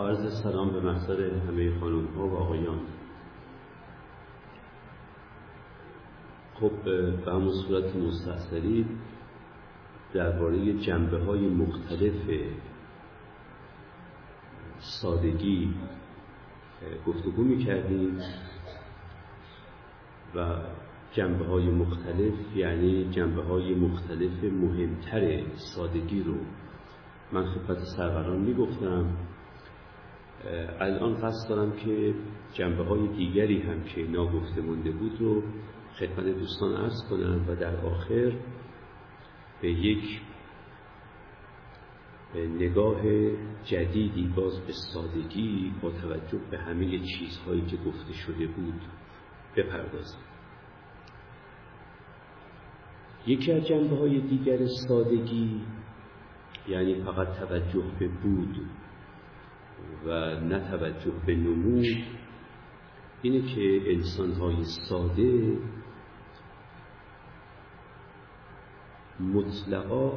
عرض سلام به محضر همه خانم ها و آقایان. خب به همون صورت مستحصری درباره جنبه های مختلف سادگی گفتگو می کردیم و جنبه های مختلف یعنی جنبه های مختلف مهمتر سادگی رو من خدمت سروران می گفتم الان قصد دارم که جنبه های دیگری هم که ناگفته مونده بود رو خدمت دوستان ارز کنم و در آخر به یک نگاه جدیدی باز به سادگی با توجه به همه چیزهایی که گفته شده بود بپردازم. یکی از جنبه های دیگر سادگی یعنی فقط توجه به بود و نه توجه به نمود اینه که انسان های ساده مطلقا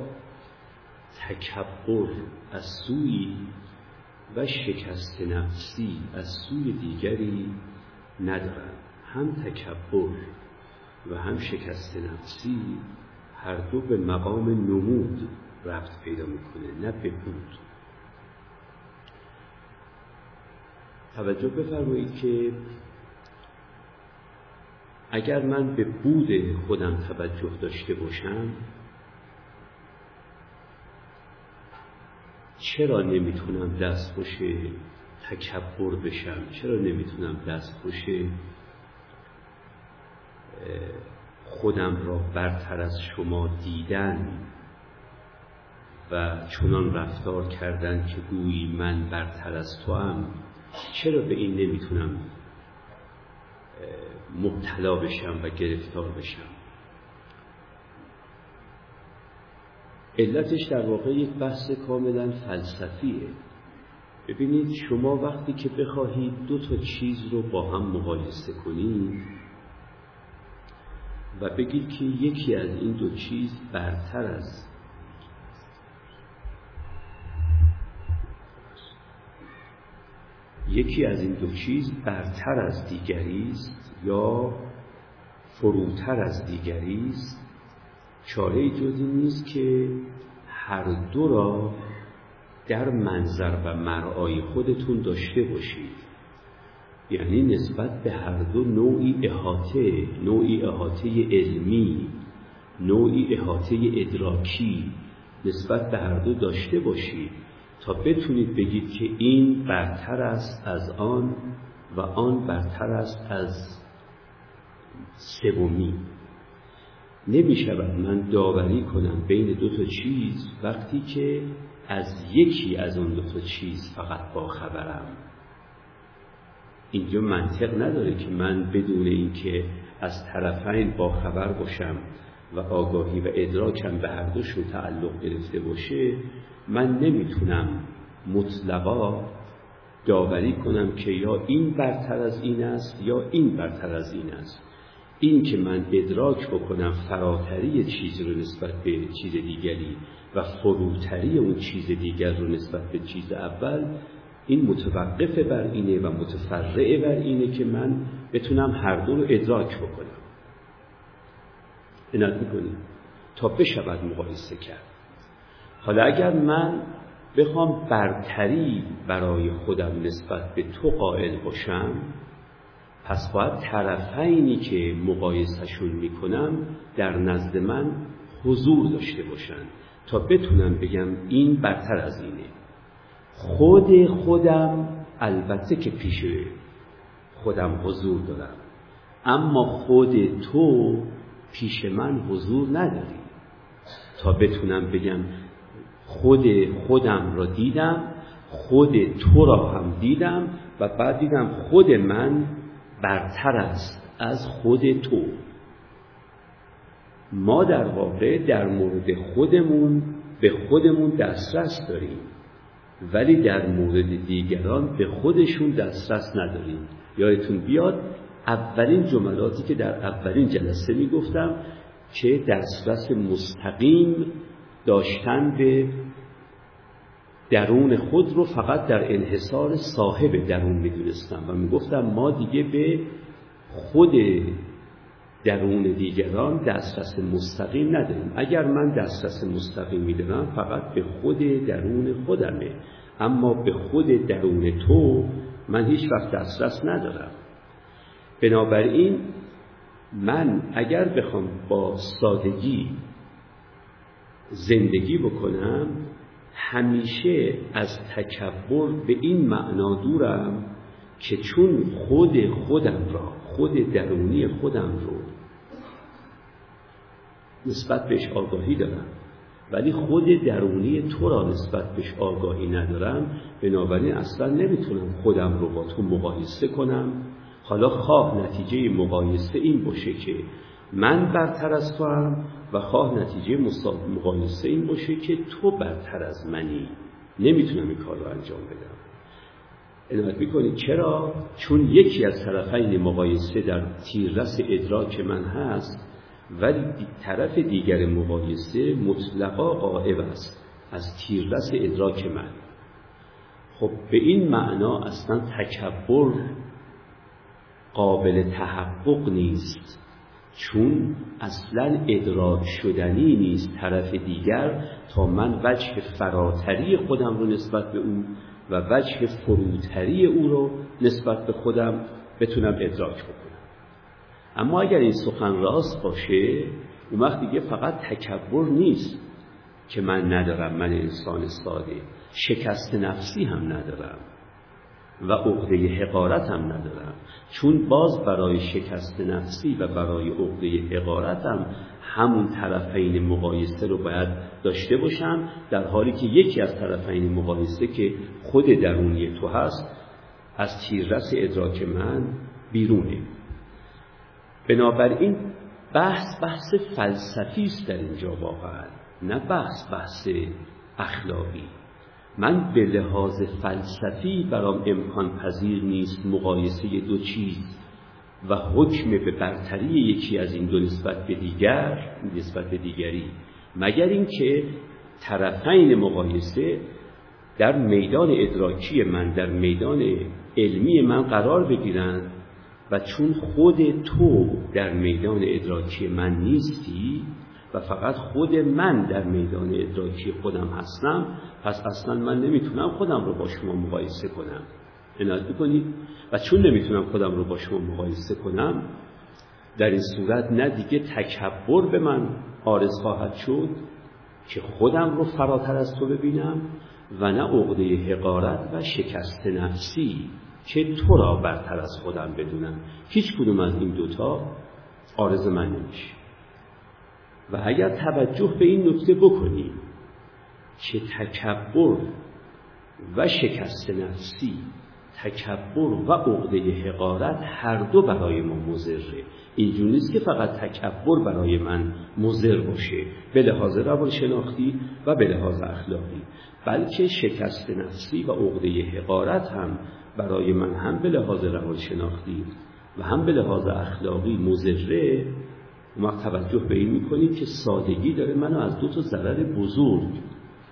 تکبر از سوی و شکست نفسی از سوی دیگری ندارن. هم تکبر و هم شکست نفسی هر دو به مقام نمود ربط پیدا می‌کنه نه به بود. توجه بفرمایید که اگر من به بود خودم توجه داشته باشم چرا نمی‌تونم دستخوش تکبر بشم؟ چرا نمی‌تونم دستخوش خودم را برتر از شما دیدن و چنان رفتار کردن که گویی من برتر از تو هم چرا به این نمی‌تونم مبتلا بشم و گرفتار بشم؟ علتش در واقع یک بحث کاملا فلسفیه. ببینید شما وقتی که بخواهید دو تا چیز رو با هم مقایسه کنید و بگید که یکی از این دو چیز برتر از یکی از این دو چیز برتر از دیگری است یا فروتر از دیگری است. چاره جز نیست که هر دو را در منظر و مرعای خودتون داشته باشید. یعنی نسبت به هر دو نوعی احاطه نوعی احاطه علمی نوعی احاطه ادراکی نسبت به هر دو داشته باشید. تا بتونید بگید که این برتر است از آن و آن برتر است از سومی. نمی شود من داوری کنم بین دو تا چیز وقتی که از یکی از اون دو تا چیز فقط با خبرم. اینجا منطق نداره که من بدون اینکه از طرفین با خبر باشم و آگاهی و ادراکم به هر دوشون تعلق گرفته باشه من نمی‌تونم مطلقا داوری کنم که یا این برتر از این است یا این برتر از این است. این که من ادراک بکنم فراتری چیز رو نسبت به چیز دیگری و فروتری اون چیز دیگر رو نسبت به چیز اول این متوقف بر اینه و متفرع بر اینه که من بتونم هر دو رو ادراک بکنم. عنایت می‌کنیم تا بشود مقایسه کرد. حالا اگر من بخوام برتری برای خودم نسبت به تو قائل باشم پس باید طرفینی که مقایسهشون می‌کنم در نزد من حضور داشته باشن تا بتونم بگم این برتر از اینه. خود خودم البته که پیش خودم حضور دارم اما خود تو پیش من حضور نداری. تا بتونم بگم خود خودم را دیدم خود تو را هم دیدم و بعد دیدم خود من برتر است از خود تو. ما در واقع در مورد خودمون به خودمون دسترس داریم ولی در مورد دیگران به خودشون دسترس نداریم. یادتون بیاد اولین جملاتی که در اولین جلسه می‌گفتم که دسترس مستقیم داشتن به درون خود رو فقط در انحصار صاحب درون می‌دونستم و می‌گفتم ما دیگه به خود درون دیگران دسترس مستقیم نداریم. اگر من دسترس مستقیم میدارم فقط به خود درون خودمه. اما به خود درون تو من هیچ وقت دسترس ندارم. بنابراین من اگر بخوام با سادگی زندگی بکنم همیشه از تکبر به این معنا دورم که چون خود خودم را خود درونی خودم رو نسبت بهش آگاهی دارم ولی خود درونی تو را نسبت بهش آگاهی ندارم بنابراین اصلا نمی‌تونم خودم رو با تو مقایسه کنم. حالا خواه نتیجه مقایسه این باشه که من برتر از تو هم و خواه نتیجه مقایسه این باشه که تو برتر از منی. نمی‌تونم این کار رو انجام بدم. عنایت می‌کنید چرا؟ چون یکی از طرفین مقایسه در تیررس ادراک من هست ولی طرف دیگر مقایسه مطلقا قائب است از تیررس ادراک من. خب به این معنا اصلا تکبر قابل تحقق نیست. چون اصلا ادراک شدنی نیست طرف دیگر تا من وجه فراتری خودم رو نسبت به او و وجه فروتری او رو نسبت به خودم بتونم ادراک بکنم. اما اگر این سخن راست باشه اون وقت دیگه فقط تکبر نیست که من ندارم من انسان ساده شکست نفسی هم ندارم. و عقده حقارت هم ندارم. چون باز برای شکست نفسی و برای عقده حقارت هم همون طرفین مقایسه رو باید داشته باشم در حالی که یکی از طرفین مقایسه که خود درونی تو هست از تیررس ادراک من بیرونه. بنابراین بحث بحث فلسفی است در اینجا واقعا نه بحث بحث اخلاقی. من به لحاظ فلسفی برام امکان پذیر نیست مقایسه دو چیز و حکم به برتری یکی از این دو نسبت به دیگر نسبت به دیگری. مگر اینکه طرفین مقایسه در میدان ادراکی من در میدان علمی من قرار بگیرند و چون خود تو در میدان ادراکی من نیستی و فقط خود من در میدان ادراکی خودم هستم پس اصلا من نمی‌تونم خودم رو با شما مقایسه کنم. عنایت بکنید و چون نمی‌تونم خودم رو با شما مقایسه کنم در این صورت نه دیگه تکبر به من آرز خواهد شد که خودم رو فراتر از تو ببینم و نه عقده حقارت و شکست نفسی که تو را برتر از خودم بدونم. هیچ کدوم از این دوتا آرز من نمیشه. و اگر توجه به این نکته بکنیم که تکبر و شکست نفسی تکبر و عقده حقارت هر دو برای ما مزره اینجور نیست که فقط تکبر برای من مزر باشه. به لحاظ روان شناختی و به لحاظ اخلاقی. بلکه شکست نفسی و عقده حقارت هم برای من هم به لحاظ روان شناختی و هم به لحاظ اخلاقی مزره ما توجه به این می‌کنیم که سادگی داره منو از دو تا ضرر بزرگ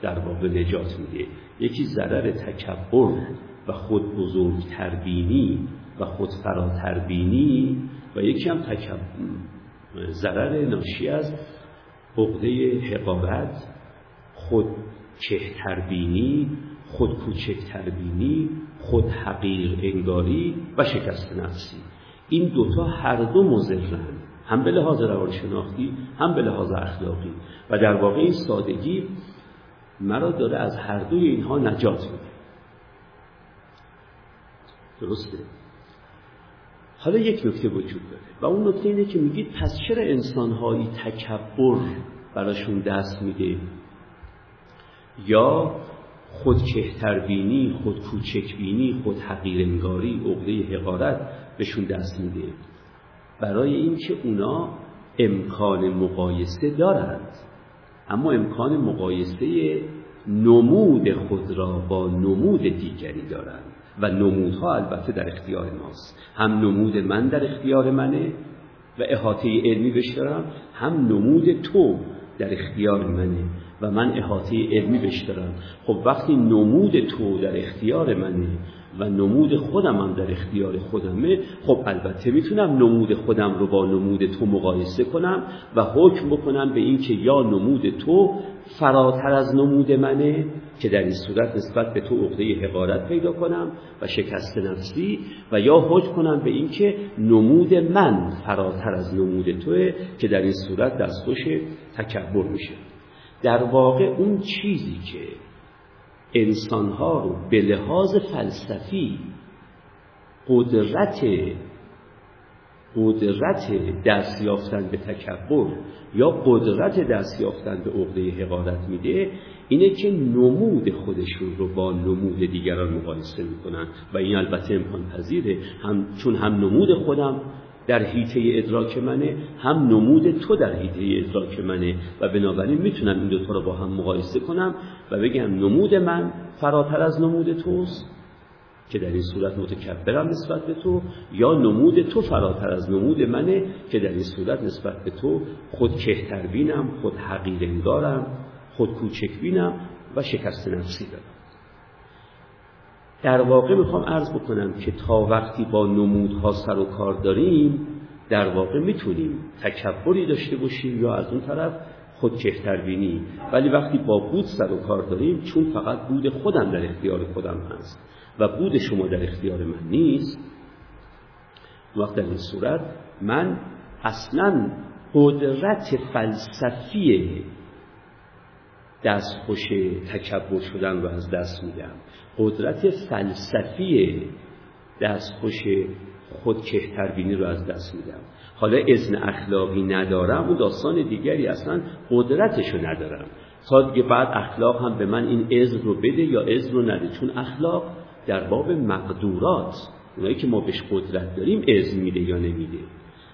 در واقع نجات میده. یکی ضرر تکبر و خود بزرگ تربینی و خود فراتربینی و یکی هم تکبر ضرر ناشی از عقده حقارت خود چهتربینی خود کوچکتربینی خود حقیر انگاری و شکست نفسی. این دوتا هر دو مزرن هم به لحاظ روانشناختی هم به لحاظ اخلاقی. و در واقع این سادگی مرا داره از هر دوی اینها نجات میده. درسته؟ حالا یک نکته وجود داره. و اون نکته اینه که میگید پس چرا انسانهایی تکبر براشون دست میده؟ یا خود بینی خود خود حقیرنگاری عقده حقارت بهشون دست میده؟ برای اینکه اونا امکان مقایسه دارند. اما امکان مقایسه نمود خود را با نمود دیگری دارند. و نمودها البته در اختیار ماست. هم نمود من در اختیار منه و احاطه علمی بشترم هم نمود تو در اختیار منه و من احاطه علمی بهش دارم. خب وقتی نمود تو در اختیار منه و نمود خودم هم در اختیار خودمه. خب البته می‌تونم نمود خودم رو با نمود تو مقایسه کنم و حکم بکنم به اینکه یا نمود تو فراتر از نمود منه که در این صورت نسبت به تو عقده حقارت پیدا کنم و شکست نفسی و یا حکم کنم به اینکه نمود من فراتر از نمود توه که در این صورت دستخوش تکبر میشه. در واقع اون چیزی که انسانها رو به لحاظ فلسفی قدرت قدرت دست یافتن به تکبر یا قدرت دست یافتن به عقده حقارت میده اینه که نمود خودشون رو با نمود دیگران مقایسه می‌کنن. و این البته امکان پذیره. هم چون هم نمود خودم در حیطه ادراک منه هم نمود تو در حیطه ادراک منه. و بنابراین می‌تونم این دوتا رو با هم مقایسه کنم. و بگم نمود من فراتر از نمود توست که در این صورت متکبرم نسبت به تو یا نمود تو فراتر از نمود منه که در این صورت نسبت به تو خود کهتر بینم خود حقیر انگارم خود کوچک بینم و شکست نفسی دارم. در واقع می‌خوام عرض بکنم که تا وقتی با نمودها سر و کار داریم در واقع می‌تونیم تکبری داشته باشیم یا از اون طرف خود کهتر بینی ولی وقتی با بود سر و کار داریم چون فقط بود خودم در اختیار خودم هست و بود شما در اختیار من نیست وقت در این صورت من اصلا قدرت فلسفی دستخوش تکبر شدن رو از دست میدم. قدرت فلسفی دستخوش خود کهتربینی رو از دست میدم. حالا اذن اخلاقی ندارم اون داستان دیگری اصلا قدرتش رو ندارم. تا دیگه بعد اخلاق هم به من این اذن رو بده یا اذن رو نده. چون اخلاق در باب مقدورات اونایی که ما بهش قدرت داریم اذن میده یا نمیده.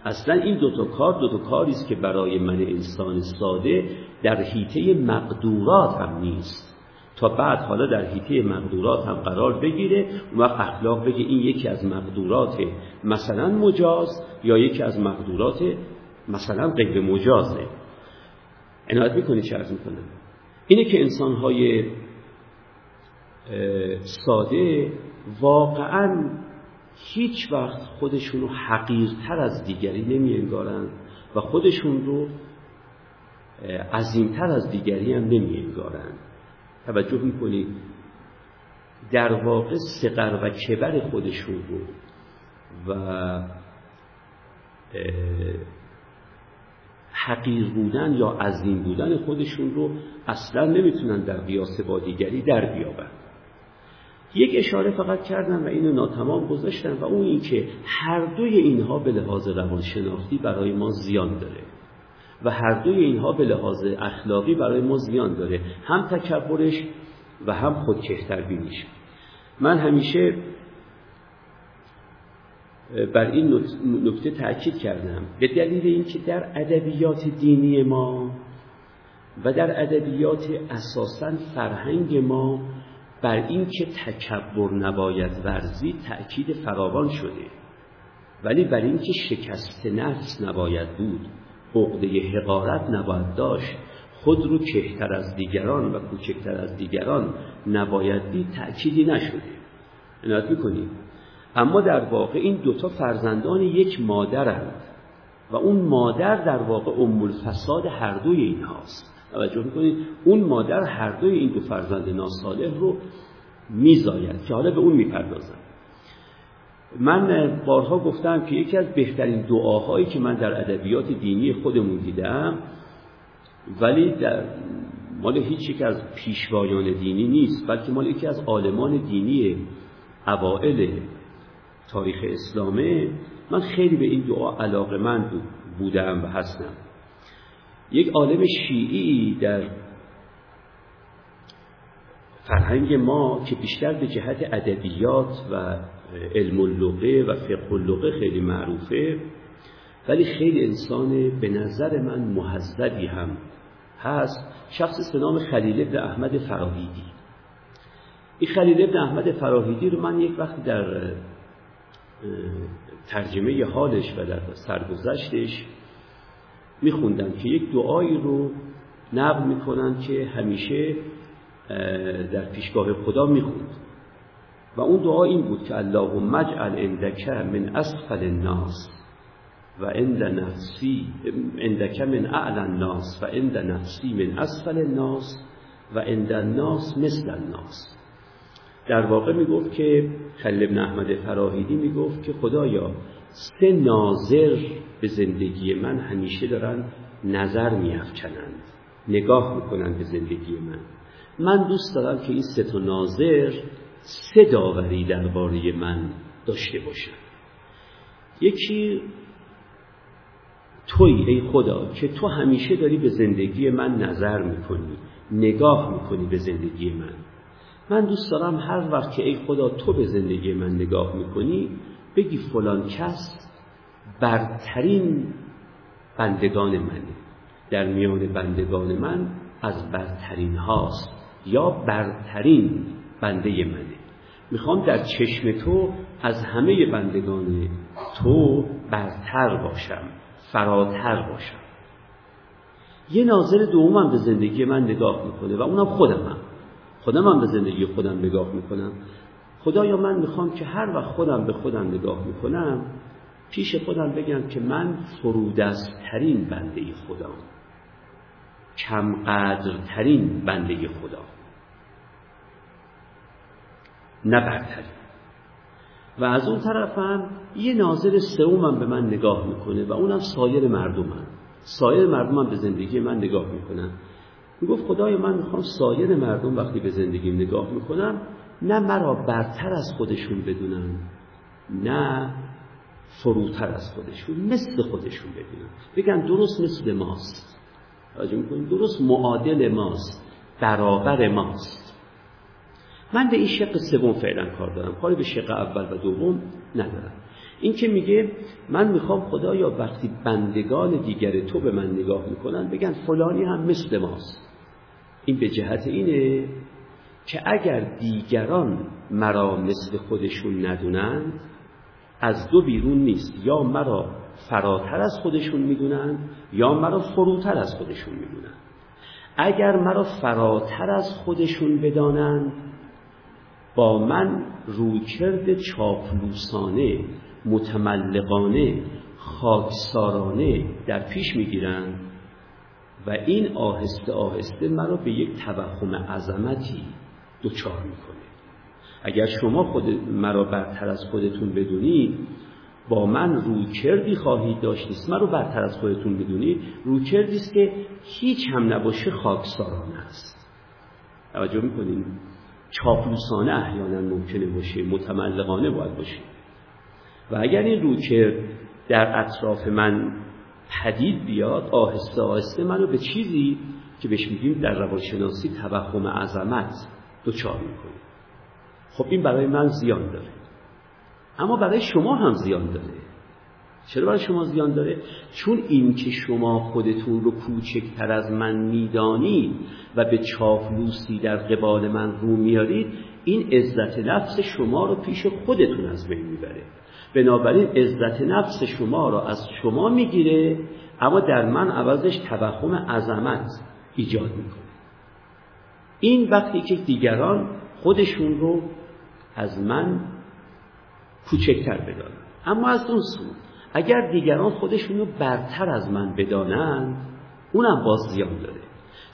اصلا این دوتا کار دوتا کاری است که برای من انسان ساده در حیطه مقدورات هم نیست. تا بعد حالا در حیطه مقدورات هم قرار بگیره و اخلاق بگه این یکی از مقدورات مثلا مجاز یا یکی از مقدورات مثلا غیر مجازه. عنایت می‌کنی چه ارز می‌کنم؟ اینه که انسانهای ساده واقعا هیچ وقت خودشون رو حقیرتر از دیگری نمی انگارن و خودشون رو عظیمتر از دیگری هم نمی انگارن توجه می‌کنید در واقع سقر و کبر خودشون رو و حقیر بودن یا عظیم بودن خودشون رو اصلا نمی‌تونن در قیاس با دیگری در بیابن. یک اشاره فقط کردم و اینو ناتمام گذاشتم و اون اینکه هر دوی اینها به لحاظ روانشناختی برای ما زیان داره. و هر دوی اینها به لحاظ اخلاقی برای ما زیان داره. هم تکبرش و هم خود کهتر بینیش. من همیشه بر این نکته تاکید کردم. به دلیل اینکه در ادبیات دینی ما و در ادبیات اساسا فرهنگ ما بر اینکه تکبر نباید ورزی تأکید فراوان شده. ولی بر اینکه شکست نفس نباید بود. عقده حقارت نباید داشت. خود رو کهتر از دیگران و کوچکتر از دیگران نباید دید تأکیدی نشده. عنایت می‌کنید اما در واقع این دوتا فرزندان یک مادرند و اون مادر در واقع ام الفساد هر دوی این هاست توجه می‌کنید؟ اون مادر هر دوی این دو فرزند ناصالح رو میزاید که حالا به اون می‌پردازم من بارها گفتم که یکی از بهترین دعاهایی که من در ادبیات دینی خودمون دیدم ولی در مال هیچ یک از پیشوایان دینی نیست بلکه مال یکی از عالمان دینی اوائل تاریخ اسلامه. من خیلی به این دعا علاقه من بودم و هستم. یک عالم شیعی در فرهنگ ما که بیشتر به جهت ادبیات و علم اللغه و فقه اللغه خیلی معروفه. ولی خیلی انسان به نظر من محذبی هم هست. شخص به نام خلیل ابن احمد فراهیدی. این خلیل ابن احمد فراهیدی رو من یک وقتی در ترجمه حالش و در سرگذشتش میخوندم که یک دعایی رو نقل می‌کنن که همیشه در پیشگاه خدا می‌خوند. و اون دعا این بود که اللهم اجعل عندک من اسفل الناس و عند نفسی عندک من اعلى الناس و عند نفسی من اسفل الناس و عند الناس مثل الناس. در واقع می‌گفت که خلیل ابن احمد فراهیدی می‌گفت که خدایا سه ناظر به زندگی من همیشه دارن نظر میافکنند نگاه می‌کنن به زندگی من. من دوست دارم که این سه تا ناظر سه داوری درباره من داشته باشن یکی توی ای خدا که تو همیشه داری به زندگی من نظر می‌کنی نگاه می‌کنی به زندگی من. من دوست دارم هر وقت که ای خدا تو به زندگی من نگاه می‌کنی بگی فلان کس برترین بندگان منه. در میان بندگان من از برترین هاست یا برترین بنده منه. می‌خوام در چشم تو از همه بندگان تو برتر باشم فراتر باشم. یه ناظر دومم به زندگی من نگاه می‌کنه و اونم خودمم. خودم هم به زندگی خودم نگاه می‌کنم. خدایا من می‌خوام که هر وقت خودم به خودم نگاه می‌کنم پیش خودم بگم که من فرودستترین بنده خدا کمقدرترین بنده خدا نه برترین و از اون طرفم یه ناظر سومم به من نگاه می‌کنه و اونم سایر مردمم سایر مردمم به زندگی من نگاه می‌کنن. می‌گفت خدای من می‌خوام سایر مردم وقتی به زندگیم نگاه می‌کنم نه مرا برتر از خودشون بدونن نه فروتر از خودشون مثل خودشون بدونن. بگن درست مثل ماست. راجع می‌کنیم درست معادل ماست برابر ماست. من به این شق سوم فعلا کار دارم. کاری به شق اول و دوم ندارم. این که میگه من می‌خوام خدایا وقتی بندگان دیگر تو به من نگاه می‌کنن بگن فلانی هم مثل ماست. این به جهت اینه که اگر دیگران مرا مثل خودشون ندونند از دو بیرون نیست. یا مرا فراتر از خودشون می‌دونن یا مرا فروتر از خودشون می‌دونن اگر مرا فراتر از خودشون بدانند با من رویکرد چاپلوسانه متملقانه خاکسارانه در پیش می‌گیرند و این آهسته آهسته مرا به یک توهم عظمتی دچار می‌کنه. اگر شما خود مرا برتر از خودتون بدونید با من رویکردی خواهید داشت است مرا برتر از خودتون بدونید رویکردی است که هیچ هم نباشه خاکسارانه است. توجه می‌کنید؟ چاپلوسانه احیانا ممکنه باشه متملقانه باید باشه. و اگر این روکرد در اطراف من پدید بیاد آهسته آهسته منو به چیزی که بهش میگیم در روانشناسی توهم عظمت دوچار می‌کنه. خب این برای من زیان داره. اما برای شما هم زیان داره. چرا برای شما زیان داره؟ چون این که شما خودتون رو کوچکتر از من می‌دانید و به چاپلوسی در قبال من رو میارید این عزت نفس شما رو پیش خودتون از بین می‌بره. بنابراین عزت نفس شما را از شما می‌گیره اما در من عوضش توهم عظمت ایجاد می‌کنه. این وقتی که دیگران خودشون رو از من کوچکتر بدانند. اما از اون سو اگر دیگران خودشون رو برتر از من بدانند اونم باز زیان داره.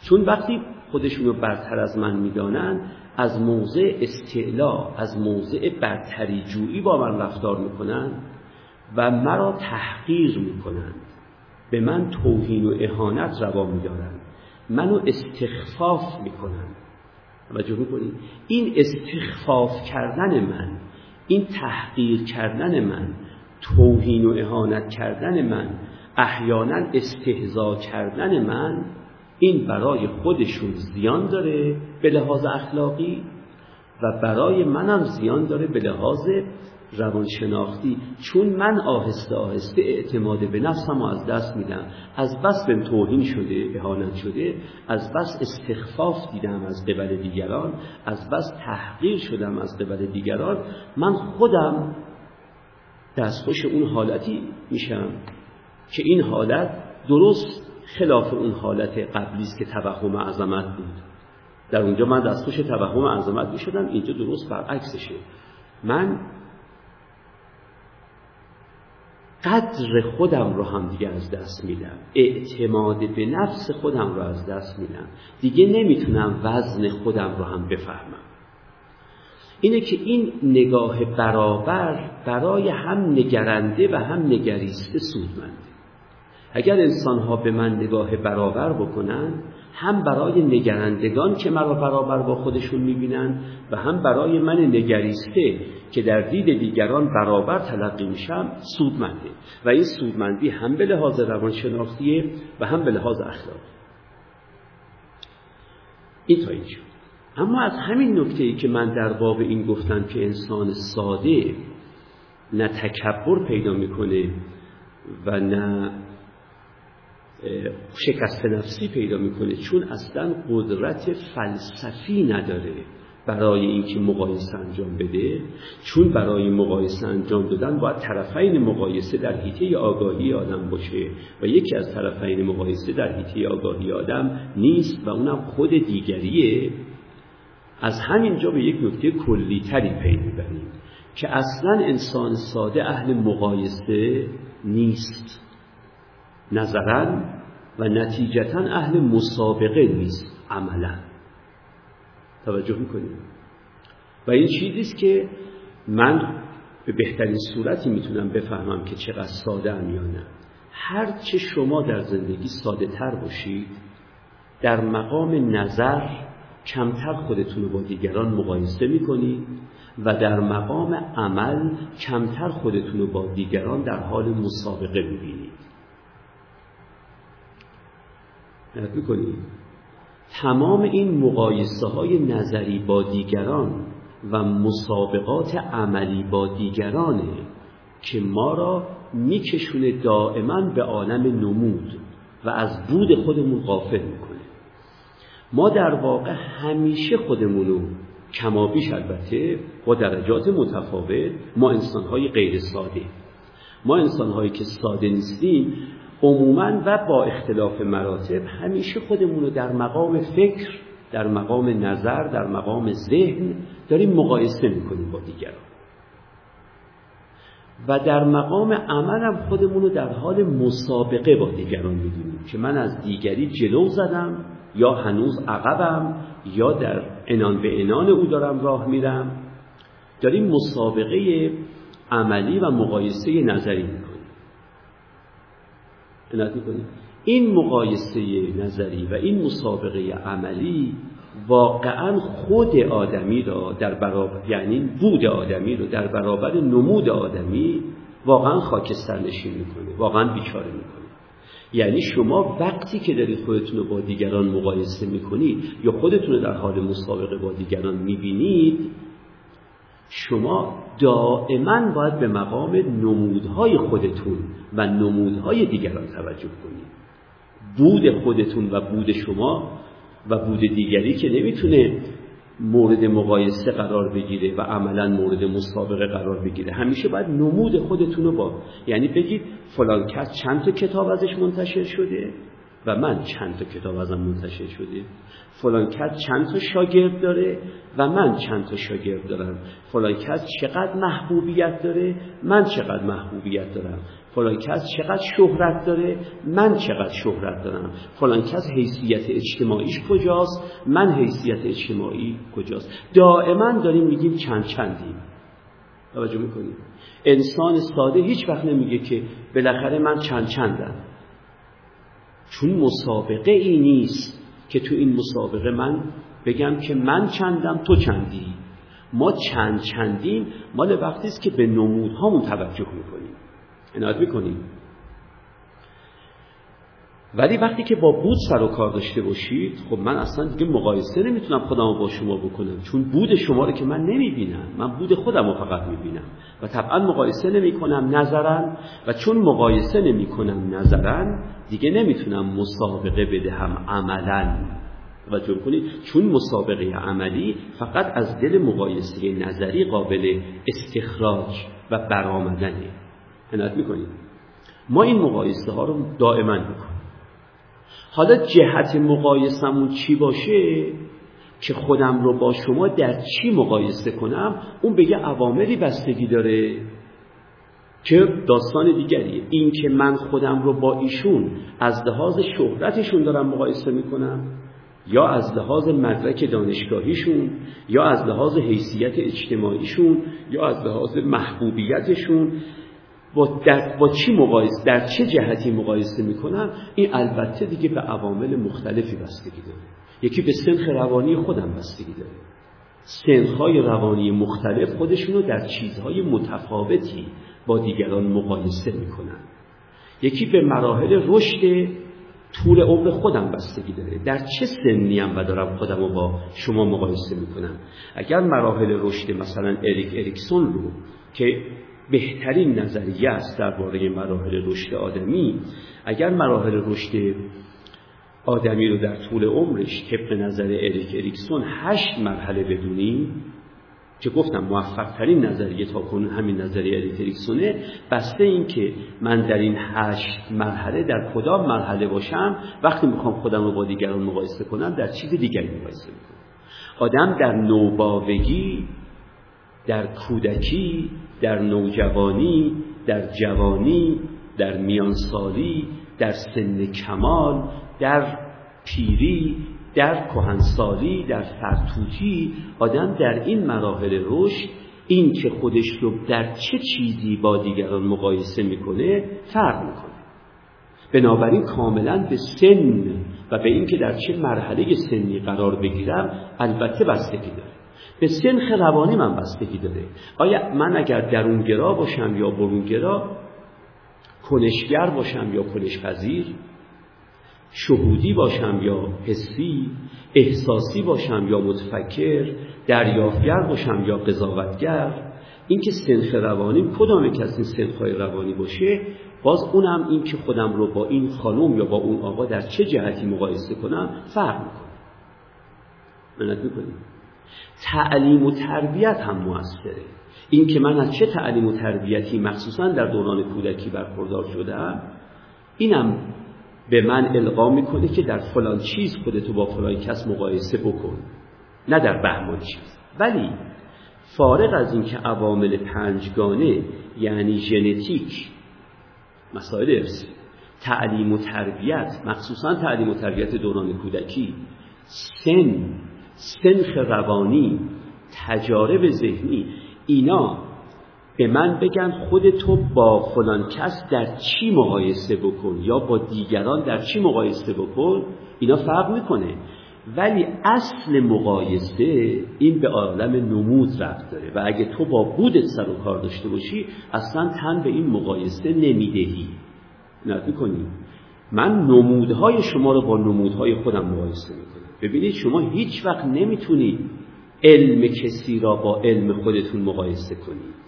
چون وقتی خودشون رو برتر از من می‌دانند از موضع استعلا از موضع برتری جویی با من رفتار می‌کنند و مرا تحقیر می‌کنند. به من توهین و اهانت روا میدارند. منو استخفاف می‌کنند. توجه می‌کنید این استخفاف کردن من این تحقیر کردن من توهین و اهانت کردن من احیانا استهزا کردن من این برای خودشون زیان داره به لحاظ اخلاقی و برای منم زیان داره به لحاظ روانشناختی. چون من آهسته آهسته اعتماد به نفسم از دست میدم از بس بهم توهین شده اهانت شده از بس استخفاف دیدم از قبل دیگران از بس تحقیر شدم از قبل دیگران من خودم دستخوش اون حالتی میشم که این حالت درست خلاف اون حالت قبلی است که توهم عظمت بود. در اونجا من دستخوش توهم عظمت می شدم اینجا درست برعکسشه. من قدر خودم رو هم دیگه از دست میدم. اعتماد به نفس خودم رو از دست میدم. دیگه نمی‌تونم وزن خودم رو هم بفهمم. اینه که این نگاه برابر برای هم نگرنده و هم نگریسته سودمنده. اگر انسان ها به من نگاه برابر بکنن هم برای نگرندگان که مرا برابر با خودشون می‌بینن و هم برای من نگریسته که در دید دیگران برابر تلقی میشم سودمنده. و این سودمندی هم به لحاظ روانشناختیه و هم به لحاظ اخلاقی. این تا اینجا. اما از همین نکته ای که من در باب این گفتم که انسان ساده نه تکبر پیدا می‌کنه و نه شکست نفسی پیدا می‌کنه چون اصلا قدرت فلسفی نداره برای اینکه مقایسه انجام بده. چون برای مقایسه انجام دادن باید طرفین مقایسه در حیطه آگاهی آدم باشه و یکی از طرفین مقایسه در حیطه آگاهی آدم نیست و اونم خود دیگریه. از همینجا به یک نکته کلی تری پی می‌بریم که اصلا انسان ساده اهل مقایسه نیست. نظرا و نتیجتا اهل مسابقه نیست عملا. توجه می‌کنیم؟ و این چیزیست که من به بهترین صورتی می‌تونم بفهمم که چقدر ساده ام یا نه. هرچه شما در زندگی ساده تر باشید در مقام نظر کمتر خودتون رو با دیگران مقایسه می‌کنید و در مقام عمل کمتر خودتون رو با دیگران در حال مسابقه می‌بینید می‌کنید تمام این مقایسه های نظری با دیگران و مسابقات عملی با دیگرانه که ما را میکشونه دائما به عالم نمود و از بود خودمون غافل ما در واقع همیشه خودمونو کمابیش البته با درجات متفاوت ما انسانهای غیر ساده. ما انسانهایی که ساده نیستیم عموما و با اختلاف مراتب همیشه خودمون رو در مقام فکر در مقام نظر در مقام ذهن داریم مقایسه می‌کنیم با دیگران. و در مقام عمل هم خودمون رو در حال مسابقه با دیگران می‌دونیم که من از دیگری جلو زدم یا هنوز عقبم یا در انان به انان او دارم راه میرم. داریم مسابقه عملی و مقایسه نظری این مقایسه نظری و این مسابقه عملی واقعا خود آدمی را در برابر یعنی بود آدمی رو در برابر نمود آدمی واقعا خاکستر نشین می‌کنه واقعا بیچاره می‌کنه. یعنی شما وقتی که دارید خودتون رو با دیگران مقایسه می‌کنید یا خودتون رو در حال مسابقه با دیگران می‌بینید شما دائما باید به مقام نمودهای خودتون و نمودهای دیگران توجه کنید. بود خودتون و بود شما و بود دیگری که نمی‌تونه مورد مقایسه قرار بگیره و عملا مورد مسابقه قرار بگیره. همیشه باید نمود خودتون رو با یعنی بگید فلان کس چند تا کتاب ازش منتشر شده؟ و من چند تا کتاب ازم منتشر شده. فلان کس چند تا شاگرد داره و من چند تا شاگرد دارم. فلان کس چقدر محبوبیت داره من چقدر محبوبیت دارم. فلان کس چقدر شهرت داره من چقدر شهرت دارم. فلان کس حیثیت اجتماعیش کجاست من حیثیت اجتماعی کجاست. دائما داریم میگیم چند چندیم. توجه می‌کنیم انسان ساده هیچ وقت نمیگه که بالاخره من چند چندم. چون مسابقه ای نیست که تو این مسابقه من بگم که من چندم تو چندی. ما چند چندیم مال وقتی است که به نمودهامون توجه می‌کنیم. عنایت می‌کنیم. ولی وقتی که با بود سر و کار داشته باشید خب من اصلا دیگه مقایسه نمی‌تونم خودم با شما بکنم چون بود شما رو که من نمی‌بینم من بود خودم رو فقط می‌بینم و طبعا مقایسه نمی‌کنم نظرا و چون مقایسه نمی‌کنم نظرا دیگه نمی‌تونم مسابقه بدهم عملا. توجه کنید چون مسابقه عملی فقط از دل مقایسه نظری قابل استخراج و برآمدنه. عنایت می‌کنید. ما این مقایسه ها رو دائما می‌کنیم. حالا جهت مقایسمون چی باشه؟ که خودم رو با شما در چی مقایسه کنم؟ اون بگه عواملی بستگی داره. که داستان دیگریه این که من خودم رو با ایشون از لحاظ شهرتشون دارم مقایسه می‌کنم یا از لحاظ مدرک دانشگاهیشون یا از لحاظ حیثیت اجتماعیشون یا از لحاظ محبوبیتشون با, در با چی مقایسه در چه جهتی مقایسه می‌کنم این البته دیگه به عوامل مختلفی بستگی داره. یکی به سنخ روانی خودم بستگی داره. سنخهای روانی مختلف خودشونو در چیزهای متفاوتی با دیگران مقایسه می‌کنن. یکی به مراحل رشد طول عمر خودم بستگی داره. در چه سنی و دارم خودم رو با شما مقایسه می‌کنم؟ اگر مراحل رشد مثلا اریک اریکسون رو که بهترین نظریه است درباره مراحل رشد آدمی. اگر مراحل رشد آدمی رو در طول عمرش طبق نظر اریک اریکسون هشت مرحله بدونیم که گفتم موفق ترین نظریه تا کنون همین نظریه اریتریکسونه بسته این که من در این هشت مرحله در کدام مرحله باشم وقتی می‌خوام خودم رو با دیگران مقایسه کنم در چیز دیگری مقایسه می‌کنم. آدم در نوباوگی در کودکی در نوجوانی در جوانی در میانسالی در سن کمال در پیری در کهنسالی در فرتوتی آدم در این مراحل رشد این که خودش رو در چه چیزی با دیگران مقایسه می‌کنه فرق می‌کنه. بنابراین کاملا به سن و به اینکه در چه مرحله سنی قرار بگیرم البته بستگی داره. به سنخ روانی من بستگی داره آیا من اگر درونگرا باشم یا برونگرا کنشگر باشم یا کنشپذیر شهودی باشم یا حسی احساسی باشم یا متفکر دریافتگر باشم یا قضاوتگر اینکه سنخ روانی کدام که از این سنخهای روانی باشه باز اونم این که خودم رو با این خانم یا با اون آقا در چه جهتی مقایسه کنم فرق می‌کنه. منت می‌کنیم تعلیم و تربیت هم موثره. این که من از چه تعلیم و تربیتی مخصوصا در دوران کودکی برخوردار شدم اینم به من القا می‌کنه که در فلان چیز خودتو با فلان کس مقایسه بکن. نه در بهمان چیز. ولی فارغ از اینکه عوامل پنجگانه یعنی ژنتیک مسائل ارثی تعلیم و تربیت مخصوصا تعلیم و تربیت دوران کودکی سن سنخ روانی تجارب ذهنی اینا به من بگن خودتو با فلان کس در چی مقایسه بکن یا با دیگران در چی مقایسه بکن اینا فرق می‌کنه. ولی اصل مقایسه این به عالم نمود رفت داره و اگه تو با بودت سر و کار داشته باشی اصلا تن به این مقایسه نمی‌دهی. نفی کنی من نمودهای شما رو با نمودهای خودم مقایسه می‌کنم. ببینید شما هیچ وقت نمی‌تونید علم کسی را با علم خودتون مقایسه کنید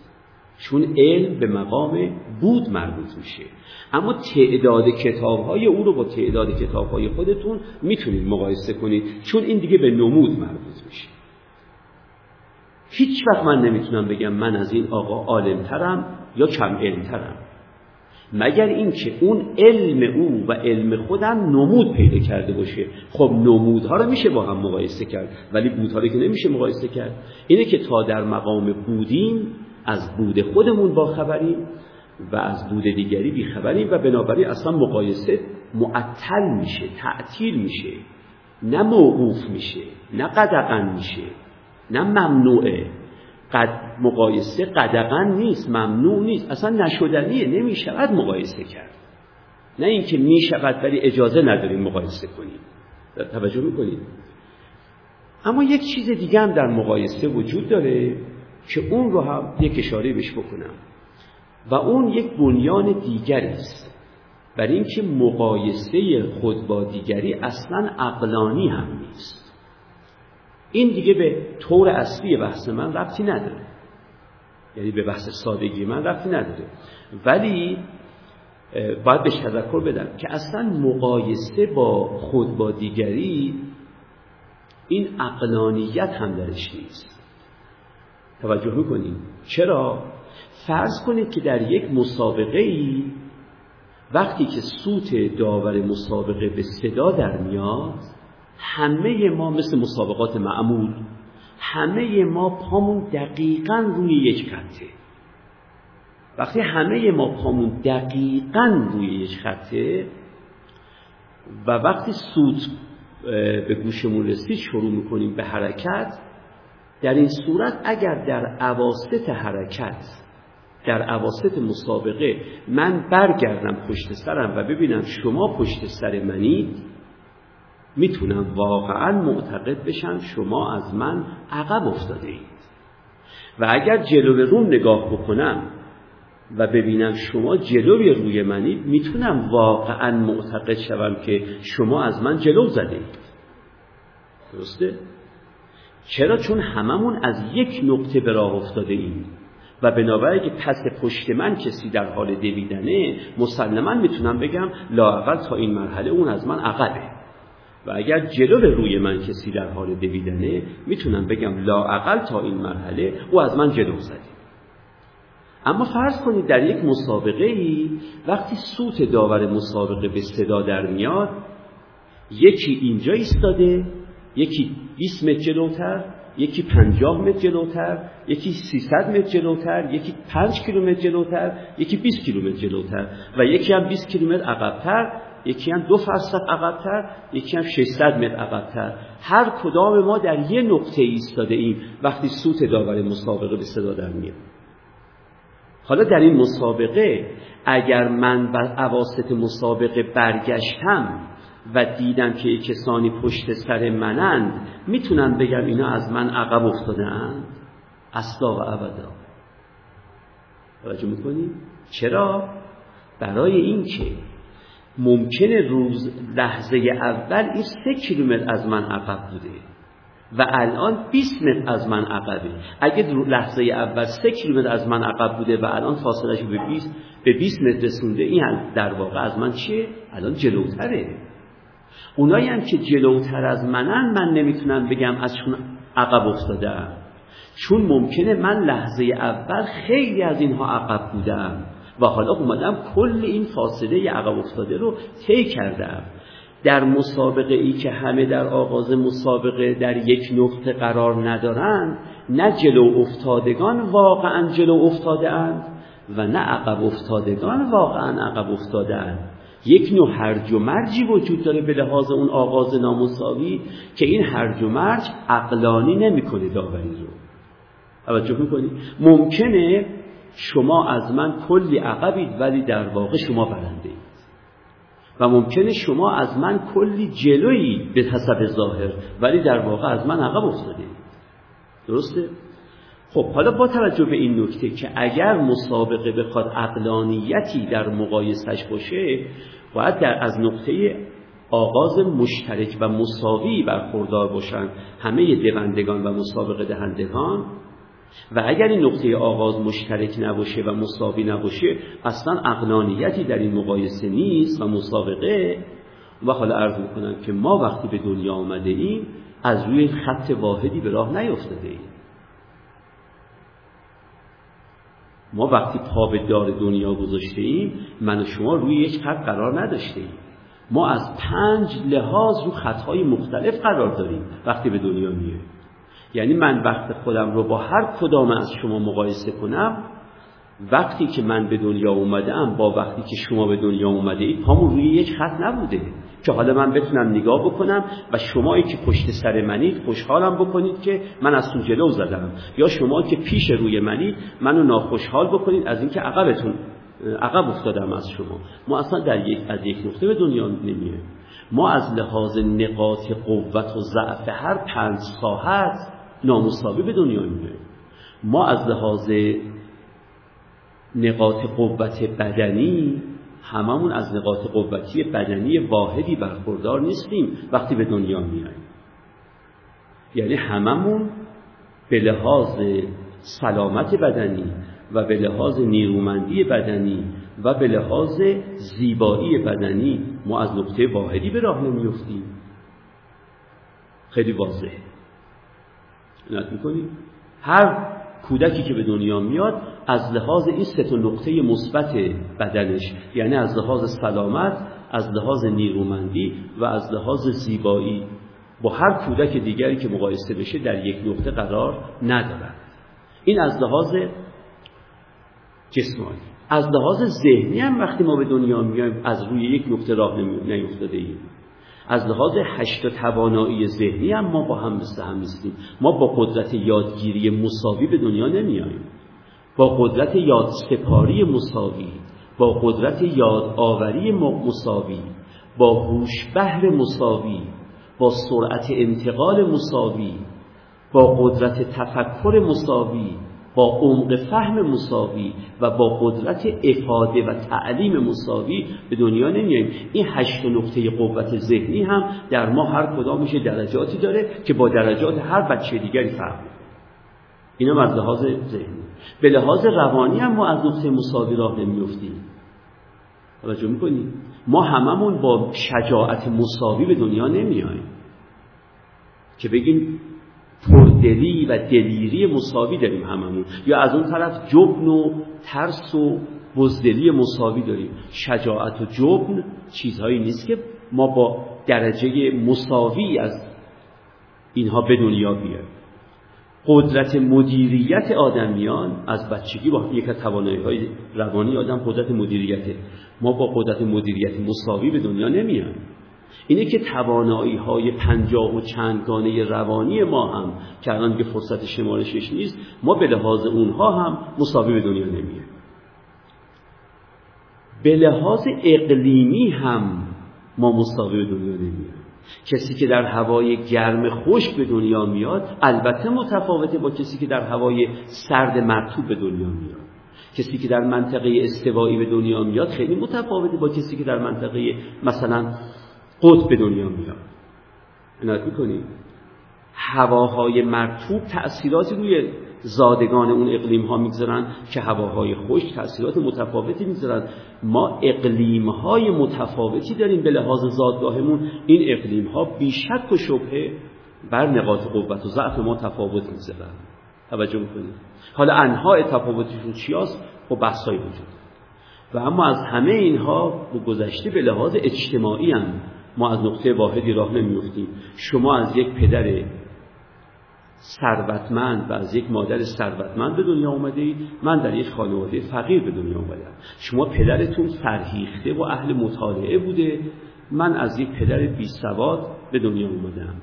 چون علم به مقام بود مربوط میشه. اما تعداد کتاب های او رو با تعداد کتاب های خودتون می‌تونید مقایسه کنید چون این دیگه به نمود مربوط میشه. هیچ وقت من نمی‌تونم بگم من از این آقا عالمترم یا کم علمترم. مگر اینکه اون علم او و علم خودم نمود پیدا کرده باشه. خب نمودها رو میشه با هم مقایسه کرد ولی بودها رو که نمیشه مقایسه کرد. اینه که تا در مقام بودیم از بود خودمون با خبریم و از بود دیگری بی خبریم و بنابراین اصلا مقایسه معطل میشه تعطیل میشه. نه موقوف میشه نه قدقن میشه نه ممنوعه. قد مقایسه قدقن نیست ممنوع نیست. اصلا نشدنیه نمی‌شود مقایسه کرد. نه اینکه می‌شود ولی اجازه نداریم مقایسه کنیم. توجه می‌کنید؟ اما یک چیز دیگه هم در مقایسه وجود داره که اون رو هم یک اشاره بهش بکنم. و اون یک بنیان دیگری است. برای اینکه مقایسه خود با دیگری اصلا عقلانی هم نیست. این دیگه به طور اصلی بحث من ربطی نداره. یعنی به بحث سادگی من ربطی نداره. ولی باید بهش تذکر بدم که اصلا مقایسه با خود با دیگری این عقلانیت هم درش نیست. توجه می‌کنید چرا؟ فرض کنید که در یک مسابقه ای وقتی که سوت داور مسابقه به صدا در میاد همه ما مثل مسابقات معمول همه ما پامون دقیقا روی یک خطه. وقتی همه ما پامون دقیقا روی یک خطه و وقتی سوت به گوشمون رسید شروع می‌کنیم به حرکت در این صورت اگر در عواست حرکت در عواست مسابقه من برگردم پشت سرم و ببینم شما پشت سر منید می‌تونم واقعا معتقد بشم شما از من عقب افتاده اید و اگر جلو روم نگاه بکنم و ببینم شما جلوی روی منید می‌تونم واقعا معتقد شوم که شما از من جلو زده اید درسته؟ چرا؟ چون هممون از یک نقطه به راه افتاده ایم و بنابراین که پس پشت من کسی در حال دویدنه مسلما می‌تونم بگم لاقل تا این مرحله اون از من عقبه. و اگر جلو روی من کسی در حال دویدنه می‌تونم بگم لاقل تا این مرحله او از من جلو زده. اما فرض کنید در یک مسابقه ای وقتی سوت داور مسابقه به صدا در میاد یکی اینجا ایستاده یکی 20 متر جلوتر یکی 50 متر جلوتر یکی 300 متر جلوتر یکی 5 کیلومتر جلوتر یکی 20 کیلومتر جلوتر و یکی هم 20 کیلومتر عقبتر. یکی هم دو فرسخ عقبتر یکی هم 600 متر عقبتر. هر کدام ما در یه نقطه ایستاده ایم وقتی سوت داور مسابقه به صدا در میاد. حالا در این مسابقه اگر من بر عواست مسابقه برگشتم و دیدم که کسانی پشت سر منند می‌تونم بگم اینا از من عقب افتاده اند اصلا و ابدا. توجه می‌کنیم چرا؟ برای اینکه ممکنه روز لحظه اول این سه کیلومتر از من عقب بوده و الان 20 متر از من عقبه. اگه لحظه اول سه کیلومتر از من عقب بوده و الان فاصلش به 20 به 20 متر رسونده این در واقع از من چیه؟ الان جلوتره. اونایی هم که جلوتر از منن من نمی‌تونم بگم ازشون عقب افتادم چون ممکنه من لحظه اول خیلی از اینها عقب بودم و حالا اومدم کل این فاصله عقب افتاده رو طی کردم. در مسابقه ای که همه در آغاز مسابقه در یک نقطه قرار ندارند نه جلو افتادگان واقعا جلو افتاده اند و نه عقب افتادگان واقعا عقب افتاده اند یک نوع هرج و مرجی وجود داره به لحاظ اون آغاز نامساوی که این هرج و مرج عقلانی نمی‌کنه داوری رو. توجه می‌کنید ممکنه شما از من کلی عقبید ولی در واقع شما برنده اید. و ممکنه شما از من کلی جلویی به حسب ظاهر ولی در واقع از من عقب افتاده درسته؟ خب حالا با توجه به این نکته که اگر مسابقه بخواد اقلانیتی در مقایسش باشه باید در از نقطه آغاز مشترک و مساوی برخوردار باشن همه دوندگان و مسابقه دهندگان. و اگر این نقطه آغاز مشترک نباشه و مساوی نباشه اصلا اقلانیتی در این مقایسه نیست و مسابقه. و حالا عرض می‌کنم که ما وقتی به دنیا آمده ایم از روی خط واحدی به راه نیفتاده ایم ما وقتی پا به دار دنیا گذاشته ایم من و شما روی یک خط قرار نداشته ایم ما از پنج لحاظ رو خطهای مختلف قرار داریم وقتی به دنیا میایم یعنی من وقت خودم رو با هر کدام از شما مقایسه کنم وقتی که من به دنیا اومدم با وقتی که شما به دنیا اومده اید پامون روی یک خط نبوده که حالا من بتونم نگاه بکنم و شمایی که پشت سر منید خوشحالم بکنید که من از تو جلو زدم. یا شما که پیش روی منید منو ناخوشحال بکنید از اینکه عقبتون عقب افتادم از شما. ما اصلا در یک از یک نقطه به دنیا نمیه ما از لحاظ نقاط قوت و ضعف هر پنج ساعت نامساوی به دنیا میه ما از لحاظ نقاط قوت بدنی هممون از نقاط قوتی بدنی واحدی برخوردار نیستیم وقتی به دنیا میاییم یعنی هممون به لحاظ سلامت بدنی و به لحاظ نیرومندی بدنی و به لحاظ زیبایی بدنی ما از نقطه واحدی به راه نمیفتیم خیلی واضحه. نت می‌کنیم هر کودکی که به دنیا میاد از لحاظ این سه نقطه مثبت بدنش یعنی از لحاظ سلامت از لحاظ نیرومندی و از لحاظ زیبایی با هر کودک دیگری که مقایسه بشه در یک نقطه قرار ندارد. این از لحاظ جسمانی. از لحاظ ذهنی هم وقتی ما به دنیا میایم از روی یک نقطه راه نیفتاده ایم. از لحاظ هشت توانایی ذهنی هم ما با هم مثل هم نیستیم. ما با قدرت یادگیری مساوی به دنیا نمیاییم. با قدرت یادسپاری مساوی با قدرت یادآوری مساوی با هوش بهر مساوی با سرعت انتقال مساوی با قدرت تفکر مساوی با عمق فهم مساوی و با قدرت افاده و تعلیم مساوی به دنیا نمیاییم. این هشت نقطه قوت ذهنی هم در ما هر کدامش درجاتی داره که با درجات هر بچه دیگری فرق اینا از لحاظ ذهنی. به لحاظ روانی هم ما از نقطه مساوی راه نمیفتیم توجه می‌کنیم ما هممون با شجاعت مساوی به دنیا نمیاییم که بگیم پردلی و دلیری مساوی داریم هممون. یا از اون طرف جبن و ترس و بزدلی مساوی داریم. شجاعت و جبن چیزهایی نیست که ما با درجه مساوی از اینها به دنیا بیایم. قدرت مدیریت آدمیان از بچگی با یک از توانایی های روانی آدم قدرت مدیریت ما با قدرت مدیریت مساوی به دنیا نمیایم. اینه که توانایی های پنجاه و چندگانه روانی ما هم که الان که فرصت شمارشش نیست ما به لحاظ اونها هم مساوی به دنیا نمیه به لحاظ اقلیمی هم ما مساوی به دنیا نمیه کسی که در هوای گرم خشک به دنیا میاد البته متفاوته با کسی که در هوای سرد مرطوب به دنیا میاد. کسی که در منطقه استوایی به دنیا میاد خیلی متفاوته با کسی که در منطقه مثلا قطب به دنیا میاد عنایت می‌کنیم هواهای مرتوب تأثیراتی روی زادگان اون اقلیم ها می‌گذارن که هواهای خشک تأثیرات متفاوتی می‌گذارن. ما اقلیم های متفاوتی داریم به لحاظ زادگاهمون. این اقلیم ها بیشک و شبهه بر نقاط قوت و ضعف ما تفاوت می‌گذارن. توجه می‌کنید حالا انها تفاوتشون چی هست؟ خب بحثایی وجود. و اما از همه اینها به گذشته به لحاظ اجتماعی هم ما از نقطه واحدی راه نمیفتیم شما از یک پدر ثروتمند و از یک مادر ثروتمند به دنیا آمده اید. من در یک خانواده فقیر به دنیا آمدم شما پدرتون فرهیخته و اهل مطالعه بوده. من از یک پدر بی سواد به دنیا آمدم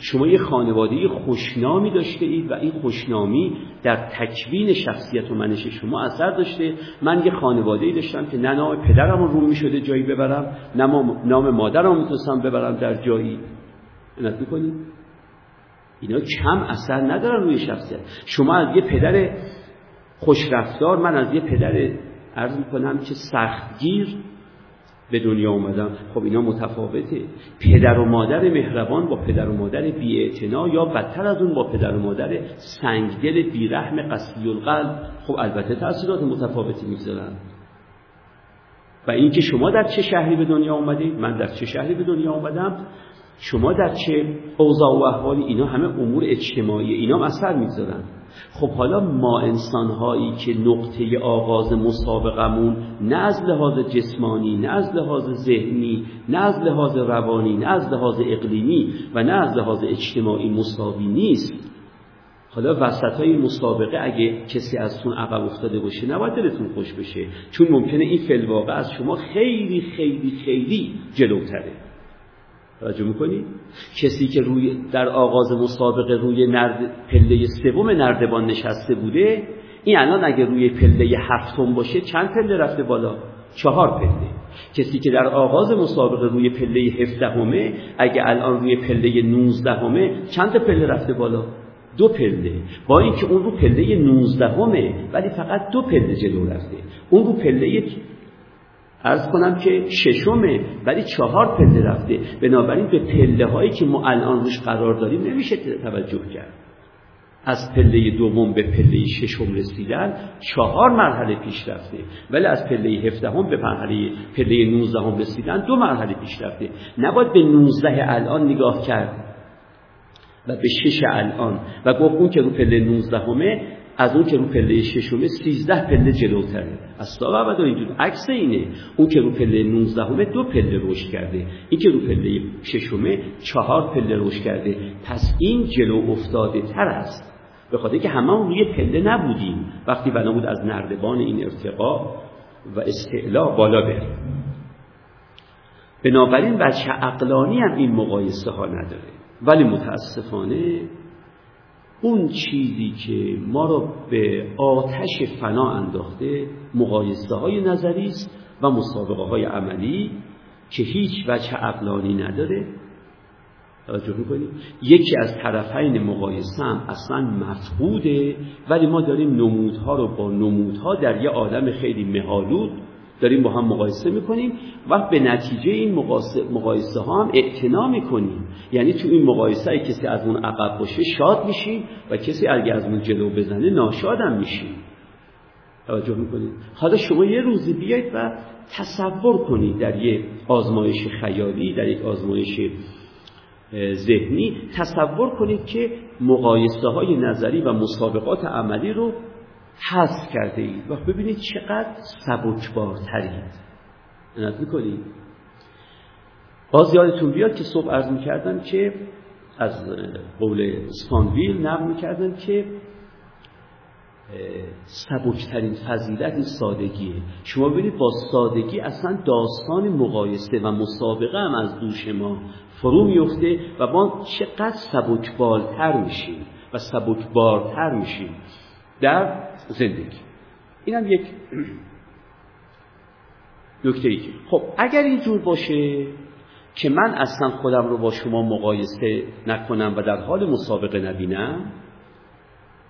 شما یه خانواده خوشنامی داشته اید و این خوشنامی در تکوین شخصیت و منش شما اثر داشته. من یه خانواده داشتم که نه نام پدرم رو می شده جایی ببرم نه نام مادرم می‌تونستم ببرم در جایی. عنایت می‌کنید اینا کم اثر ندارن روی شخصیت. شما از یه پدر خوشرفتار من از یه پدر عرض می‌کنم که سختگیر به دنیا اومدم خب اینا متفاوته. پدر و مادر مهربان با پدر و مادر بی‌اعتنا یا بدتر از اون با پدر و مادر سنگدل بیرحم قصی القلب. خب البته تاثیرات متفاوتی می‌گذارن. و اینکه شما در چه شهری به دنیا اومدید من در چه شهری به دنیا اومدم شما در چه اوضاع و احوالی؟ اینا همه امور اجتماعی. اینا اثر می‌گذارن. خب حالا ما انسان هایی که نقطه آغاز مسابقمون نه از لحاظ جسمانی نه از لحاظ ذهنی نه از لحاظ روانی نه از لحاظ اقلیمی و نه از لحاظ اجتماعی مساوی نیست. حالا وسط های مسابقه اگه کسی از تون عقب افتاده باشه نباید دلتون خوش بشه. چون ممکنه این فلواقع از شما خیلی خیلی خیلی جلوتره. توجه می‌کنی؟ کسی که روی در آغاز مسابقه روی نرد پله سوم نردبان نشسته بوده این الان اگه روی پله هفتم باشه چند پله رفته بالا؟ چهار پله. کسی که در آغاز مسابقه روی پله هفدهمه اگه الان روی پله نوزدهمه چند پله رفته بالا؟ دو پله. با اینکه اون رو پله نوزدهمه ولی فقط دو پله جلو رفته. اون رو پله ارز کنم که ششمه ولی چهار پله رفته. بنابراین به پله هایی که ما الان روش قرار داریم نمیشه توجه کرد. از پله دوم به پله ششم رسیدن چهار مرحله پیش رفته. ولی از پله هفدهم به مرحله پله نوزدهم رسیدن دو مرحله پیش رفته. نباید به نوزده الان نگاه کرد و به شش الان و گفت اون که رو پله نوزدهمه از اون که رو پله ششمه 13 پله جلوتره اصلا و اینجور. عکس اینه. اون که رو پله 19 دو پله رشد کرده. این که رو پله ششمه چهار پله رشد کرده. پس این جلو افتاده تر است. به خاطر که همه روی پله نبودیم. وقتی بنا بود از نردبان این ارتقا و استعلا بالا بریم. بنابراین بچه عقلانی هم این مقایسه ها نداره. ولی متاسفانه اون چیزی که ما را به آتش فنا انداخته مقایسه های نظری است و مسابقه های عملی که هیچ وجه عقلانی نداره. توجه می‌کنید یکی از طرفین مقایسه هم اصلا مفقوده ولی ما داریم نمودها رو با نمودها در یه آدم خیلی مهالود داریم با هم مقایسه می‌کنیم و به نتیجه این مقایسه ها هم اعتنا می‌کنیم. یعنی تو این مقایسه کسی از اون عقب باشه شاد میشیم و کسی اگه از اون جلو بزنه ناشادم میشیم. توجه می‌کنید؟ حالا شما یه روزی بیاید و تصور کنید در یک آزمایش خیالی در یک آزمایش ذهنی تصور کنید که مقایسه های نظری و مسابقات عملی رو حذف کرده اید. و ببینید چقدر سبکبارترید نظر می‌کنید. باز یادتون بیاد که صبح عرض می‌کردم که از قول سپانویل نقل می‌کردم که سبکترین فضیلت این سادگیه. شما ببینید با سادگی اصلا داستان مقایسه و مسابقه هم از دوش ما فرو میفته و ما چقدر سبکبالتر میشیم و سبکبارتر میشیم. در زندگی. اینم یک نکته ای خب اگر اینجور باشه که من اصلا خودم رو با شما مقایسه نکنم و در حال مسابقه نبینم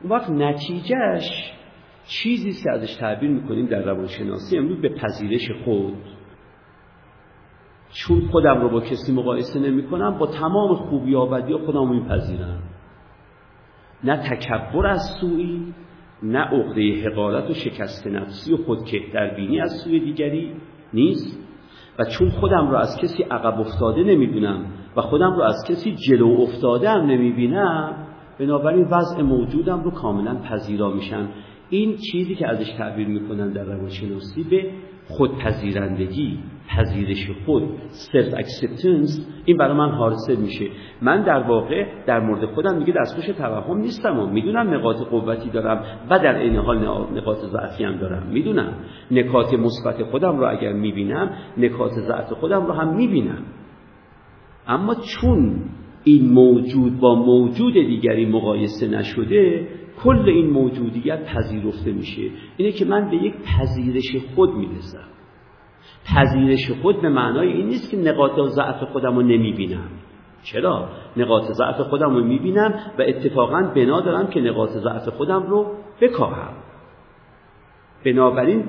اون وقت نتیجهش چیزی که ازش تعبیر می‌کنیم در روانشناسی امروز به پذیرش خود. چون خودم رو با کسی مقایسه نمی کنم با تمام خوبی و بدی خودم رو میپذیرم. نه تکبر از سوی نه عقده حقارت و شکست نفسی و خود بینی از سوی دیگری نیست. و چون خودم رو از کسی عقب افتاده نمی‌دونم و خودم رو از کسی جلو افتاده هم نمی‌بینم بنابراین وضع موجودم رو کاملا پذیرا میشم این چیزی که ازش تعبیر می‌کنن در روانشناسی به خودپذیرندگی. پذیرش خود self-acceptance این برای من حاصل میشه. من در واقع در مورد خودم میگه دستخوش توهم نیستم و می‌دونم نقاط قوتی دارم و در این حال نقاط ضعفی هم دارم. می‌دونم نکات مثبت خودم رو اگر می‌بینم نکات ضعف خودم رو هم می‌بینم. اما چون این موجود با موجود دیگری مقایسه نشده کل این موجودیت پذیرفته میشه. اینه که من به یک پذیرش خود می‌رسم. پذیرش خود به معنای این نیست که نقاط ضعف خودم رو نمی‌بینم. چرا؟ نقاط ضعف خودم رو می‌بینم و اتفاقا بنا دارم که نقاط ضعف خودم رو بکاهم. بنابراین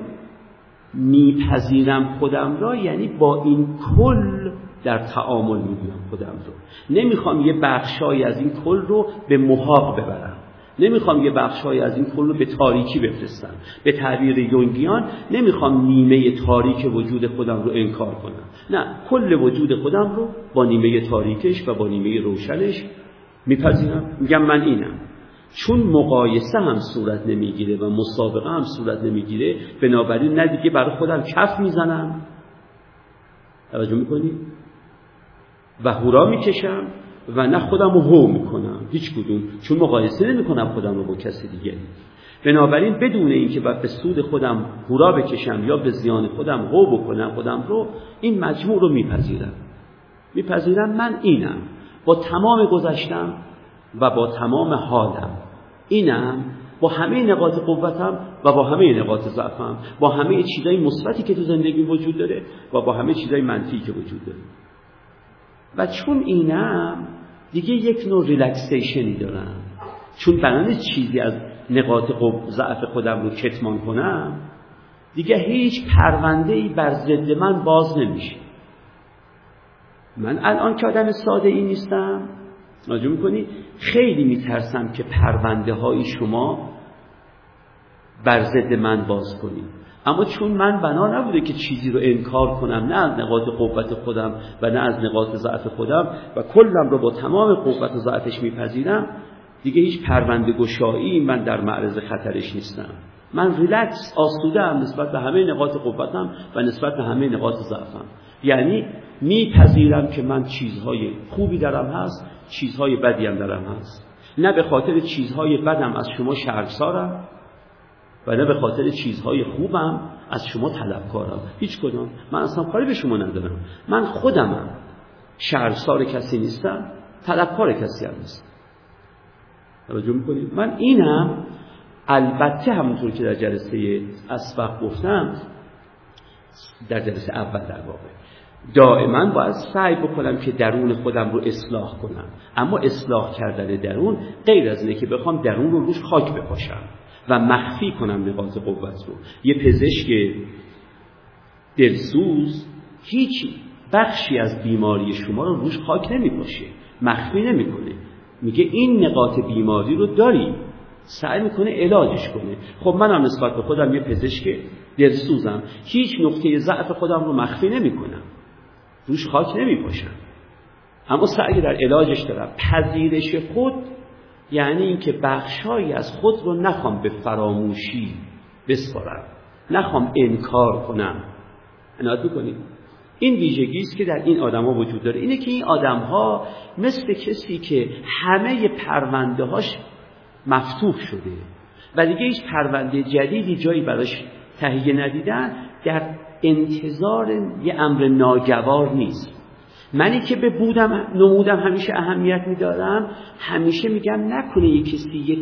میپذیرم خودم را یعنی با این کل در تعامل می‌بینم خودم رو. نمی‌خوام یه بخشایی از این کل رو به محاق ببرم. نمی‌خوام یه بخشهایی از این کل رو به تاریکی بفرستم. به تعبیر یونگیان نمی‌خوام نیمه تاریک وجود خودم رو انکار کنم. نه کل وجود خودم رو با نیمه تاریکش و با نیمه روشنش میپذیرم. میگم من اینم. چون مقایسه هم صورت نمی‌گیره و مسابقه هم صورت نمی‌گیره بنابراین نه دیگه برای خودم کف می‌زنم. توجه می‌کنی؟ و هورا می‌کشم. و نه خودم رو هو می‌کنم. هیچ کدوم. چون مقایسه نمی‌کنم خودم رو با کسی دیگری بنابراین بدون اینکه به سود خودم هورا بکشم یا به زیان خودم هو بکنم خودم رو این مجموع رو میپذیرم. میپذیرم من اینم. با تمام گذشتم و با تمام حالم. اینم. با همه نقاط قوتم و با همه نقاط ضعفم. با همه چیزای مثبتی که تو زندگی وجود داره و با همه چیزای منفی که وجود داره. و چون اینم دیگه یک نوع ریلکسیشنی دارم. چون بنان چیزی از نقاط ضعف خودم رو کتمان کنم دیگه هیچ پرونده ای بر ضد من باز نمیشه. من الان که آدم ساده ای نیستم. راجع می‌کنی؟ خیلی میترسم که پرونده های شما بر ضد من باز کنید اما چون من بنا نبوده که چیزی رو انکار کنم نه از نقاط قوت خودم و نه از نقاط ضعف خودم و کلم رو با تمام قوت و ضعفش میپذیرم دیگه هیچ پرونده گشایی من در معرض خطرش نیستم. من ریلکس آسوده هم نسبت به همه نقاط قوتم و نسبت به همه نقاط ضعفم. یعنی میپذیرم که من چیزهای خوبی درم هست چیزهای بدی هم درم هست. نه به خاطر چیزهای بدم از شما شرکسارم و نه به خاطر چیزهای خوبم از شما طلبکارم. هیچ کدام. من اصلا کاری به شما ندارم. من خودمم شرسار کسی نیستم طلبکار کسی هم نیستم. توجه می‌کنید؟ من اینم البته همونطور که در جلسه اسبق گفتم در جلسه اول در واقع دائما باید سعی بکنم که درون خودم رو اصلاح کنم. اما اصلاح کردن درون غیر از اینه که بخوام درون رو روش خاک بپاشم. و مخفی کنم نقاط قوت رو. یه پزشک دلسوز هیچ بخشی از بیماری شما رو روش خاک نمیپاشه مخفی نمی‌کنه. میگه این نقاط بیماری رو داری. سعی می‌کنه علاجش کنه. خب منم نسبت به خودم یه پزشک دلسوزم. هیچ نقطه ضعف خودم رو مخفی نمی‌کنم. روش خاک نمیپاشم. اما سعی در علاجش دارم. پذیرش خود یعنی اینکه بخشهایی از خود رو نخوام به فراموشی بسپارم نخوام انکار کنم. عنایت بکنید این ویژگی است که در این آدما وجود داره. اینه که این آدمها مثل کسی که همه پرونده هاش مفتوح شده و دیگه هیچ پرونده جدیدی جایی براش تهیه ندیدن در انتظار یه امر ناگوار نیست. منی که به بودم نمودم همیشه اهمیت میدارم همیشه میگم نکنه یه کسی یه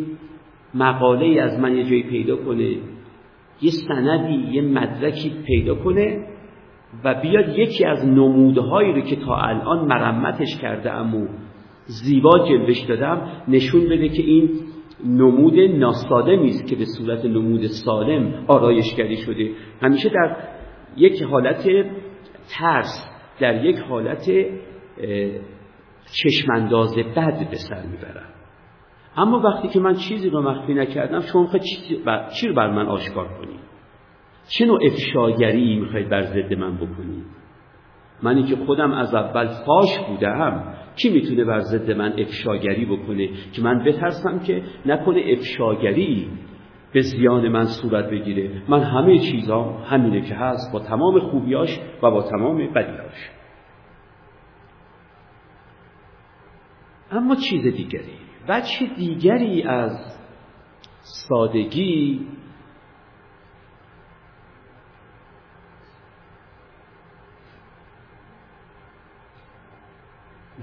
مقاله از من یه جایی پیدا کنه یه سندی یه مدرکی پیدا کنه و بیاد یکی از نمودهایی رو که تا الان مرمتش کرده امو زیبا جلوش دادم نشون بده که این نمود ناسالمی است که به صورت نمود سالم آرایشگری شده. همیشه در یک حالت ترس در یک حالت چشمانداز بد به سر می‌برم. اما وقتی که من چیزی رو مخفی نکردم شما چی رو بر من آشکار کنید؟ چه نوع افشاگری می‌خواید بر ضد من بکنید؟ منی که خودم از اول فاش بودم کی می‌تونه بر ضد من افشاگری بکنه؟ که من بترسم که نکنه افشاگری به زیان من صورت بگیره. من همه چیزا همینه که هست با تمام خوبیاش و با تمام بدیاش. اما چیز دیگری بچه دیگری از سادگی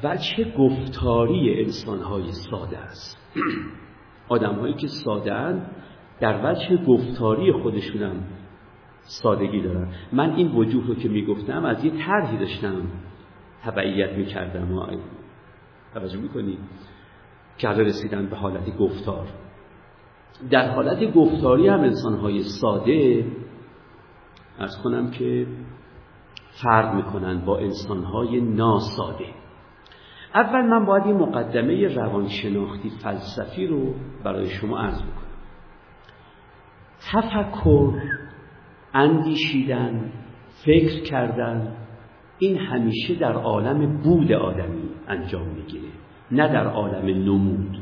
وجه گفتاری انسانهای ساده است. آدمهایی که ساده در وجه گفتاری خودشونم سادگی دارن. من این وجوه رو که می‌گفتم از یه طرحی داشتم. تبعیت می‌کردم. توجه می‌کنی؟ که رسیدن به حالت گفتار. در حالت گفتاری هم انسانهای ساده ارز کنم که فرق می‌کنن با انسانهای ناساده. اول من باید این مقدمه روانشناختی فلسفی رو برای شما عرض بکنم. تفکر اندیشیدن فکر کردن این همیشه در عالم بود آدمی انجام می‌گیره نه در عالم نمود.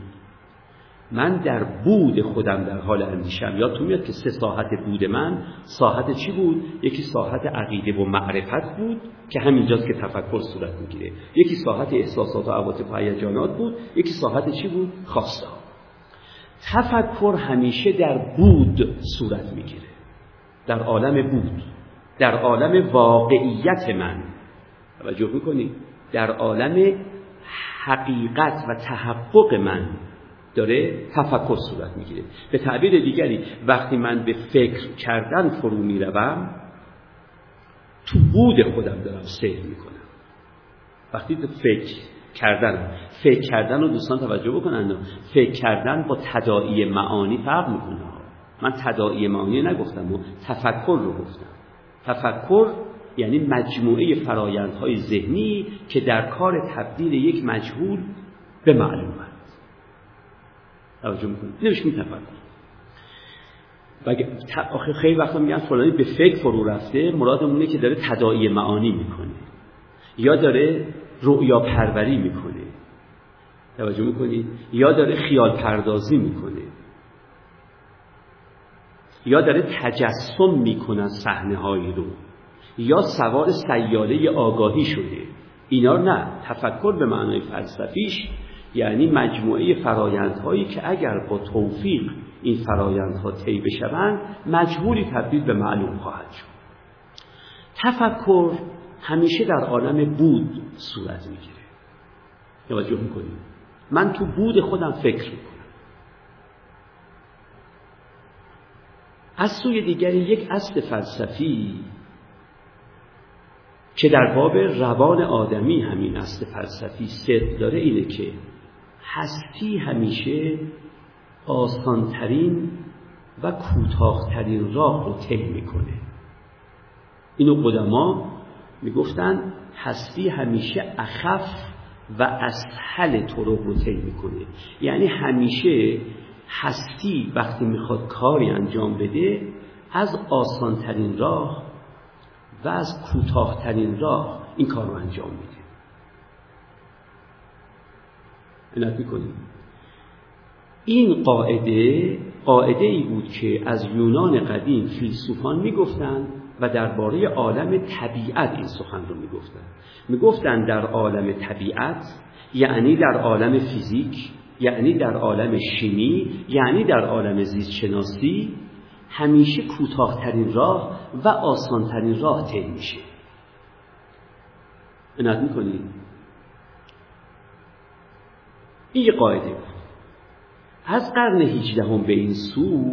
من در بود خودم در حال اندیشم. تو میاد که سه ساحت بود من ساحت چی بود؟ یکی ساحت عقیده و معرفت بود که همینجاست که تفکر صورت می‌گیره. یکی ساحت احساسات و عواطف و بود یکی ساحت چی بود؟ خواسته تفکر همیشه در بود صورت می‌گیره. در عالم بود در عالم واقعیت من. توجه می‌کنید در عالم حقیقت و تحقق من داره تفکر صورت می‌گیره. به تعبیر دیگری وقتی من به فکر کردن فرو می‌روم تو بود خودم دارم سیر می‌کنم. وقتی فکر کردن. فکر کردن رو دوستان توجه بکنن. فکر کردن با تداعی معانی فرق می‌کنه. من تداعی معانی نگفتم و تفکر رو گفتم. تفکر یعنی مجموعه فرایندهای ذهنی که در کار تبدیل یک مجهول به معلومه توجه می‌کنید؟ نمیشه تفکر. آخه خیلی وقتا میگن فلانی به فکر فرو رفته مرادمونه که داره تداعی معانی می‌کنه. یا داره رؤیا پروری می‌کنه. توجه می‌کنید یا داره خیال پردازی می‌کنه. یا داره تجسم می‌کنه صحنه هایی رو. یا سوار سیاله آگاهی شده. اینا نه. تفکر به معنای فلسفیش یعنی مجموعه فرایندهایی که اگر با توفیق این فرایندها طی بشوند مجبوری تبدیل به معلوم خواهد شد. تفکر همیشه در عالم بود صورت می‌گیره. توجه می‌کنید من تو بود خودم فکر می‌کنم. از سوی دیگری یک اصل فلسفی که در باب روان آدمی همین اصل فلسفی صدق داره اینه که هستی همیشه آسانترین و کوتاهترین راه رو طی می‌کنه. اینو قدما می‌گفتن هستی همیشه اخف و اسهل طرق رو طی می‌کنه. یعنی همیشه هستی وقتی می‌خواد کاری انجام بده از آسانترین راه و از کوتاهترین راه این کار رو انجام میده. عنایت می‌کنیم. این قاعده قاعده ای بود که از یونان قدیم فیلسوفان می‌گفتند و درباره عالم طبیعت این سخن رو می‌گفتند می‌گفتند در عالم طبیعت یعنی در عالم فیزیک یعنی در عالم شیمی یعنی در عالم زیست شناسی همیشه کوتاهترین راه و آسانترین راه طی میشه. عنایت می‌کنید این یه قاعده از قرن هیچدهم به این سو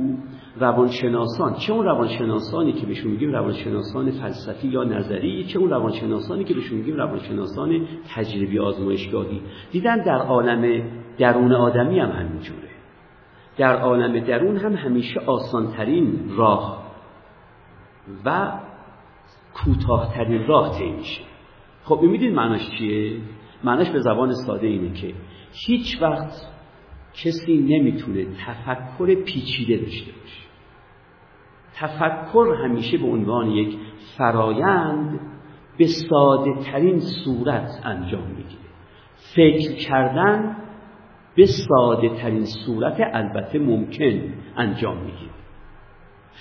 روانشناسان چه اون روانشناسانی که بهشون میگیم روانشناسان فلسفی یا نظری چه اون روانشناسانی که بهشون میگیم روانشناسان تجربی آزمایشگاهی. دیدن در عالم درون آدمی هم همینجوره در عالم درون هم همیشه آسانترین راه و کوتاهترین راه طی میشه. خب می‌دید معناش چیه؟ معناش به زبان ساده اینه که هیچ وقت کسی نمی‌تونه تفکر پیچیده داشته باشه. تفکر همیشه به عنوان یک فرایند به ساده ترین صورت انجام می‌گیره فکر کردن به ساده ترین صورت البته ممکن انجام می‌گیره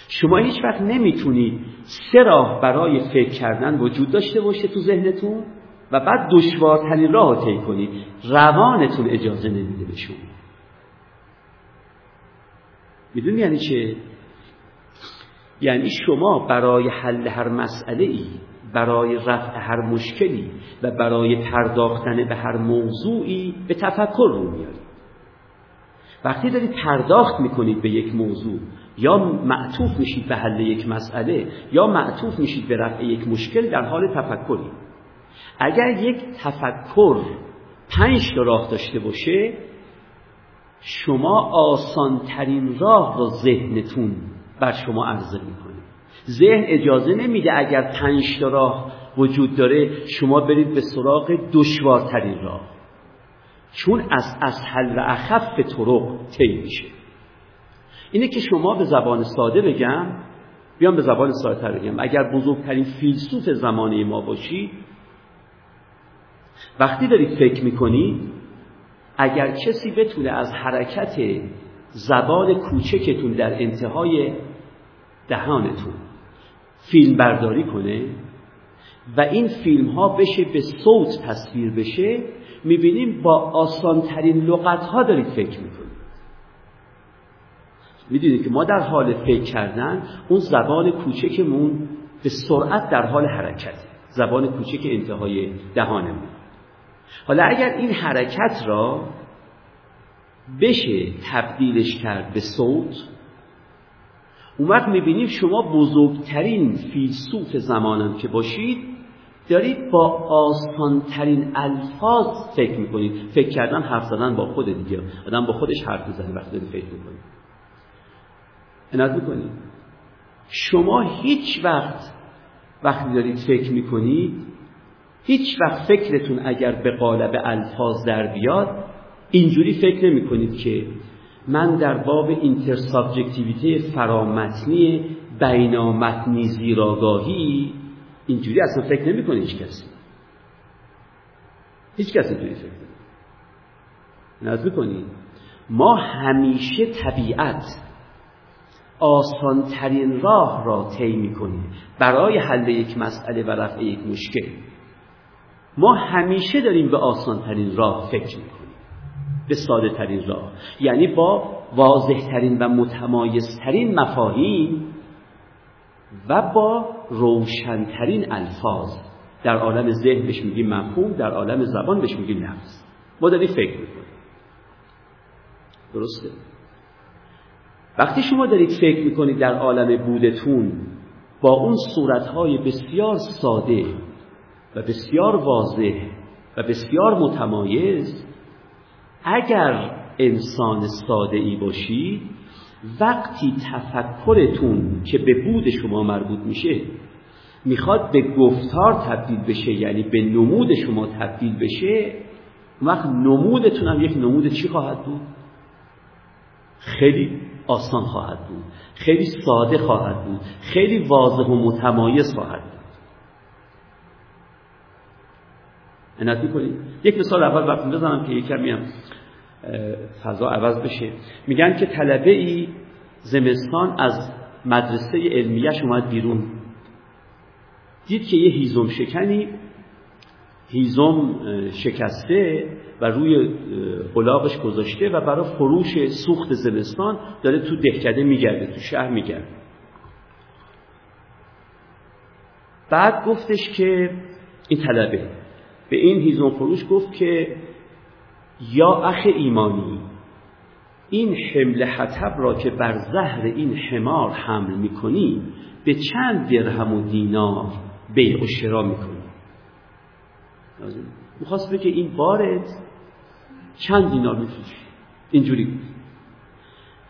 شما هیچ وقت نمی‌تونید سه راه برای فکر کردن وجود داشته باشه تو ذهنتون و بعد دشوارترین راه طی کنید روانتون اجازه نمیده به می‌دونی یعنی چه؟ یعنی شما برای حل هر مسئله ای برای رفع هر مشکلی و برای پرداختن به هر موضوعی به تفکر رو میارید وقتی دارید پرداخت می‌کنید به یک موضوع یا معطوف میشید به حل یک مسئله یا معطوف میشید به رفع یک مشکل در حال تفکری. اگر یک تفکر پنج تا راه داشته باشه شما آسانترین راه را ذهنتون بر شما عرضه می‌کنه. ذهن اجازه نمیده اگر پنج راه وجود داره شما برید به سراغ دشوارترین راه. چون از اسهل و اخف طرق طی میشه. اینه که شما به زبان ساده بگم بیام به زبان ساده تر بگم. اگر بزرگترین فیلسوف زمانه ما باشی وقتی دارید فکر می‌کنید اگر کسی بتونه از حرکت زبان کوچکتون در انتهای دهانتون فیلم برداری کنه و این فیلم ها بشه به صوت تصویر بشه می‌بینیم با آسانترین لغت ها دارید فکر می‌کنید. می‌دونید که ما در حال فکر کردن اون زبان کوچکمون به سرعت در حال حرکت زبان کوچک انتهای دهانمون. حالا اگر این حرکت را بشه تبدیلش کرد به صوت وقت می‌بینید شما بزرگترین فیلسوف زمانم که باشید دارید با آسانترین الفاظ فکر می‌کنید. فکر کردن حرف زدن با خود دیگه. آدم با خودش حرف می‌زنه وقتی دارید فکر می‌کنید. عنایت می‌کنید. شما هیچ وقت وقتی دارید فکر می‌کنید هیچ وقت فکرتون اگر به قالب الفاظ در بیاد اینجوری فکر نمی کنید که من در باب اینترسابجکتیویته فرامتنی بینامتنی زیراگاهی اینجوری اصلا فکر نمی کنید هیچ کسی. هیچ کسی اینجوری فکر نظر کنید ما همیشه طبیعت آسانترین راه را طی می‌کنیم برای حل یک مسئله و رفع یک مشکل. ما همیشه داریم به آسانترین راه فکر می‌کنیم. به ساده ترین راه. یعنی با واضح ترین و متمایزترین مفاهیم و با روشنترین الفاظ. در عالم ذهن بهش میگیم مفهوم در عالم زبان بهش میگیم لفظ ما داریم فکر می‌کنیم. درسته؟ وقتی شما دارید فکر می‌کنید در عالم بودتون با اون صورتهای بسیار ساده و بسیار واضح و بسیار متمایز اگر انسان ساده ای باشید وقتی تفکرتون که به بود شما مربوط میشه می‌خواد به گفتار تبدیل بشه یعنی به نمود شما تبدیل بشه وقت نمودتون هم یک نمود چی خواهد بود؟ خیلی آسان خواهد بود خیلی ساده خواهد بود خیلی واضح و متمایز خواهد بود عنایت کنید یک مثال اول وقتی بزنم که یک کمی هم فضا عوض بشه. میگن که طلبه ای زمستان از مدرسه علمیش اومد بیرون. دید که یه هیزم شکنی هیزم شکسته و روی قلاقش گذاشته و برای فروش سوخت زمستان داره تو دهکده میگرده تو شهر میگرده. بعد گفتش که این طلبه به این هیزم فروش گفت که یا اخ ایمانی این حمل حتب را که بر زهر این حمار حمل می‌کنی به چند درهم و دینار بیع و شرا می‌کنی؟ می‌خواست که این بارت چند دینار میفروشی؟ اینجوری گفت.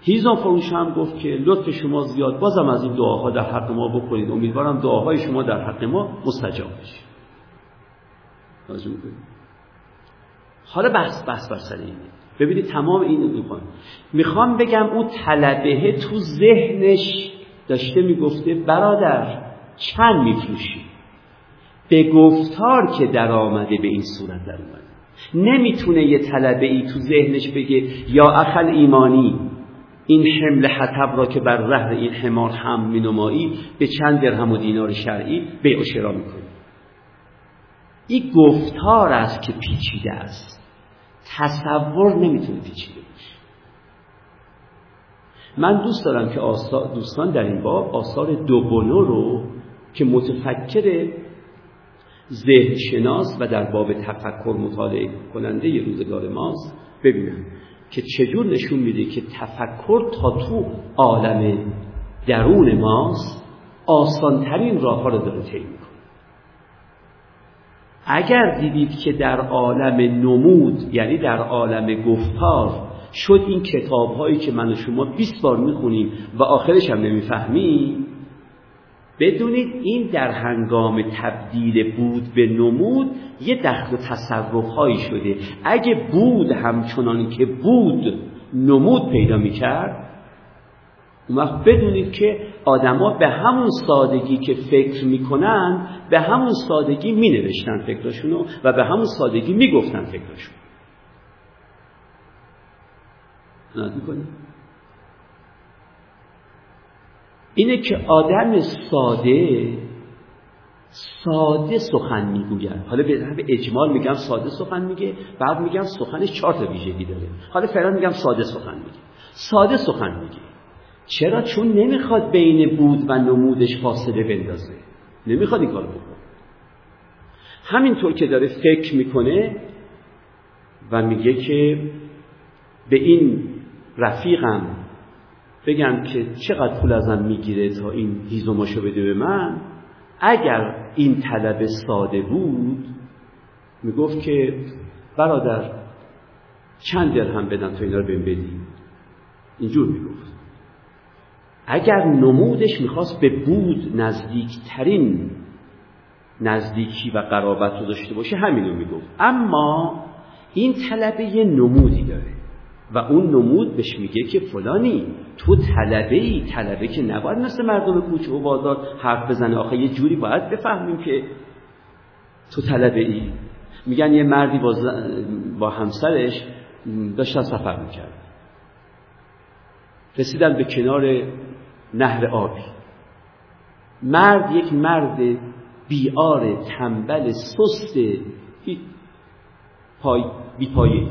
هیزان فروش هم گفت که لطف شما زیاد بازم از این دعاها در حق ما بکنید. امیدوارم دعاهای شما در حق ما مستجاب بشه. حالا بحث بحث بر سر اینه. ببینید تمام این می‌خوام می‌خوام بگم اون طلبه تو ذهنش داشته می‌گفته برادر چند میفروشی؟ به گفتار که در آمده به این صورت در اومده. نمی‌تونه یه طلبه ای تو ذهنش بگه یا اخل ایمانی این حمل حتب را که بر رهر این حمار هم مینمایی به چند درهم و دینار شرعی به و شرا می‌کنی این گفتار است که پیچیده است. تصور نمی‌تونه پیچیده باشه. من دوست دارم که دوستان در این باب آثار دوبونو رو که متفکر ذهن شناس و در باب تفکر مطالعه کننده ی روزگار ماست ببینم که چجور نشون میده که تفکر تا تو عالم درون ماست آسانترین راه ها رو داره طی اگر دیدید که در عالم نمود یعنی در عالم گفتار شد این کتاب هایی که من و شما 20 بار می‌خونیم و آخرش هم نمی‌فهمیم بدونید این در هنگام تبدیل بود به نمود یه دخل و تصرف شده. اگه بود همچنان که بود نمود پیدا می‌کرد اون وقت بدونید که آدما به همون سادگی که فکر می‌کنن به همون سادگی مینوشتن فکرشونو و به همون سادگی می‌گفتن فکرشون اینه که آدم ساده ساده سخن می‌گوید. حالا به اجمال میگم ساده سخن میگه بعد میگم سخنش چهار تا ویژگی داره. حالا فعلا میگم ساده سخن میگه. ساده سخن میگه. چرا؟ چون نمی‌خواد بین بود و نمودش فاصله بندازه. نمی‌خواد این کارو بکنه. همینطور که داره فکر می‌کنه و میگه که به این رفیقم بگم که چقدر پول ازم می‌گیره تا این هیزوماشو بده به من اگر این طلب ساده بود می‌گفت که برادر چند درهم بدم تا اینا رو بهم بدی. اینجور می‌گفت. اگر نمودش می‌خواست به بود نزدیکترین نزدیکی و قرابت رو داشته باشه همینو می‌گفت. اما این طلبه یه نمودی داره و اون نمود بهش میگه که فلانی تو طلبه ای طلبه که نباید مثل مردم کوچه و بازار حرف بزنه. آخه یه جوری باید بفهمیم که تو طلبه ای میگن یه مردی با, با همسرش داشتن سفر می‌کرد. رسیدن به کنار نهر آبی. مرد یک مرد بیار تنبل سست پای بیپایه.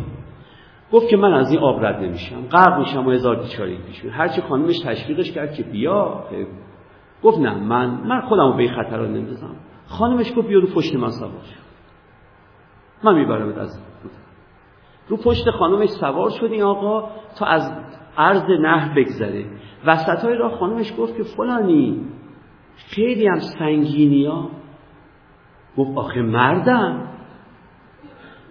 گفت که من از این آب رد نمیشم. غرق میشم و هزار بیچاره پیش هرچی خانمش تشویقش کرد که بیا گفت نه من من خودمو به این خطر نمیزم خانمش گفت بیا رو پشت من سوار من می‌برم از رو پشت خانمش سوار شد این آقا تا از عرض نهر بگذره. وسط های راه خانمش گفت که فلانی خیلی هم سنگینی ها. گفت آخه مردم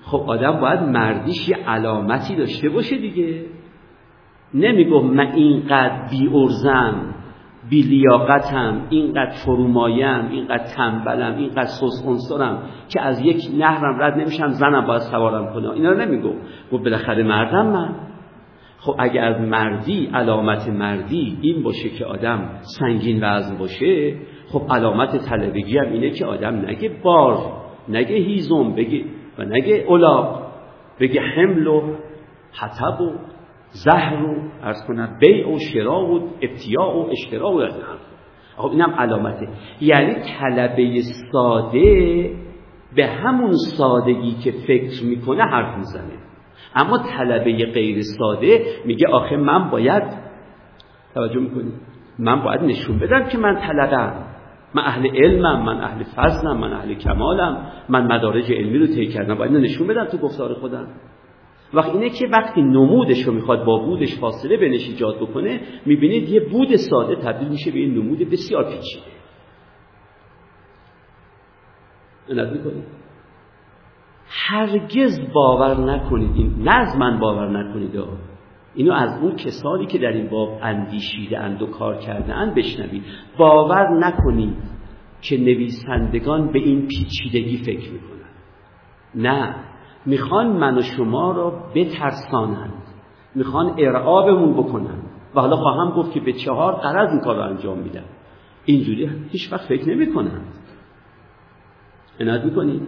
خب آدم باید مردیش یه علامتی داشته باشه دیگه. نمی‌گفت من اینقدر بی ارزم بی لیاقتم اینقدر فرومایم اینقدر تنبلم اینقدر سوسخونسرم که از یک نهرم رد نمیشم زنم باید سوارم کنه. اینا رو نمی‌گفت. گفت بالاخره مردم من. خب اگر مردی علامت مردی این باشه که آدم سنگین وزن باشه خب علامت طلبگی هم اینه که آدم نگه بار نگه هیزم بگه و نگه اولاق بگه حمل و حتب و زهر و ارز کنم بیع و شرا و ابتیاع و اشترا و از خب اینم علامته. یعنی طلبه ساده به همون سادگی که فکر می‌کنه حرف می‌زنه. اما طلبه غیر ساده میگه آخه من باید توجه می‌کنی. من باید نشون بدم که من طلبم. من اهل علمم من اهل فضلم من اهل کمالم من مدارج علمی رو طی کردم. باید نشون بدم تو گفتار خودم. وقت اینه که وقتی نمودش رو می‌خواد با بودش فاصله بینش ایجاد بکنه می‌بینید یه بود ساده تبدیل میشه به این نمود بسیار پیچیده. هرگز باور نکنید این نه من باور نکنید اینو از اون کسانی که در این باب اندیشیده اند و کار کرده اند بشنوید. باور نکنید که نویسندگان به این پیچیدگی فکر می‌کنند. نه. می‌خوان من و شما را بترسانند. می‌خوان ارعابمون بکنند. و حالا خواهم گفت که به چهار قرض این کار رو انجام میدن. اینجوری هیچ وقت فکر نمی‌کنند. عنایت می‌کنید؟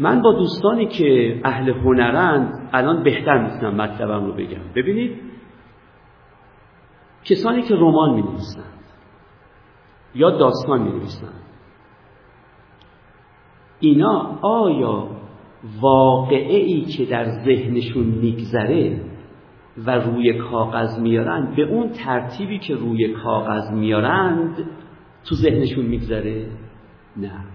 من با دوستانی که اهل هنرند الان بهتر می‌تونم مطلبم رو بگم. ببینید کسانی که رمان می یا داستان می اینا آیا واقعه ای که در ذهنشون میگذره و روی کاغذ میارند به اون ترتیبی که روی کاغذ میارند تو ذهنشون میگذره؟ نه.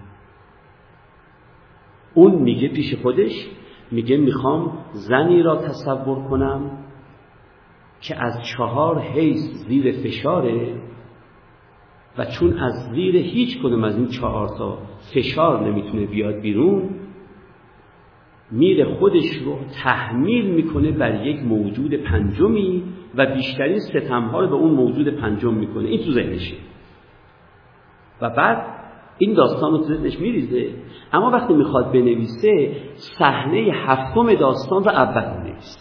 اون میگه پیش خودش میگه می‌خوام زنی را تصور کنم که از چهار حیث زیر فشاره و چون از زیر هیچ کدوم از این چهار تا فشار نمی‌تونه بیاد بیرون میره خودش رو تحمیل می‌کنه بر یک موجود پنجمی و بیشترین ستمها رو به اون موجود پنجم می‌کنه. این تو ذهنشه. و بعد این داستان رو ذهنش میریزه. اما وقتی می‌خواد بنویسه صحنه هفتم داستان رو اول می‌نویسه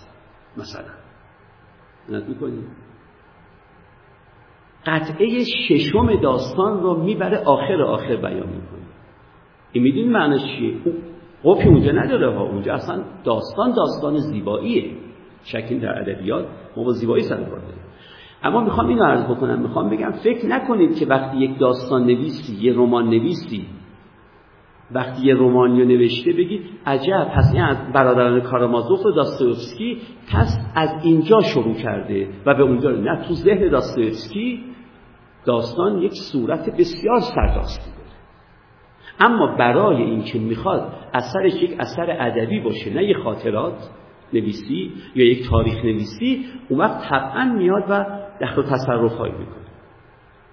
مثلا. می‌کنید قطعه ششم داستان رو می‌بره آخر آخر بیان می‌کنه. این می‌دونی معنیش چیه؟ قفی اونجا نداره ها. اونجا اصلا داستان داستان زیباییه. شکل در ادبیات ما با زیبایی سر اما می‌خوام اینو عرض بکنم می‌خوام بگم فکر نکنید که وقتی یک داستان نویسی یه رمان نویسی وقتی یه رومانی نوشته بگید عجب پس این از برادران کارامازوف و داستایوفسکی پس از اینجا شروع کرده و به اونجا نه تو ذهن داستایوفسکی داستان یک صورت بسیار سرداستی داره اما برای اینکه می‌خواد اثرش یک اثر ادبی باشه نه یه خاطرات نویسی یا یک تاریخ نویسی اون وقت طبعا میاد و دخل تصرف هایی می‌کنه.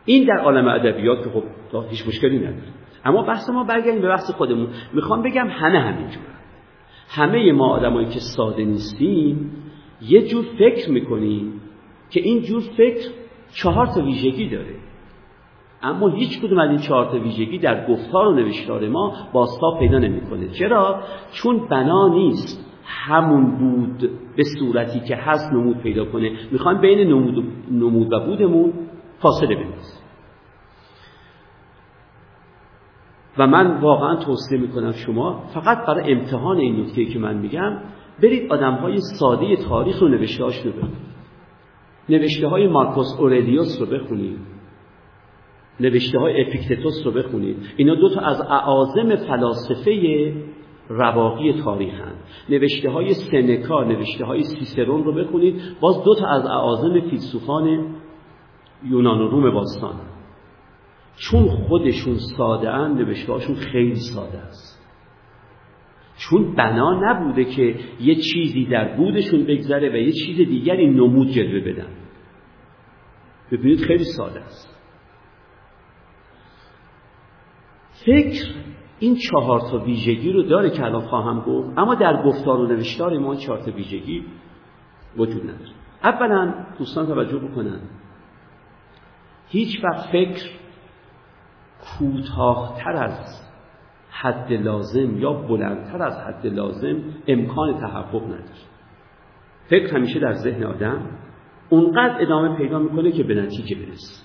این در عالم ادبیات که خب هیچ مشکلی نداره. اما بحث ما برگردیم به بحث خودمون. می‌خوام بگم همه همینجور همه ما آدمایی که ساده نیستیم یه جور فکر می‌کنیم که این جور فکر چهار تا ویژگی داره. اما هیچ کدوم از این چهار تا ویژگی در گفتار و نوشتار ما باستا پیدا نمی‌کنه. چرا؟ چون بنا نیست. همون بود به صورتی که هست نمود پیدا کنه. می‌خوایم بین نمود و, نمود و بودمون فاصله بندازیم. و من واقعا توصیه می‌کنم شما فقط برای امتحان این نکته که من میگم برید آدم های ساده تاریخ رو نوشته هاش رو بخونید. نوشته های مارکوس اورلیوس رو بخونید. نوشته های اپیکتتوس رو بخونید. اینا دو تا از اعاظم فلاسفه رواقی هن. نوشته های سنکا نوشته های سیسرون رو بخونید. باز دو تا از اعاظم فیلسوفان یونان و روم باستان. چون خودشون ساده هن نوشته هاشون خیلی ساده است. چون بنا نبوده که یه چیزی در بودشون بگذره و یه چیز دیگری نمود جلوه بدن. ببینید خیلی ساده است. فکر این چهار تا ویژگی رو داره که الان خواهم گفت اما در گفتار و نوشتار ما چهار تا ویژگی وجود نداره. اولا دوستان توجه بکنن هیچ وقت فکر کوتاهتر از حد لازم یا بلندتر از حد لازم امکان تحقق نداره. فکر همیشه در ذهن آدم اونقدر ادامه پیدا می‌کنه که به نتیجه برسه.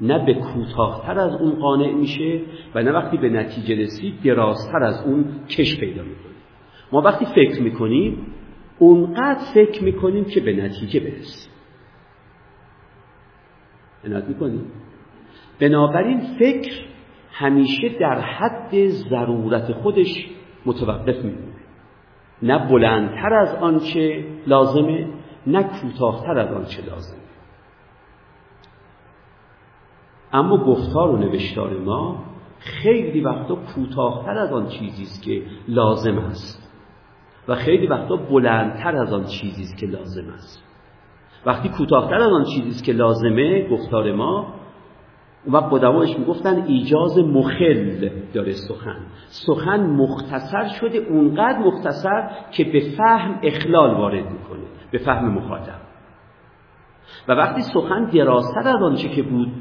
نه به کوتاهتر از اون قانع میشه و نه وقتی به نتیجه رسید درازتر از اون کش پیدا می‌کنه. ما وقتی فکر می‌کنیم اونقدر فکر می‌کنیم که به نتیجه برسیم. عنایت می‌کنیم. بنابراین فکر همیشه در حد ضرورت خودش متوقف میمونه. نه بلندتر از آنچه لازمه نه کوتاهتر از آنچه لازمه. اما گفتار و نوشتار ما خیلی وقتا کوتاهتر از آن چیزی است که لازم است. و خیلی وقتا بلندتر از آن چیزی است که لازم است. وقتی کوتاهتر از آن چیزی است که لازمه گفتار ما و قدمایش می‌گفتن ایجاز مخل داره سخن. سخن مختصر شده اونقدر مختصر که به فهم اخلال وارد می‌کنه به فهم مخاطب. و وقتی سخن درازتر از آنچه که بود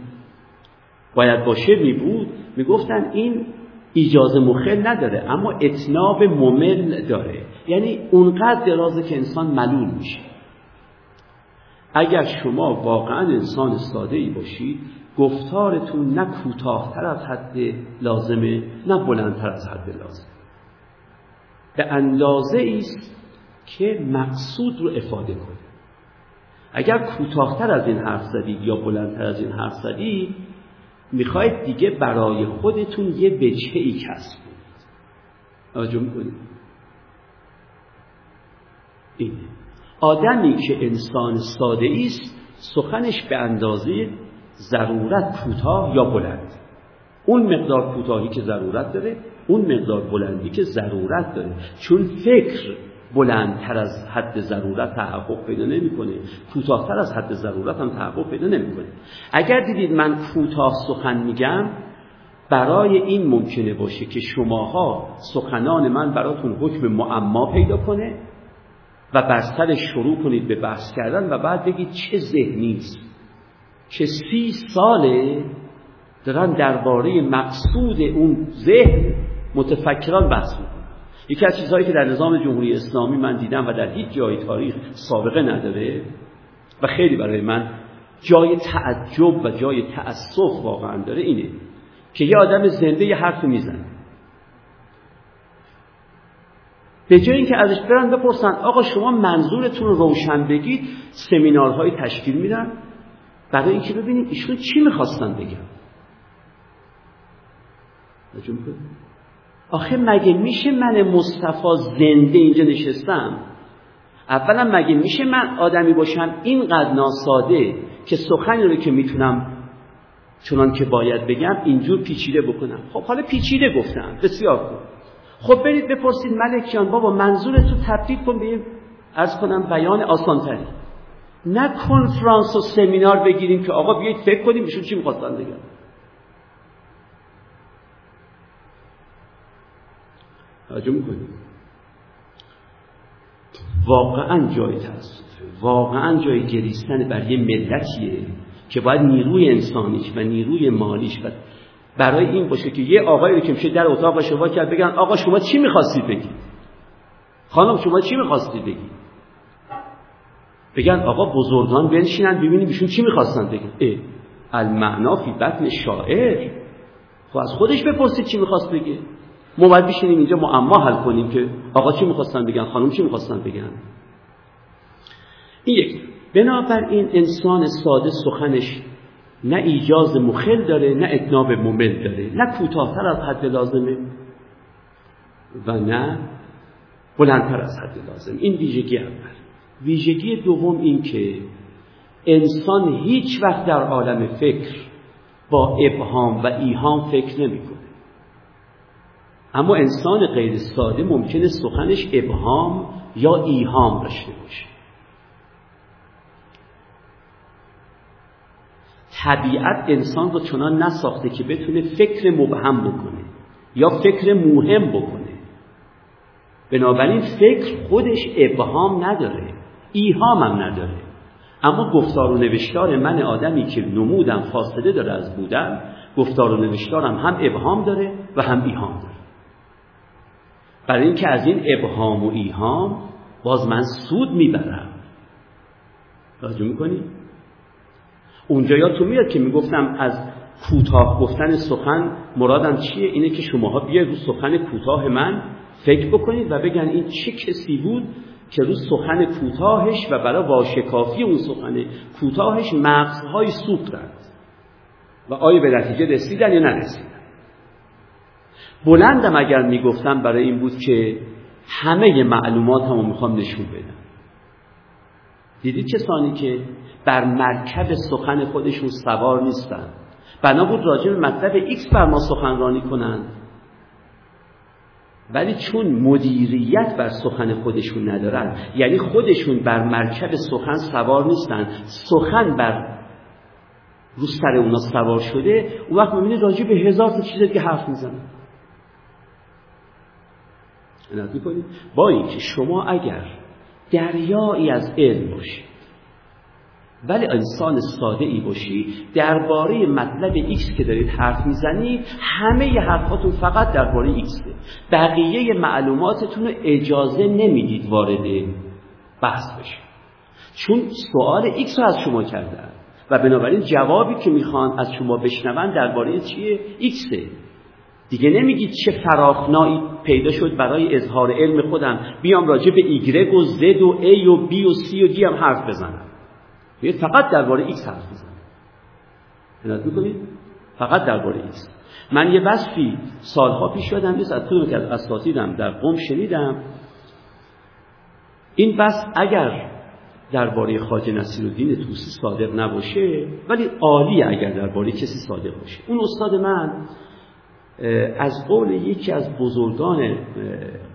باید باشه می بود. می گفتن این ایجاز مخل نداره اما اتناب ممل داره. یعنی اونقدر درازه که انسان ملول میشه. اگر شما واقعا انسان ساده ای باشید گفتارتون نه کوتاهتر از حد لازمه نه بلندتر از حد لازم به اندازه است که مقصود رو افاده کنه اگر کوتاهتر از این حرف زدید یا بلندتر از این حرف زدید می‌خواید دیگه برای خودتون یه بچه ای کسب کنید. توجه می‌کنید اینه. آدمی که انسان ساده است سخنش به اندازه ضرورت کوتاه یا بلند. اون مقدار کوتاهی که ضرورت داره اون مقدار بلندی که ضرورت داره. چون فکر بلندتر از حد ضرورت تحقق پیدا نمی‌کنه. کوتاهتر از حد ضرورت هم تحقق پیدا نمی‌کنه. اگر دیدید من کوتاه سخن میگم برای این ممکنه باشه که شماها سخنان من براتون حکم معما پیدا کنه و بر شروع کنید به بحث کردن و بعد بگید چه ذهنی است. که سی ساله دارن درباره مقصود اون ذهن متفکران بحث می‌کنن. یکی از چیزهایی که در نظام جمهوری اسلامی من دیدم و در هیچ جای تاریخ سابقه نداره و خیلی برای من جای تعجب و جای تأسف واقعا داره اینه که یه آدم زنده یه حرف می‌زنه. به جای اینکه ازش برن بپرسن آقا شما منظورتون رو روشن بگید سمینارهای تشکیل میدن. برای اینکه ببینید ایشون چی می‌خواستن بگن. آخه مگه میشه من مصطفی زنده اینجا نشستم؟ اولا مگه میشه من آدمی باشم اینقدر ناساده که سخنی رو که می‌تونم چنان که باید بگم اینجور پیچیده بکنم؟ خب حالا پیچیده گفتم بسیار خوب. خب برید بپرسید ملک بابا منظور تو تبدیل کن به از کنم بیان آسانتری. نه کنفرانس و سمینار بگیریم که آقا بیایید فکر کنیم ایشون چی می‌خواستن بگم توجه می‌کنیم واقعا جای تاسفه واقعا جای گریستن بر یه ملتیه که باید نیروی انسانیش و نیروی مالیش و برای این باشه که یه آقایی رو که میشه در اتاق شما کرد بگن آقا شما چی می‌خواستید بگید خانم شما چی می‌خواستید بگید بگن آقا بزرگان بنشینن ببینیم ایشون چی می‌خواستن بگن. اه المعنا فی بطن شاعر. خب از خودش بپرسید چی می‌خواست بگه. ما باید بشینیم اینجا معما حل کنیم که آقا چی می‌خواستن بگن؟ خانم چی می‌خواستن بگن؟ این یک بنابراین انسان ساده سخنش نه ایجاز مخل داره نه اتناب ممل داره. نه کوتاهتر از حد لازمه و نه بلندتر از حد لازم این ویژگی اول. ویژگی دوم این که انسان هیچ وقت در عالم فکر با ابهام و ایهام فکر نمی‌کنه. اما انسان غیر ساده ممکنه سخنش ابهام یا ایهام داشته باشه. طبیعت انسان رو چنان نساخته که بتونه فکر مبهم بکنه یا فکر مهم بکنه. بنابراین فکر خودش ابهام نداره ایهام هم نداره. اما گفتار و نوشتار من آدمی که نمودم فاصله داره از بودن گفتار و نوشتارم هم ابهام داره و هم ایهام داره. برای اینکه از این ابهام و ایهام باز من سود می‌برم. توجه می‌کنی؟ اونجا تو میاد که می‌گفتم از کوتاه گفتن سخن مرادم چیه؟ اینه که شماها بیاید رو سخن کوتاه من فکر بکنید و بگن این چه کسی بود که رو سخن کوتاهش و برای واشکافی اون سخن کوتاهش مغزهای سوختند و آیا به نتیجه رسیدن یا نرسیدن بلندم اگر می‌گفتم برای این بود که همه معلومات همو می‌خوام نشون بدم. دیدید کسانی که بر مرکب سخن خودشون سوار نیستن. بنا بود راجع به مطلب ایکس بر ما سخنرانی کنند ولی چون مدیریت بر سخن خودشون ندارن یعنی خودشون بر مرکب سخن سوار نیستن سخن بر رو سر اونا سوار شده اون وقت می‌بینید راجع به هزار تا چیز که حرف می‌زنن. با اینکه شما اگر دریایی از علم باشید ولی انسان ساده ای باشی درباره مطلب ایکس که دارید حرف می‌زنید همه ی حرفاتون فقط درباره ایکس بقیه معلوماتتون رو اجازه نمی‌دید وارد بحث بشه چون سوال ایکس رو از شما کردن و بنابراین جوابی که می‌خوان از شما بشنون درباره چیه؟ ایکسه دیگه نمیگید چه فراخنایی پیدا شد برای اظهار علم خودم. بیام راجع به ایگرگ و Z و A و B و C و D هم حرف بزنم. فقط درباره ایکس حرف بزنم. می‌کنید فقط درباره ایکس من یه وصفی سالها پیش یادم نیست از کدوم که از اساتیدم در قم شنیدم. این وصف اگر درباره خواجه نصیرالدین طوسی صادق نباشه ولی عالیه اگر درباره کسی صادق باشه. اون استاد من از قول یکی از بزرگان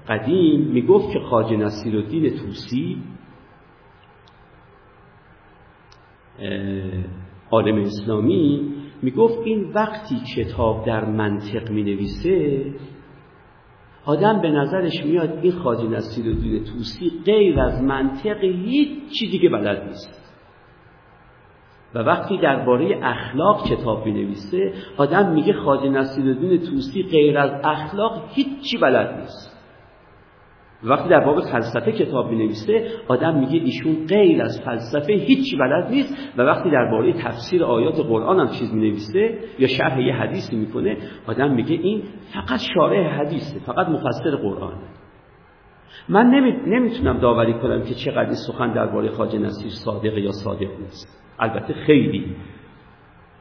قدیم می‌گفت که خواجه نصیرالدین طوسی عالم اسلامی می‌گفت این وقتی کتاب در منطق می نویسه آدم به نظرش میاد این خواجه نصیرالدین توسی غیر از منطق هیچ چی دیگه بلد نیست. و وقتی درباره اخلاق کتاب می نویسه آدم میگه خواجه نصیرالدین توسی غیر از اخلاق هیچی بلد نیست. وقتی در باب فلسفه کتاب می نویسه آدم میگه ایشون غیر از فلسفه هیچی بلد نیست و وقتی درباره تفسیر آیات قرآن هم چیز می نویسه یا شرح یه حدیثی می‌کنه آدم میگه این فقط شارح حدیثه فقط مفسر قرآنه من نمی... نمی‌تونم داوری کنم که چقدر سخن درباره خواجه نصیر صادق یا صادق نیست. البته خیلی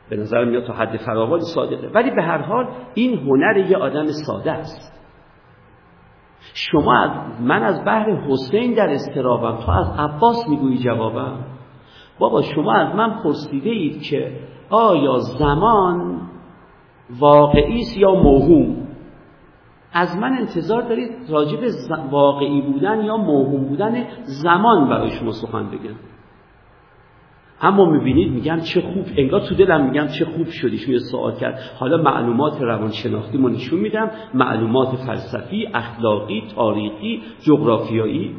به نظر میاد تا حد فراوانی صادقه. ولی به هر حال این هنر یه آدم ساده است. شما از من از بحر حسین در استرابم تو از عباس می‌گویی جوابم؟ بابا شما از من پرسیده اید که آیا زمان واقعی است یا موهوم؟ از من انتظار دارید راجب واقعی بودن یا موهوم بودن زمان برای شما سخن بگم. اما می‌بینید میگم چه خوب انگار تو دلم میگم چه خوب شدی یه سوال کرد. حالا معلومات روانشناختی ما نشون میدم معلومات فلسفی اخلاقی تاریخی جغرافیایی.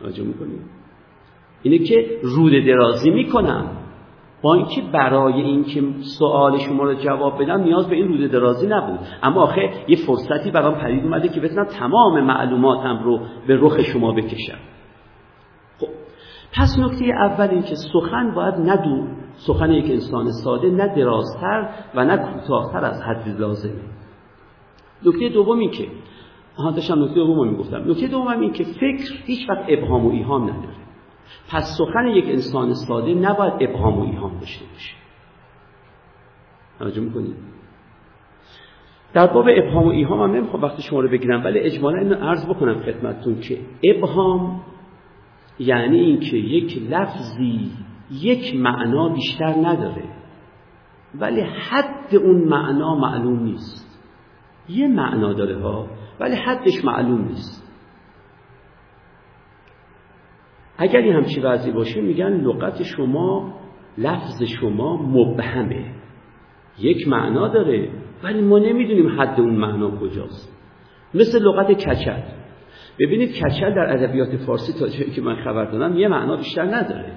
راجع می‌کنیم. اینه که رود درازی می‌کنم با اینکه برای اینکه سوال شما رو جواب بدم نیاز به این رود درازی نبود. اما آخه یه فرصتی برام پدید اومده که بتونم تمام معلوماتم رو به رخ شما بکشم. پس نکته اول این که سخن باید ندو سخن یک انسان ساده نه درازتر و نه کوتاهتر از حد لازمه نکته دوم این که آها داشتم نکته دوم می‌گفتم. نکته دوم این که فکر هیچ وقت ابهام و ایهام نداره. پس سخن یک انسان ساده نباید ابهام و ایهام داشته باشه. توجه می‌کنید در باب ابهام و ایهام هم نمی‌خوام وقتی شما رو بگیرم ولی اجمالا اینو عرض بکنم خدمتتون که ابهام یعنی اینکه یک لفظی یک معنا بیشتر نداره. ولی حد اون معنا معلوم نیست. یه معنا داره ها ولی حدش معلوم نیست. اگر این همچی وضعی باشه میگن لغت شما لفظ شما مبهمه. یک معنا داره ولی ما نمی‌دونیم حد اون معنا کجاست. مثل لغت کچل ببینید کچل در ادبیات فارسی تا جایی که من خبر دارم یه معنا بیشتر نداره.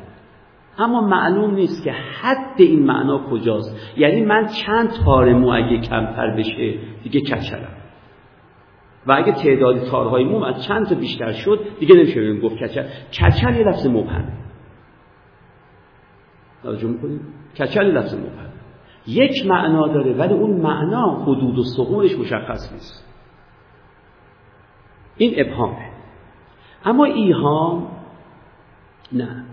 اما معلوم نیست که حد این معنا کجاست. یعنی من چند تار مو اگه کمتر بشه دیگه کچلم. و اگه تعداد تارهای مو از چند تا بیشتر شد دیگه نمیشه بگیم گفت کچل. کچل یه لفظ مبهم. توجه می‌کنید؟ کچل لفظ مبهم. یک معنا داره ولی اون معنا حدود و سقورش مشخص نیست. این ابهامه. اما ایهام نه.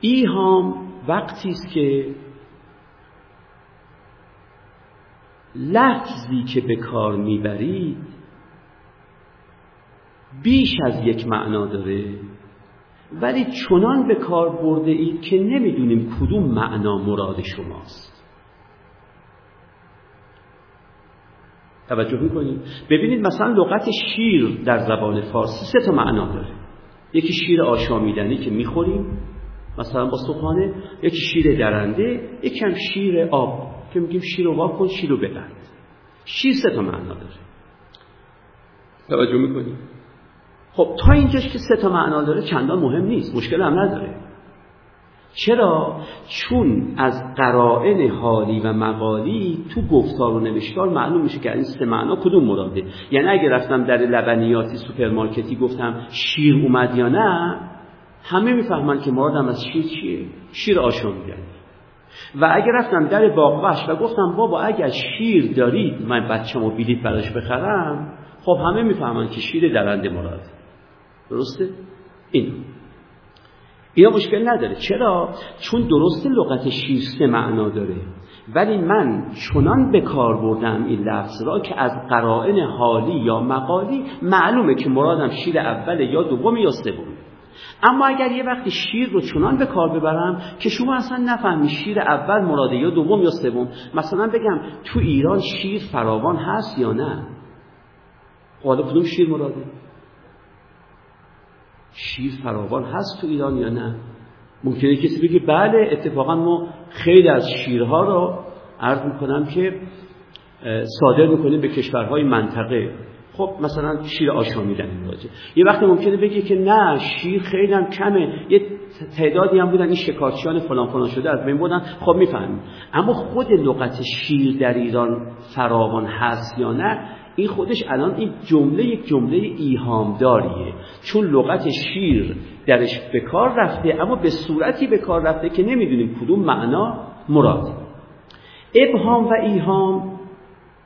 ایهام وقتی است که لفظی که به کار می‌برید بیش از یک معنا داره ولی چنان به کار برده اید که نمی‌دونیم کدوم معنا مراد شماست. توجه می‌کنید ببینید مثلا لغت شیر در زبان فارسی سه تا معنا داره. یکی شیر آشامیدنی که می‌خوریم مثلا با صبحانه یکی شیر درنده یکی هم شیر آب که میگیم شیر رو کن شیر رو ببند. شیر سه تا معنا داره. توجه می‌کنید خب تا اینجاش که سه تا معنا داره چندان مهم نیست مشکل هم نداره. چرا؟ چون از قرائن حالی و مقالی تو گفتار و نوشتار معلوم میشه که این سه معنا کدوم مراده. یعنی اگه رفتم در لبنیاتی سوپرمارکتی گفتم شیر اومد یا نه همه می‌فهمن که مرادم از شیر چیه؟ شیر آشون میگن. و اگه رفتم در باغوش و گفتم بابا اگر شیر دارید من بچه‌مو بلیط براش بخرم خب همه می‌فهمن که شیر درنده مراد. درسته؟ این اینا مشکل نداره. چرا؟ چون درست لغت شیر سه معنا داره. ولی من چنان به کار بردم این لفظ را که از قرائن حالی یا مقالی معلومه که مرادم شیر اول یا دوم یا سوم. اما اگر یه وقتی شیر رو چنان به کار ببرم که شما اصلا نفهمی شیر اول مراده یا دوم یا سوم. مثلا بگم تو ایران شیر فراوان هست یا نه؟ حالا کدوم شیر مراده؟ شیر فراوان هست تو ایران یا نه؟ ممکنه کسی بگه بله اتفاقا ما خیلی از شیرها رو عرض می‌کنم که صادر می‌کنیم به کشورهای منطقه. خب مثلا شیر آشامیدن راجه یه وقتی ممکنه بگه که نه شیر خیلی هم کمه. یه تعدادی هم بودن این شکارچیان فلان فلان شده از بین بودن خب می‌فهمیم. اما خود لغت شیر در ایران فراوان هست یا نه این خودش الان این جمله یک جمله ایهامداریه. چون لغت شیر درش به کار رفته اما به صورتی به کار رفته که نمی‌دونیم کدوم معنا مراد. ابهام و ایهام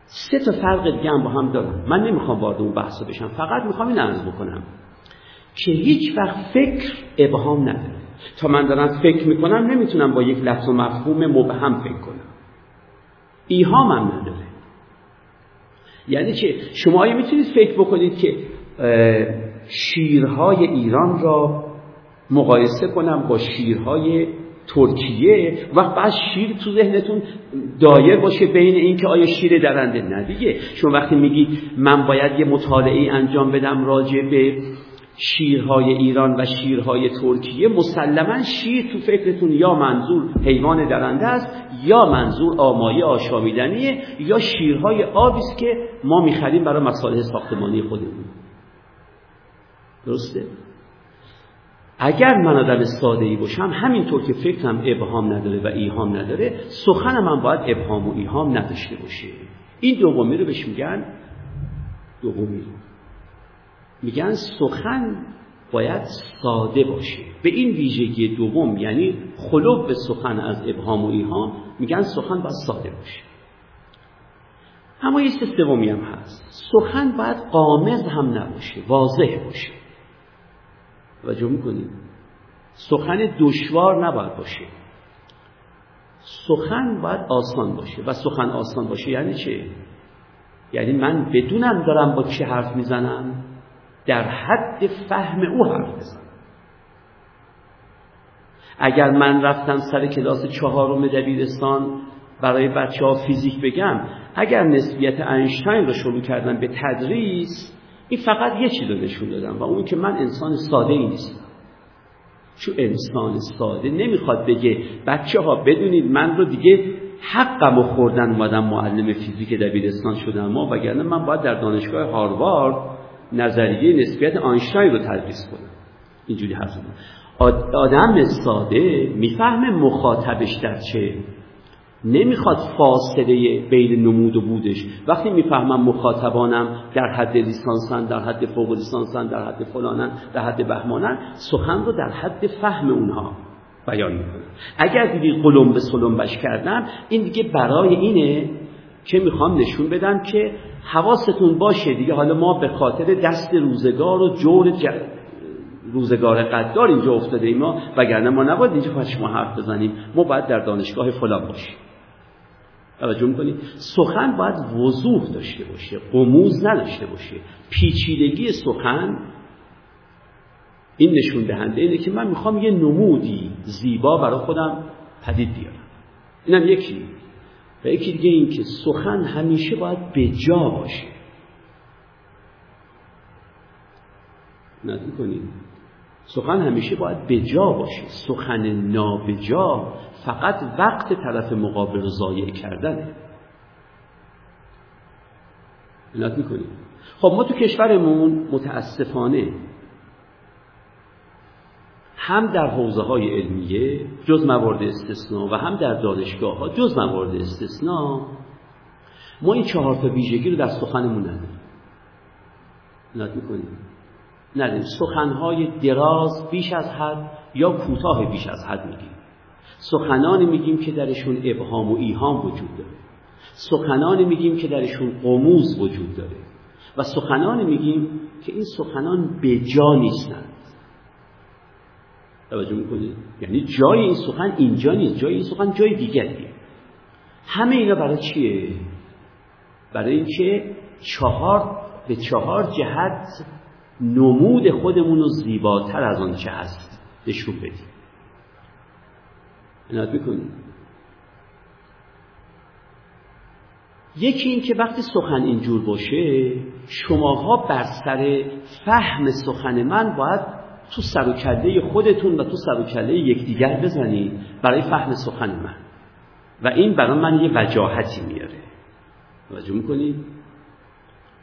سه تا فرق دیگه هم با هم دارن. من نمی‌خوام وارد اون بحثا بشم. فقط می‌خوام این عرض بکنم که هیچ وقت فکر ابهام نداره. تا من دارم فکر می‌کنم نمی‌تونم با یک لفظ و مفهوم مبهم فکر کنم. ایهام هم نداره. یعنی چه شما می‌تونید فکر بکنید که شیرهای ایران را مقایسه کنم با شیرهای ترکیه و بعد شیر تو ذهنتون دایر باشه بین این که آیا شیر درنده نه دیگه. شما وقتی میگید من باید یه مطالعه انجام بدم راجع به شیرهای ایران و شیرهای ترکیه مسلما شیر تو فکرتون یا منظور حیوان درنده است یا منظور آمایه آشامیدنیه یا شیرهای آبی است که ما می‌خریم برای مصالح ساختمانی خودمون. درسته؟ اگر من آدم ساده ای باشم همینطور که فکرم ابهام نداره و ایهام نداره سخن من باید ابهام و ایهام نداشته باشه. این دومی رو بهش میگن دومی. رو میگن سخن باید ساده باشه. به این ویژگی دوم یعنی خلوب به سخن از ابهام و ایهام میگن سخن باید ساده باشه. اما یه سومی هم هست. سخن باید قامز هم نباشه واضح باشه. توجه می‌کنید سخن دشوار نباید باشه. سخن باید آسان باشه. و سخن آسان باشه یعنی چه؟ یعنی من بدونم دارم با چی حرف می‌زنم؟ در حد فهم او حرف بزنم اگر من رفتم سر کلاس چهارم دبیرستان برای بچه ها فیزیک بگم اگر نسبیت اینشتین رو شروع کردم به تدریس این فقط یه چیز رو نشون دادم و اون که من انسان ساده ای نیستم. چون انسان ساده نمی‌خواد بگه بچه ها بدونید من رو دیگه حقم خوردن اومدم معلم فیزیک دبیرستان شدم ما وگرنه من باید در دانشگاه هاروارد نظریه نسبیت آینشتاین رو تدریس کنم اینجوری هست آدم ساده می‌فهمه مخاطبش در چه. نمی‌خواد فاصله بین نمود و بودش. وقتی می‌فهمم مخاطبانم در حد لیسانسن در حد فوق لیسانسن در حد فلانن در حد بهمانن سخن رو در حد فهم اونها بیان می‌کنم اگر دیدی قلم به سلمبش کردم این دیگه برای اینه که می‌خوام نشون بدم که حواستون باشه دیگه. حالا ما به خاطر دست روزگار و جور روزگار قدار اینجا افتاده ایم ما وگرنه ما نباید اینجا خواهش ما حرف بزنیم. ما باید در دانشگاه فلان باشیم. توجه می‌کنید؟ سخن باید وضوح داشته باشه قموز نداشته باشه. پیچیدگی سخن این نشون دهنده اینه که من می‌خوام یه نمودی زیبا برای خودم پدید بیارم. اینم یکی. یکی دیگه این که سخن همیشه باید به جا باشه. ندید کنید. سخن همیشه باید به جا باشه. سخن نابجا فقط وقت طرف مقابل رو ضایع کردنه. می‌کنید خب ما تو کشورمون متاسفانه هم در حوزه های علمیه جز موارد استثناء و هم در دانشگاه ها جز موارد استثناء ما این چهار تا ویژگی رو در سخنمون نداریم. عنایت می‌کنیم؟ نداریم. سخنهای دراز بیش از حد یا کوتاه بیش از حد میگیم. سخنانی میگیم که درشون ابهام و ایهام وجود داره. سخنانی میگیم که درشون قموز وجود داره. و سخنانی میگیم که این سخنان به جا نیستند توجه می‌کنید یعنی جای این سخن اینجا نیست. جای این سخن جای دیگریه همه اینا برای چیه؟ برای اینکه چهار به چهار جهت نمود خودمون رو زیباتر از آنچه هست نشون بدیم. عنایت بکنید یکی این که وقتی سخن اینجور باشه شماها بر سر فهم سخن من باید تو سر و کله خودتون و تو سر و کله یکدیگر بزنید برای فهم سخن من. و این برای من یه وجاهتی میاره. توجه می‌کنید؟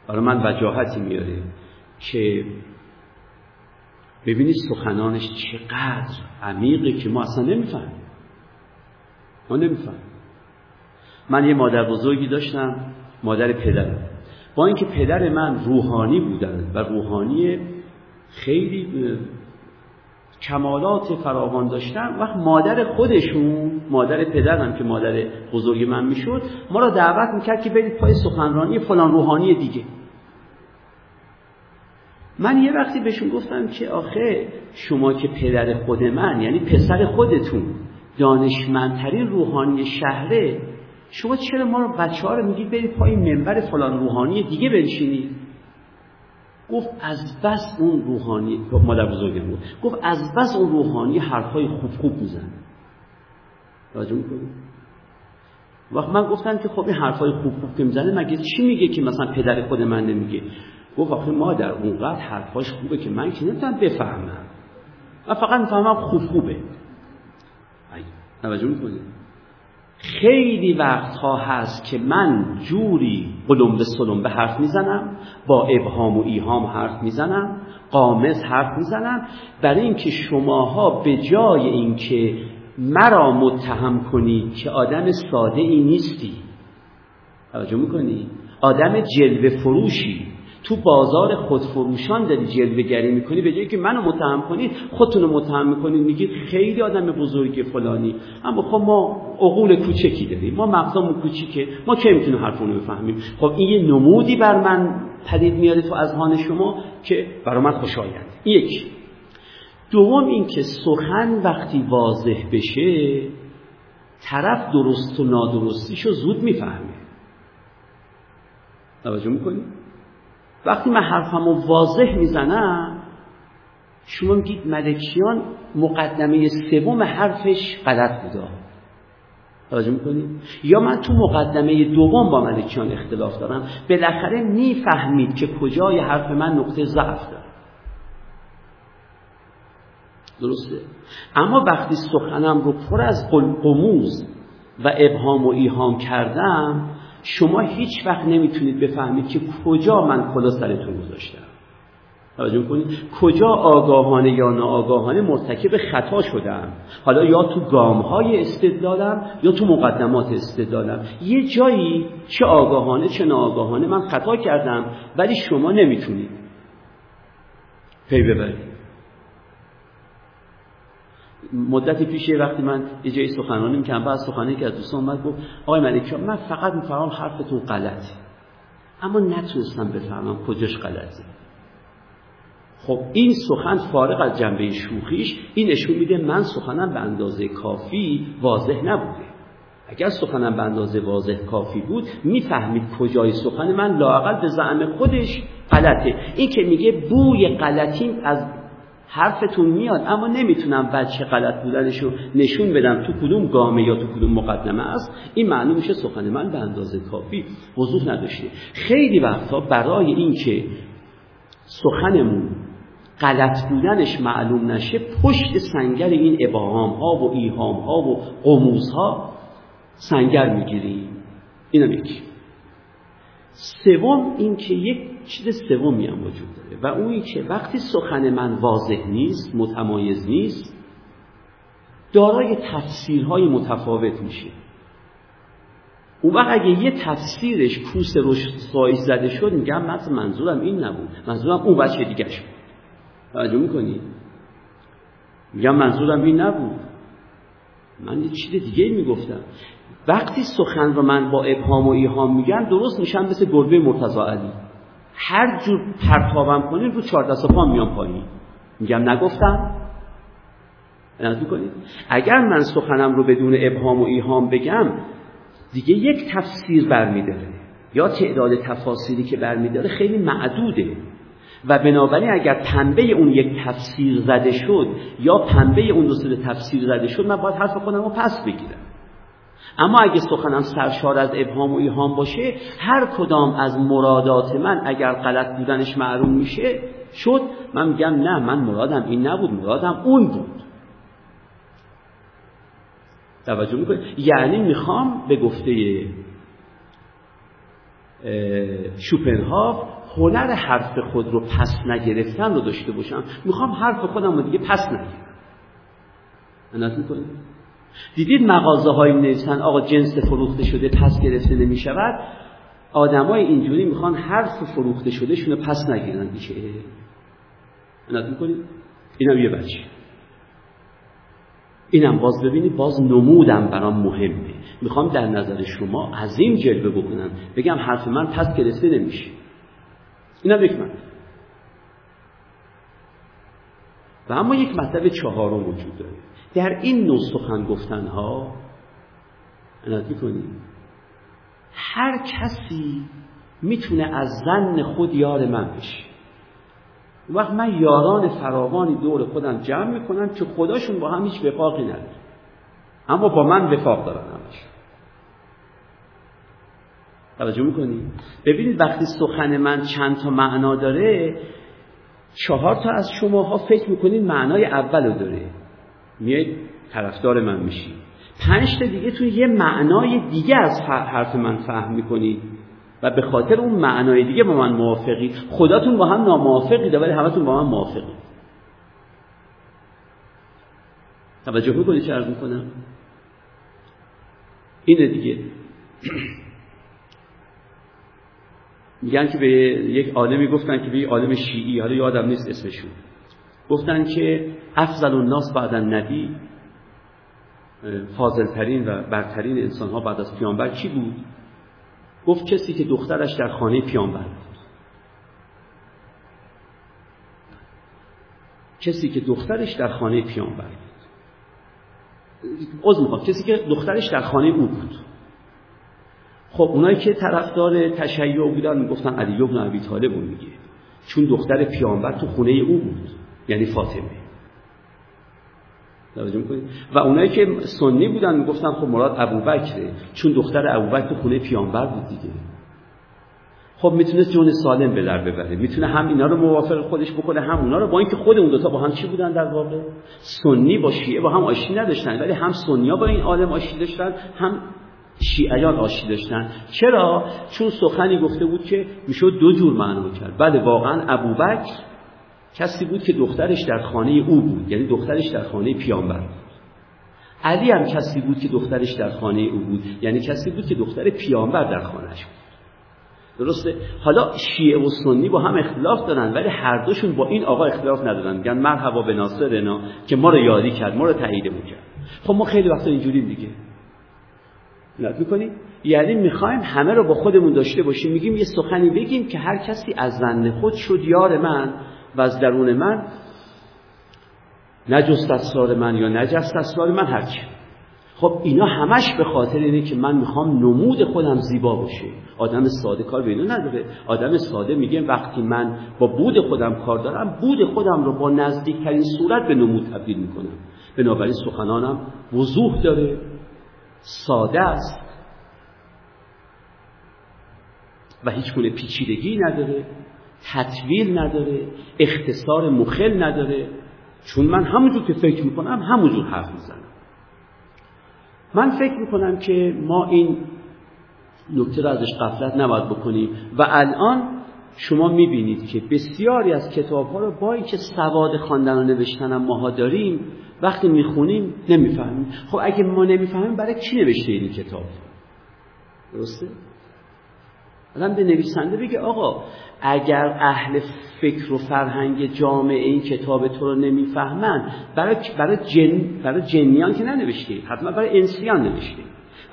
برای من وجاهتی میاره که ببینید سخنانش چقدر عمیقه که ما اصلا نمی‌فهمیم. ما نمیفهم من یه مادر بزرگی داشتم مادر پدرم. با اینکه پدر من روحانی بودن و روحانی خیلی کمالات فراوان داشتن. وقت مادر خودشون مادر پدرم که مادر بزرگ من می‌شد ما را دعوت می‌کرد که برید پای سخنرانی فلان روحانی دیگه. من یه وقتی بهشون گفتم که آخه شما که پدر خود من یعنی پسر خودتون دانشمندترین روحانی شهره شما چرا ما رو بچه ها رو میگید برید پای منبر فلان روحانی دیگه بنشینید؟ گفت از بس اون روحانی مادر بزرگم بود گفت از بس اون روحانی حرفای خوب خوب میزن راجع وقت من گفتم که خب این حرفای خوب خوب که می‌زنه مگه چی میگه که مثلا پدر خود من نمیگه؟ گفت آخه مادر اونقدر حرفاش خوبه که من که نمی‌تونم بفهمم. من فقط می‌فهمم خوب خوبه. توجه می‌کنید خیلی وقتها هست که من جوری قلم به سلم به حرف می‌زنم با ابهام و ایهام حرف می‌زنم قامز حرف می‌زنم برای اینکه شماها به جای اینکه مرا متهم کنید که آدم ساده ای نیستی. توجه می‌کنی؟ آدم جلوه فروشی. تو بازار خودفروشان داری جلوه گری می‌کنی به جایی که منو متهم کنید خودتون رو متهم می‌کنید میگید خیلی آدم بزرگی فلانی. اما خب ما عقول کوچکی داریم. ما مغزمون کوچیکه. ما که می‌تونیم حرفونو بفهمیم؟ خب این یه نمودی بر من پدید میاره تو اذهان شما که برای من خوشایند. یک. دوم این که سخن وقتی واضح بشه طرف درست و نادرستیشو زود می‌فهمه. توجه می‌کنی؟ وقتی من حرفمو واضح می‌زنم شما میگید ملکیان مقدمه سوم حرفش غلط بوده. توجه می‌کنید یا من تو مقدمه دوم با ملکیان اختلاف دارم؟ بالاخره می‌فهمید که کجای حرف من نقطه ضعف داره. درسته؟ اما وقتی سخنم رو پر از قموز و ابهام و ایهام کردم شما هیچ وقت نمی‌تونید بفهمید که کجا من خدا سرتون گذاشتم. توجه کنید کجا آگاهانه یا ناآگاهانه مرتکب خطا شدم؟ حالا یا تو گام های استدلالم یا تو مقدمات استدلالم. یه جایی چه آگاهانه چه ناآگاهانه من خطا کردم ولی شما نمی‌تونید. پی ببرید. مدتی پیش وقتی من یه جایی سخنرانی می‌کردم بعد سخنرانی که از دوستان اومد گفت آقای ملکی من فقط می‌فهمم حرفتون غلطه اما نتونستم بفهمم کجاش غلطه. خب این سخن فارغ از جنبه شوخیش این نشون میده من سخنم به اندازه کافی واضح نبوده. اگر سخنم به اندازه واضح کافی بود می‌فهمید کجای سخن من لاقل به زعم خودش غلطه. این که میگه بوی غلطیم از حرفتون میاد اما نمی‌تونم بچه غلط بودنش رو نشون بدم تو کدوم گامه یا تو کدوم مقدمه است. این معنی میشه سخن من به اندازه کافی وضوح نداشته. خیلی وقتا برای اینکه سخنمون غلط بودنش معلوم نشه پشت سنگر این ابهام ها و ایهام ها و قموز ها سنگر می‌گیریم. اینم یکی. سوم اینکه یک چیز سومی هم وجود داره. و اون که وقتی سخن من واضح نیست متمایز نیست دارای تفسیرهای متفاوت میشه. اون وقت اگه یه تفسیرش کوس رشد زده شد میگم مثلا منظورم این نبود. منظورم اون بچه دیگه شد. توجه می‌کنی؟ میگم منظورم این نبود. من یه چیز دیگه می‌گفتم. وقتی سخن رو من با ابهام و ایهام میگم درست میشم مثل گربه مرتضا علی. هر جور پرتابم کنین رو چهار دست پا میام پایین. میگم نگفتم. کنید اگر من سخنم رو بدون ابهام و ایهام بگم دیگه یک تفسیر برمیداره. یا تعداد تفاصیلی که برمیداره خیلی معدوده. و بنابراین اگر پنبه اون یک تفسیر زده شد یا پنبه اون دو تفسیر زده شد من باید حرف خودم رو پس بگیرم. اما اگه سخنم سرشار از ابهام و ایهام باشه هر کدام از مرادات من اگر غلط بودنش معلوم میشه شد. من میگم نه من مرادم. این نبود مرادم اون بود. توجه می‌کنید یعنی می‌خوام به گفته شوپنهاف هنر حرف خود رو پس نگرفتن رو داشته باشم. می‌خوام حرف خودم رو دیگه پس نگیرم. اندازه می‌کنید دیدید مغازه های نویسن؟ آقا جنس فروخته شده پس گرفته نمی شود آدمای اینجوری می‌خوان حرف فروخته شده شونه پس نگیرن دیشه اینات می‌کنید؟ اینم یه بچه. اینم باز ببینید باز نمودم برام مهمه. می‌خوام در نظر شما عظیم جلوه بکنم. بگم حرف من پس گرفته نمیشه. اینم یک مطلب. و اما یک مطلب چهارم وجود داره. در این نوع سخن گفتن ها کنیم؟ هر کسی می‌تونه از زن خود یار من بشه. وقت من یاران فراوانی دور خودم جمع می‌کنم که خداشون با هم هیچ وفاقی نداره اما با من وفاق دارن همش. توجه می‌کنید ببینید وقتی سخن من چند تا معنا داره چهار تا از شماها فکر می‌کنید معنای اولو داره. میایید طرفدار من میشی. پنج تا دیگه تو یه معنای دیگه از حرف من فهم می‌کنید و به خاطر اون معنای دیگه با من موافقی. خداتون با هم ناموافقید ولی همتون با من موافقی. توجه می‌کنید چه عرض می‌کنم؟ اینه دیگه. میگن که به یک عالمی گفتن که به یک عالم شیعی حالا یادم نیست اسمشون. گفتن که افضل الناس بعد النبی فاضلترین و برترین انسان ها بعد از پیامبر کی بود؟ گفت کسی که دخترش در خانه پیامبر بود. کسی که دخترش در خانه پیامبر بود. عذر کسی که دخترش در خانه او بود. خب اونایی که طرفدار تشیع بودن می‌گفتن علی ابن ابی طالب میگه. چون دختر پیامبر تو خونه او بود یعنی فاطمه. و اونایی که سنی بودن می‌گفتن خب مراد ابوبکره چون دختر ابوبکر تو خونه پیامبر بود دیگه. خب می‌تونه جون سالم به در ببره می‌تونه هم اینا رو موافق خودش بکنه هم اونا رو با اینکه خود اون دوتا با هم چی بودن در واقع؟ سنی با شیعه با هم آشتی نداشتن ولی هم سنیا با این عالم آشتی داشتن هم شیعیان آشتی داشتن. چرا؟ چون سخنی گفته بود که می‌شد دو جور معنا کرد. بله واقعا ابوبکر کسی بود که دخترش در خانه او بود یعنی دخترش در خانه پیامبر علی هم کسی بود که دخترش در خانه او بود یعنی کسی بود که دختر پیامبر در خانهش بود. درسته؟ حالا شیعه و سنی با هم اختلاف دارن ولی هر دوشون با این آقا اختلاف ندارن. میگن مرحبا به ناصرنا که ما رو یادی کرد ما رو تایید کرد. خب ما خیلی وقتا اینجوریم دیگه. نت می‌کنیم یعنی می‌خوایم همه رو با خودمون داشته باشیم. میگیم یه سخنی بگیم که هر کسی از زن خود شد یار من. و از درون من نجست اسرار من یا نجست اسرار من هرچی. خب اینا همش به خاطر اینه که من می‌خوام نمود خودم زیبا باشه. آدم ساده کار به اینو نداره. آدم ساده میگه وقتی من با بود خودم کار دارم بود خودم رو با نزدیکترین صورت به نمود تبدیل می‌کنم. بنابراین سخنانم وضوح داره. ساده است. و هیچ گونه پیچیدگی نداره. تطویل نداره اختصار مخل نداره. چون من همونجور که فکر می‌کنم همونجور حرف می‌زنم. من فکر می‌کنم که ما این نکته رو ازش قفلت نباید بکنیم. و الان شما می‌بینید که بسیاری از کتاب ها رو با که سواد خواندن و نوشتن هم ماها داریم وقتی می‌خونیم نمی‌فهمیم. خب اگه ما نمی‌فهمیم برای چی نوشته این کتاب؟ درسته؟ الان به نویسنده بگه آقا اگر اهل فکر و فرهنگ جامعه این کتاب تو رو نمی‌فهمن برای برای جن برای جنیان که ننوشته حتما برای انسیان نوشته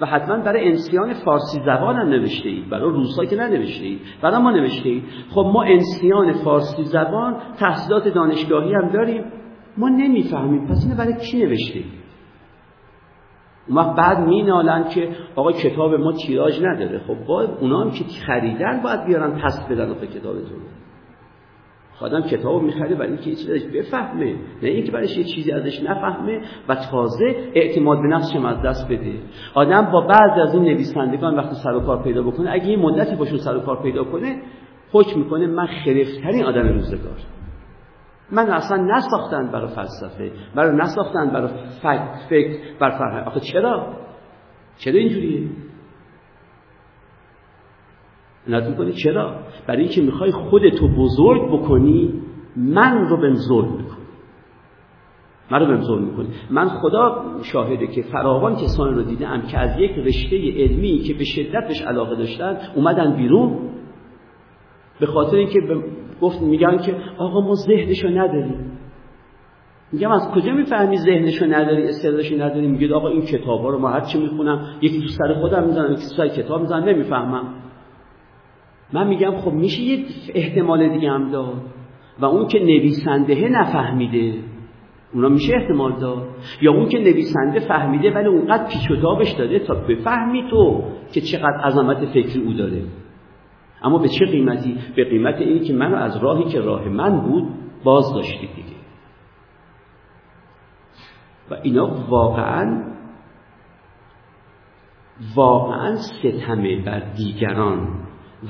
و حتما برای انسیان فارسی زبان هم نوشته اید برای روسا که ننوشته اید برای ما نوشته خب ما انسیان فارسی زبان تحصیلات دانشگاهی هم داریم. ما نمی‌فهمیم. پس اینو برای کی نوشته اید ما بعد مینالن که آقا کتاب ما تیراژ نداره. خب باید اونا هم که خریدن باید بیارن پس بدن به کتابتون. آدم کتاب می‌خره برای اینکه چیزی ازش بفهمه. نه اینکه برایش یه چیزی ازش نفهمه و تازه اعتماد به نفسش از دست بده. آدم با بعضی از این نویسندگان وقتی سر و کار پیدا بکنه اگه یه مدتی باشون سر و کار پیدا کنه حکم می‌کنه من خرفترین آدم روزگار. من اصلا نساختن برای فلسفه برای نساختن برای فکر فکر بر فرهنگ. آخه چرا؟ چرا اینجوریه؟ نظر کنی چرا؟ برای اینکه می‌خوای خودتو بزرگ بکنی من رو به ظلم می‌کنی. من رو به می‌کنی. من خدا شاهده که فراوان کسانی رو دیدم که از یک رشته علمی که به شدت بهش علاقه داشتن اومدن بیرون. به خاطر اینکه گفت میگن که آقا ما ذهنشو نداریم. میگم از کجا می‌فهمی ذهنشو نداری استعدادشو نداری؟ میگه آقا این کتابا رو ما هر چی می‌خونم یکی تو سر خودم می‌زنم یکی تو سر کتاب می‌زنم نمی‌فهمم. من میگم خب میشه یه احتمال دیگه هم داد. و اون که نویسنده نفهمیده اونا میشه احتمال داد. یا اون که نویسنده فهمیده ولی اونقدر پیچ و داده تا بفهمی تو که چقدر عظمت فکری او داره. اما به چه قیمتی؟ به قیمت اینی که منو از راهی که راه من بود باز داشتی دیگه. و اینا واقعا واقعا ستمه بر دیگران.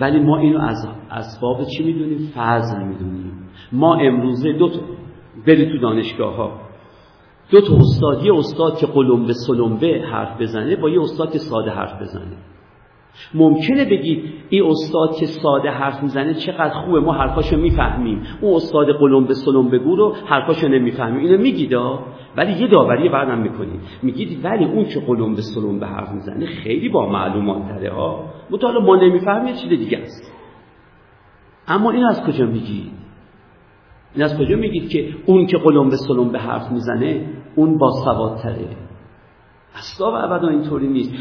ولی ما اینو از اسباب چی می‌دونیم؟ فضل می‌دونیم. ما امروزه دو تا بری تو دانشگاه ها دو تا استاد استاد که قلمبه سلمبه حرف بزنه با یه استاد که ساده حرف بزنه. ممکنه بگید این استاد که ساده حرف می‌زنه چقدر خوبه ما حرفاشو می‌فهمیم. اون استاد قلم به سلم بگو رو حرفاشو نمی‌فهمیم اینو میگید ولی یه داوری بعدم می‌کنید. میگید ولی اون که قلم به سلم به حرف می‌زنه خیلی با معلومات تره ها مطالعه ما نمی‌فهمیم یه چیز دیگه است. اما این از کجا میگید؟ این از کجا میگید که اون که قلم به سلم به حرف می‌زنه اون با سوادتره؟ اصلا و ابدا اینطوری نیست.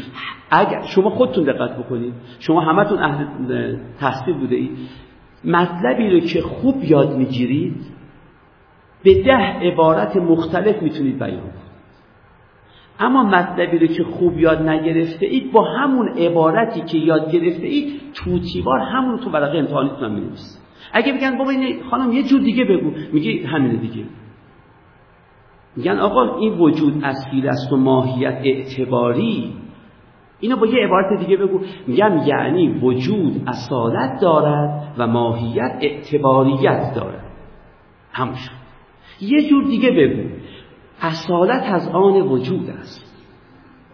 اگر شما خودتون دقت بکنید شما همتون اهل تحصیل بوده اید مطلبی رو که خوب یاد می‌گیرید به ده عبارت مختلف می‌تونید بیان کنید. اما مطلبی رو که خوب یاد نگرفته اید با همون عبارتی که یاد گرفته اید توتیوار همون تو ورقه امتحانیتون هم می‌نویسید اگه بگن بابا این خانم یه جور دیگه بگو میگی همین دیگه. میگن آقا این وجود اصیل است و ماهیت اعتباری. اینو با یه عبارت دیگه بگو. میگم یعنی وجود اصالت دارد و ماهیت اعتباریت دارد. همون یه جور دیگه بگو. اصالت از آن وجود است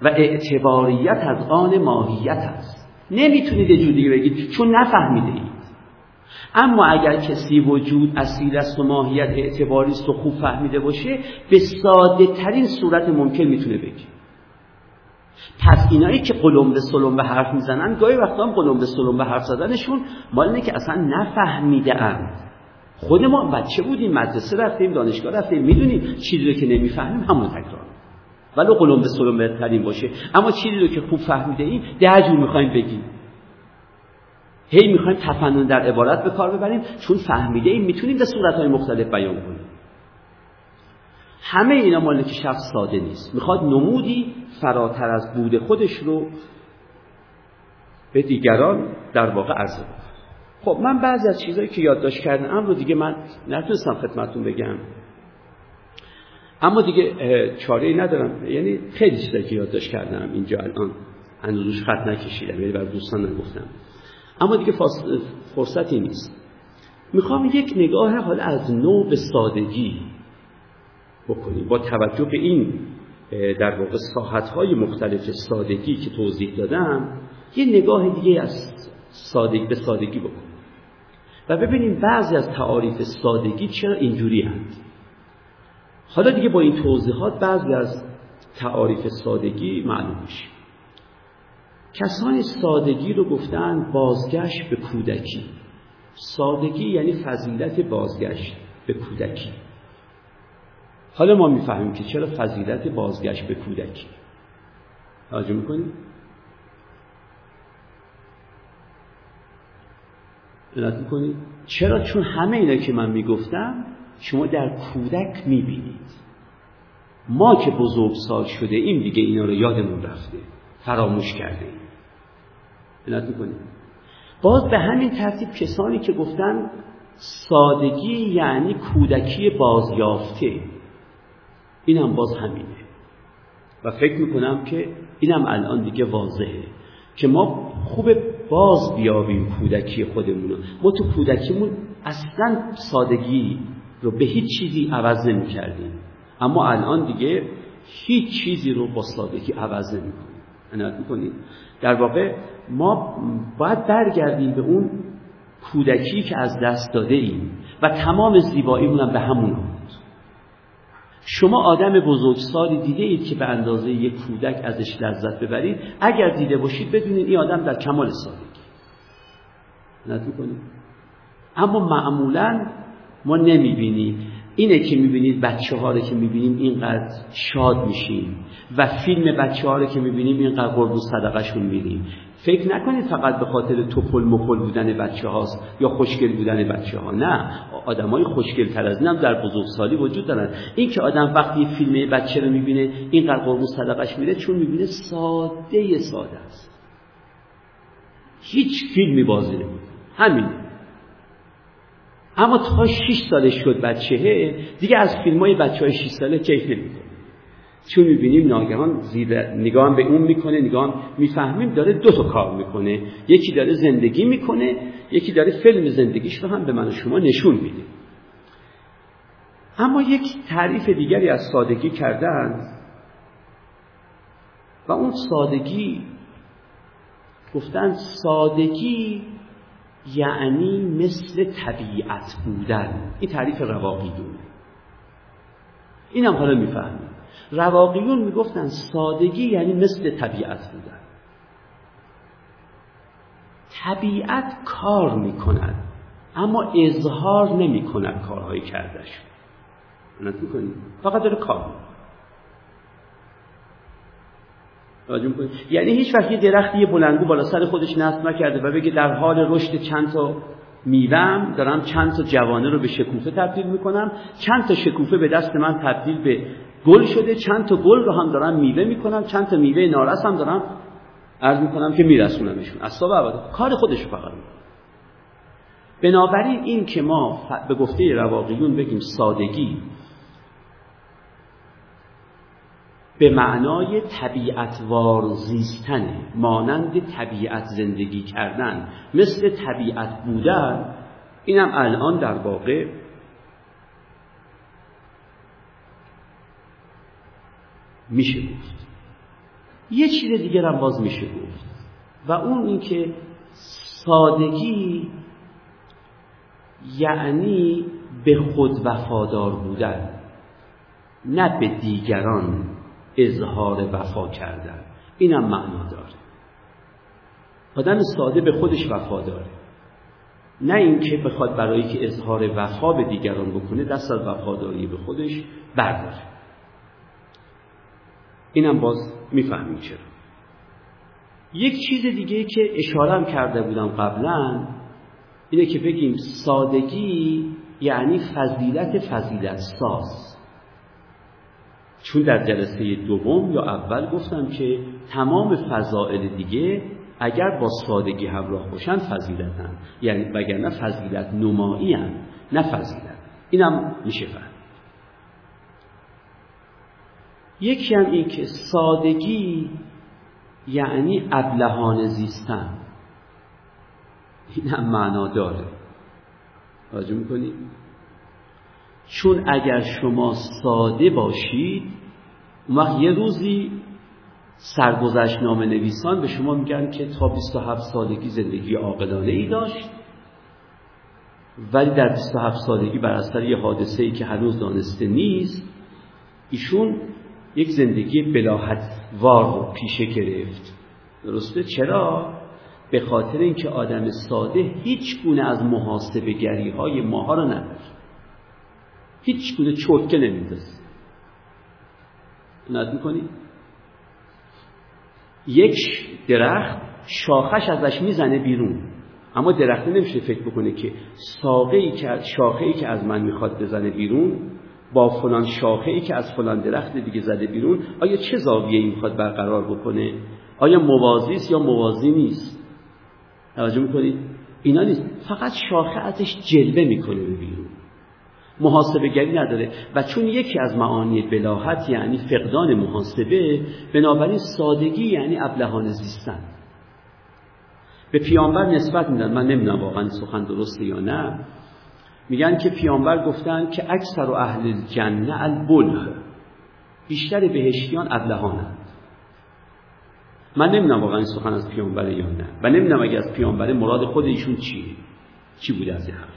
و اعتباریت از آن ماهیت است. نمی‌تونید یه جور دیگه بگید چون نفهمیده اید اما اگر کسی وجود اصیل است و ماهیت اعتباری است و خوب فهمیده باشه به ساده ترین صورت ممکن می‌تونه بگه. پس اینایی که قلم به سلم به حرف می‌زنن گاهی وقتا هم قلم به سلم به حرف زدنشون مال اینه که اصلا نفهمیده اند. خود ما بچه بودیم مدرسه رفتیم دانشگاه رفتیم می‌دونیم چیزی رو که نمی‌فهمیم همون تکرار. ولو قلم به سلم بهترین باشه. اما چیزی رو که خوب فهمیده ایم ده جور می‌خوایم بگیم. هی می‌خوایم تفنن در عبارت به کار ببریم چون فهمیده ایم می‌تونیم به صورتهای مختلف بیان کنیم. همه اینا مال که شخص ساده نیست. می‌خواد نمودی فراتر از بود خودش رو به دیگران در واقع عرضه خب من بعضی از چیزهایی که یادداشت کردم رو دیگه من نتونستم خدمتون بگم. اما دیگه چاره ای ندارم. یعنی خیلی چیزایی که یادداشت کردم اینجا الان. هنوز خط نکشیدم یعنی بر دوستان نگفتم. اما دیگه فرصتی نیست. می‌خوام یک نگاه حال از نو به سادگی بکنیم. با توجه به این در واقع ساحتهای مختلف سادگی که توضیح دادم یه نگاه دیگه از سادگی به سادگی بکنیم. و ببینیم بعضی از تعاریف سادگی چرا اینجوری هست. حالا دیگه با این توضیحات بعضی از تعاریف سادگی معلوم میشه. کسانی سادگی رو گفتن بازگشت به کودکی. سادگی یعنی فضیلت بازگشت به کودکی. حالا ما می‌فهمیم که چرا فضیلت بازگشت به کودکی. توجه می‌کنیم می‌کنید چرا؟ چون همه اینا که من می‌گفتم شما در کودک می‌بینید. ما که بزرگسال شده این دیگه اینا رو یادمون رفته. فراموش کرده می‌کنید باز به همین ترتیب کسانی که گفتن سادگی یعنی کودکی بازیافته اینم باز همینه. و فکر می‌کنم که اینم الان دیگه واضحه که ما خوب باز بیابیم کودکی خودمون ما تو کودکیمون اصلا سادگی رو به هیچ چیزی عوض نمی کردیم اما الان دیگه هیچ چیزی رو با سادگی عوض نمی کنیم در واقع ما باید برگردیم به اون کودکی که از دست داده ایم و تمام زیباییمون هم به همون شما آدم بزرگسالی دیده اید که به اندازه یک کودک ازش لذت ببرید. اگر دیده باشید بدونید این آدم در کمال سادگی کنید اما معمولا ما نمی‌بینیم. اینه که می‌بینید بچه ها رو که می‌بینیم اینقدر شاد میشیم و فیلم بچه ها رو که می‌بینیم اینقدر قرب و صدقشون میریم. فکر نکنید فقط به خاطر توپل مپل بودن بچه هاست یا خوشگل بودن بچه ها نه آدم های خوشگل تر از این هم در بزرگسالی وجود دارن. این که آدم وقتی فیلم بچه رو می‌بینه اینقدر قربون صدقش میره چون می‌بینه ساده ساده است. هیچ فیلمی بازی نمیده همین اما تا 6 سالش شد بچهه دیگه از فیلم های بچه های 6 ساله کیف نمی‌کنه. چون می‌بینیم ناگهان زیر نگاه به اون می‌کنه نگاه می‌فهمیم داره دو تا کار می‌کنه. یکی داره زندگی می‌کنه یکی داره فیلم زندگیش رو هم به من و شما نشون میده. اما یک تعریف دیگری از سادگی کردن و اون سادگی گفتن سادگی یعنی مثل طبیعت بودن. این تعریف رواقی دونه اینم حالا می‌فهمیم. رواقیون می‌گفتن سادگی یعنی مثل طبیعت بودن. طبیعت کار می‌کند اما اظهار نمی کند کارهای کردش فقط داره کار یعنی هیچ وقت یه درختی بلندگو بالا سر خودش نصب نکرده و بگه در حال رشد چند تا میوم دارم چند تا جوانه رو به شکوفه تبدیل می‌کنم چند تا شکوفه به دست من تبدیل به گل شده چند تا گل رو هم دارم میوه می‌کنم چند تا میوه نارس هم دارم عرض می‌کنم که میرسونمشون. اصلا کار خودش فقط بنابراین این که ما به گفته رواقیون بگیم سادگی به معنای طبیعتوار زیستن مانند طبیعت زندگی کردن مثل طبیعت بودن اینم الان در واقع میشه گفت. یه چیز دیگر هم باز میشه گفت و اون اینکه سادگی یعنی به خود وفادار بودن نه به دیگران. اظهار وفا کردن. اینم معنا داره. آدم ساده به خودش وفا داره. نه اینکه بخواد برای که اظهار وفا به دیگران بکنه دست از وفاداری به خودش برداره. اینم باز می‌فهمیم چرا. یک چیز دیگه که اشارم کرده بودم قبلا اینه که بگیم سادگی یعنی فضیلت فضیلت ساز. چون در جلسه دوم یا اول گفتم که تمام فضائل دیگه اگر با سادگی همراه باشن فضیلتن. یعنی وگرنه فضیلت نمایی هم نه فضیلت. اینم میشه فهم. یکی هم این که سادگی یعنی ابلهان زیستن. این هم معنا داره. راجع می‌کنید چون اگر شما ساده باشید اون وقت یه روزی سرگذشت نام نویسان به شما میگن که تا 27 سالگی زندگی عاقلانه ای داشت ولی در 27 سالگی بر اثر یه حادثه ای که هنوز دانسته نیست ایشون یک زندگی بلاحت وار رو پیشه گرفت. درسته؟ چرا؟ به خاطر اینکه آدم ساده هیچ گونه از محاسبه گری های ماها رو نداره. هیچ گونه چوتکه نمیندازه. نت می‌کنی؟ یک درخت شاخش ازش می‌زنه بیرون. اما درخت نمیشه فکر بکنه که ساقه که شاخه ای که از من می‌خواد بزنه بیرون با فلان شاخه که از فلان درخت دیگه زده بیرون آیا چه زاویه ای می‌خواد برقرار بکنه؟ آیا موازی است یا موازی نیست؟ توجه می‌کنید اینا نیست. فقط شاخه ازش جلوه می‌کنه بیرون. محاسبه گری نداره. و چون یکی از معانی بلاحت یعنی فقدان محاسبه بنابراین سادگی یعنی ابلهان زیستن. به پیامبر نسبت میدن. من نمی‌دونم واقعا سخن درسته یا نه. میگن که پیامبر گفتن که اکثر و اهل جنه البلغ بیشتر بهشتیان ابلهانند. من نمی‌دونم واقعا این سخن از پیامبر یا نه. و نمی‌دونم اگه از پیامبر مراد خود ایشون چیه چی بوده از این حرف.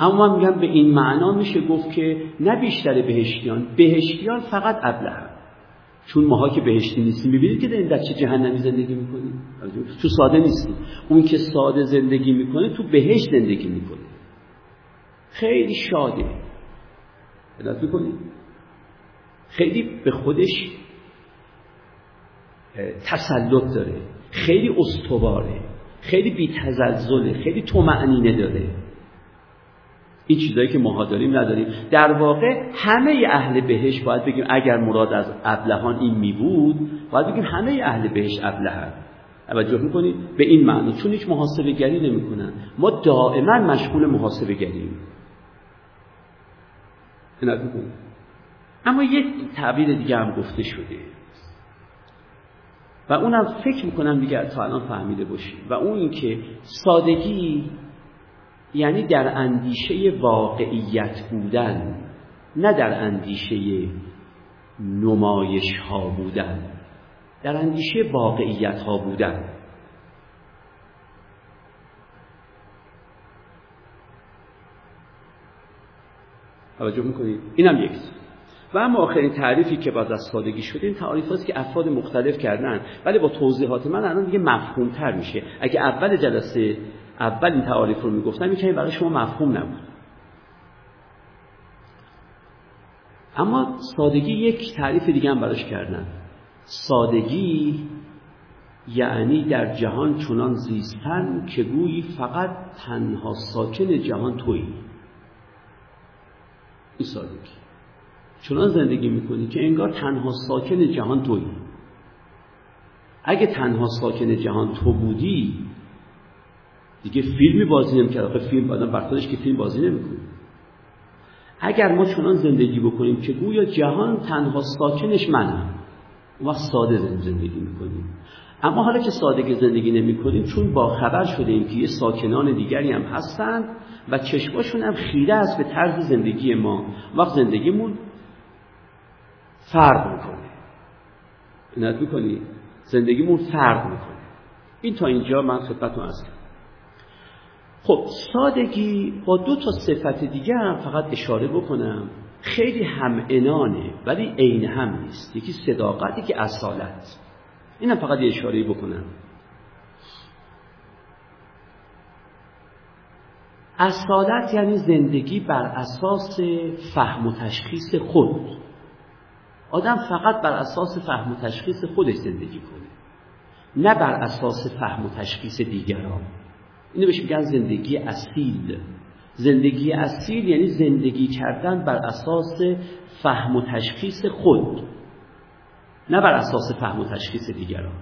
اما میگم به این معنا میشه گفت که نه بیشتر بهشتیان بهشتیان فقط ابله چون ماها که بهشتی نیستیم می‌بینید که در چه جهنمی زندگی می‌کنیم؟ تو ساده نیستیم. اون که ساده زندگی می‌کنه تو بهشت زندگی می‌کنه. خیلی شاده. علت می‌کنید خیلی به خودش تسلط داره. خیلی استواره. خیلی بیتزلزله. خیلی تومعنینه داره. این چیزایی که ماها داریم نداریم. در واقع همه اهل بهش باید بگیم اگر مراد از ابلهان این می بود باید بگیم همه اهل بهش ابلهن. توجه می‌کنید به این معنی. چون هیچ محاسبه گری نمی‌کنن. ما دائما مشغول محاسبه گریم اما یک تعبیر دیگه هم گفته شده. و اونم فکر می‌کنم دیگه تا الان فهمیده باشید و اون اینکه سادگی یعنی در اندیشه واقعیت بودن نه در اندیشه نمایش ها بودن در اندیشه واقعیت ها بودن. توجه می‌کنید؟ اینم یک و اما آخرین تعریفی که بعد از سادگی شده این تعریف که افراد مختلف کردن ولی با توضیحات من الان دیگه مفهوم تر میشه. اگه اول جلسه اول این تعاریف رو می‌گفتم یکمی برای شما مفهوم نبود. اما سادگی یک تعریف دیگه هم براش کردن سادگی یعنی در جهان چنان زیستن که گویی فقط تنها ساکن جهان تویی. این سادگی. چنان زندگی می‌کنی که انگار تنها ساکن جهان تویی. اگه تنها ساکن جهان تو بودی دیگه فیلمی بازی نمی‌کرد. آخه فیلم آدم بر که فیلم بازی نمی‌کنه. اگر ما چنان زندگی بکنیم که گویا جهان تنها ساکنش منم اون وقت ساده زندگی می‌کنیم. اما حالا که سادگی زندگی نمی کنیم چون با خبر شده ایم که یه ساکنان دیگری هم هستند و چشماشون هم خیره است به طرز زندگی ما وقت زندگیمون فرق می‌کنه. عنایت می‌کنی؟ زندگیمون فرق می‌کنه. این تا اینجا من خدمتتون هستم خب سادگی با دو تا صفت دیگه هم فقط اشاره بکنم. خیلی هم انانه ولی عین هم نیست. یکی صداقت یکی اصالت. اینم فقط یه اشاره بکنم. اصالت یعنی زندگی بر اساس فهم و تشخیص خود. آدم فقط بر اساس فهم و تشخیص خودش زندگی کنه نه بر اساس فهم و تشخیص دیگران. اینو بهش میگن زندگی اصیل. زندگی اصیل یعنی زندگی کردن بر اساس فهم و تشخیص خود نه بر اساس فهم و تشخیص دیگران.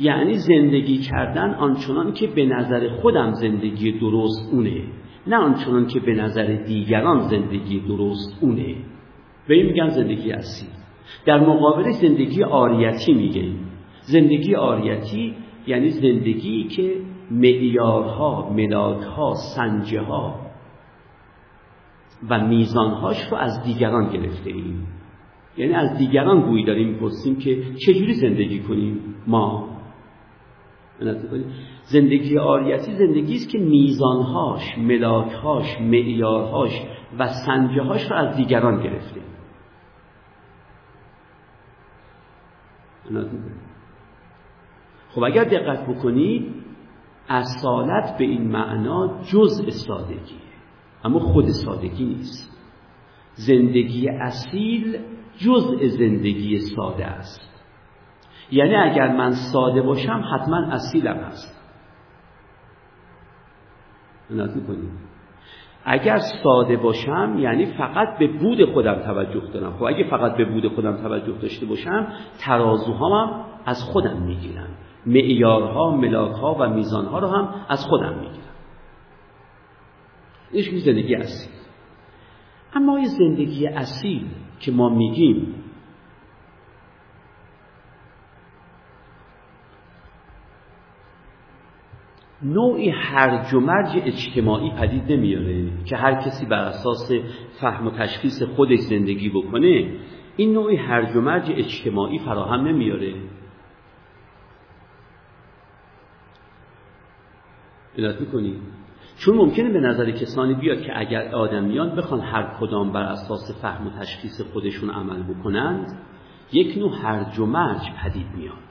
یعنی زندگی کردن آنچنان که به نظر خودم زندگی درست اونه نه آنچنان که به نظر دیگران زندگی درست اونه. به این میگن زندگی اصیل. در مقابل زندگی آریتی میگیم زندگی آریتی یعنی زندگی که معیارها ملاکها سنجه ها و میزانهاش رو از دیگران گرفته ایم. یعنی از دیگران گویی داریم می‌پرسیم که چجوری زندگی کنیم؟ ما. زندگی آریتی زندگی است که میزانهاش ملاکهاش معیارهاش و سنجههاش رو از دیگران گرفته. خب اگر دقت بکنید اصالت به این معنا جزء سادگیه اما خود سادگی نیست. زندگی اصیل جزء زندگی ساده است. یعنی اگر من ساده باشم حتما اصیلم هست کنید اگر ساده باشم یعنی فقط به بود خودم توجه دارم. خب اگه فقط به بود خودم توجه داشته باشم ترازوهام از خودم می‌گیرم معیارها ملاکها و میزانها رو هم از خودم می‌گیرم. اینش زندگی اصیل. اما یه زندگی اصیل که ما میگیم نوعی هرج و مرج اجتماعی پدید نمیاره که هر کسی بر اساس فهم و تشخیص خودش زندگی بکنه این نوعی هرج و مرج اجتماعی فراهم نمیاره ادایت می‌کنی؟ چون ممکنه به نظر کسانی بیاد که اگر آدمیان بخوان هر کدام بر اساس فهم و تشخیص خودشون عمل بکنند یک نوع هرج و مرج پدید میاد.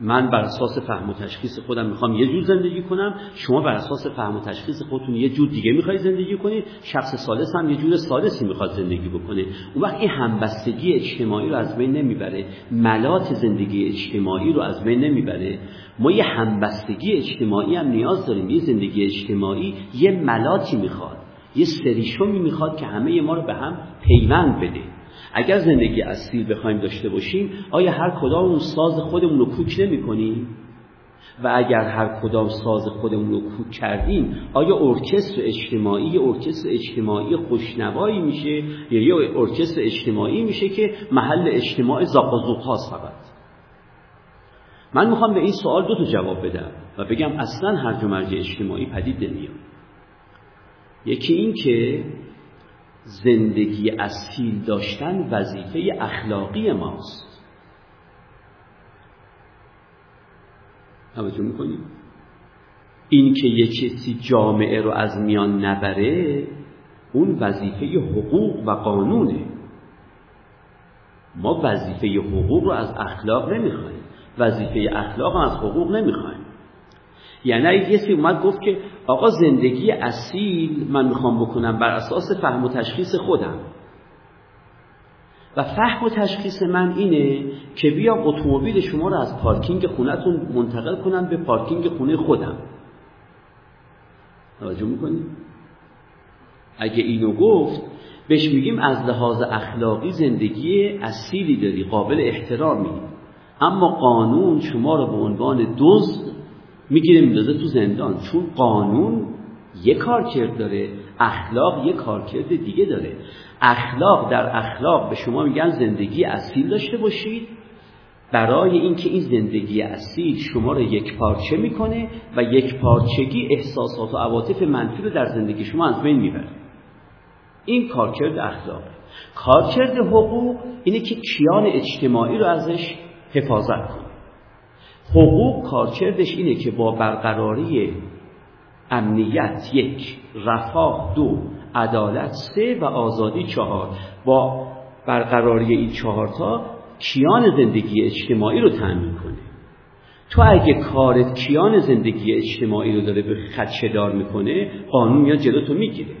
من بر اساس فهم و تشخیص خودم می‌خوام یه جور زندگی کنم شما بر اساس فهم و تشخیص خودتون یه جور دیگه می‌خوای زندگی کنید شخص سالس هم یه جور سالسی می‌خواد زندگی بکنه. اون وقت این همبستگی اجتماعی رو از بین نمی‌بره ملات زندگی اجتماعی رو از بین نمی‌بره. ما یه همبستگی اجتماعی هم نیاز داریم یه زندگی اجتماعی یه ملاتی می‌خواد یه سریشومی می‌خواد که همه ما رو به هم پیوند بده. اگر زندگی اصیل بخوایم داشته باشیم آیا هر کدام ساز خودمون رو کوک نمی کنیم؟ و اگر هر کدام ساز خودمون رو کوک کردیم آیا ارکستر اجتماعی ارکستر اجتماعی خوشنوایی میشه؟ یا یه ارکستر اجتماعی میشه که محل اجتماع هاست فقط؟ من می‌خوام به این سوال دو تا جواب بدم و بگم اصلا هر مرج اجتماعی پدید نمیاد. یکی این که زندگی اصیل داشتن وظیفه اخلاقی ماست. توجه می‌کنیم این که یک کسی جامعه رو از میان نبره اون وظیفه حقوق و قانونه. ما وظیفه حقوق رو از اخلاق نمی‌خوایم. وظیفه اخلاق هم از حقوق نمی‌خوایم. یعنی کسی اومد گفت که آقا زندگی اصیل من می‌خوام بکنم بر اساس فهم و تشخیص خودم. و فهم و تشخیص من اینه که بیا اتومبیل شما رو از پارکینگ خونهتون منتقل کنم به پارکینگ خونه خودم. توجه می‌کنید اگه اینو گفت بهش میگیم از لحاظ اخلاقی زندگی اصیلی داری قابل احترامی. اما قانون شما رو به عنوان دزد می‌گیره میندازه تو زندان. چون قانون یک کارکرد داره اخلاق یک کارکرد دیگه داره. اخلاق در اخلاق به شما میگن زندگی اصیل داشته باشید. برای اینکه این زندگی اصیل شما رو یک پارچه می‌کنه و یک پارچگی احساسات و عواطف منفی رو در زندگی شما از بین می‌بره. این کارکرد اخلاق. کارکرد حقوق اینه که کیان اجتماعی رو ازش حفاظت کنه. حقوق کارکردش اینه که با برقراری امنیت یک رفاه دو عدالت سه و آزادی چهار. با برقراری این چهارتا کیان زندگی اجتماعی رو تأمین کنه. تو اگه کارت کیان زندگی اجتماعی رو داره به خدشه دار می‌کنه قانون میاد جلو تو می‌گیره.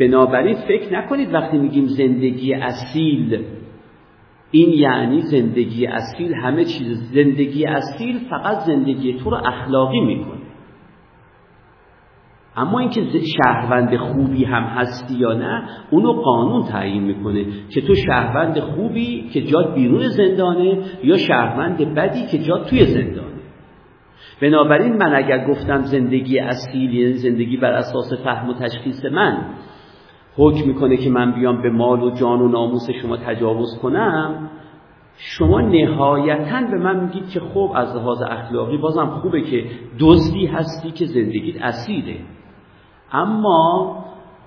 بنابراین فکر نکنید وقتی میگیم زندگی اصیل این یعنی زندگی اصیل همه چیز زندگی اصیل فقط زندگی تو رو اخلاقی می‌کنه. اما اینکه شهروند خوبی هم هستی یا نه اونو قانون تعیین می‌کنه که تو شهروند خوبی که جات بیرون زندانه یا شهروند بدی که جات توی زندانه. بنابراین من اگر گفتم زندگی اصیل یعنی زندگی بر اساس فهم و تشخیص من حکم می‌کنه که من بیام به مال و جان و ناموس شما تجاوز کنم شما نهایتا به من میگید که خب از لحاظ اخلاقی بازم خوبه که دزدی هستی که زندگیت اصیله. اما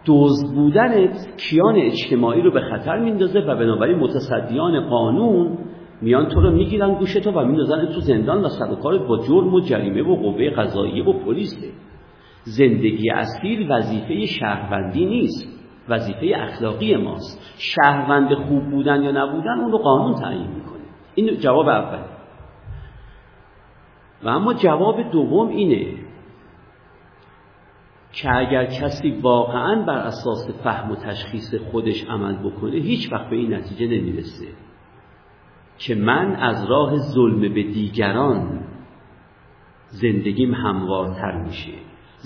دزد بودنت کیان اجتماعی رو به خطر میندازه و بنابراین متصدیان قانون میان تو رو می‌گیرن گوشتو و میندازن تو زندان و سر کارت با جرم و جریمه و قوه قضاییه و پلیسه. زندگی اصیل وظیفه شهروندی نیست. وظیفه اخلاقی ماست. شهروند خوب بودن یا نبودن اون رو قانون تعیین می‌کنه. این جواب اول و اما جواب دوم اینه که اگر کسی واقعا بر اساس فهم و تشخیص خودش عمل بکنه هیچ وقت به این نتیجه نمی‌رسه که من از راه ظلم به دیگران زندگیم هموارتر میشه.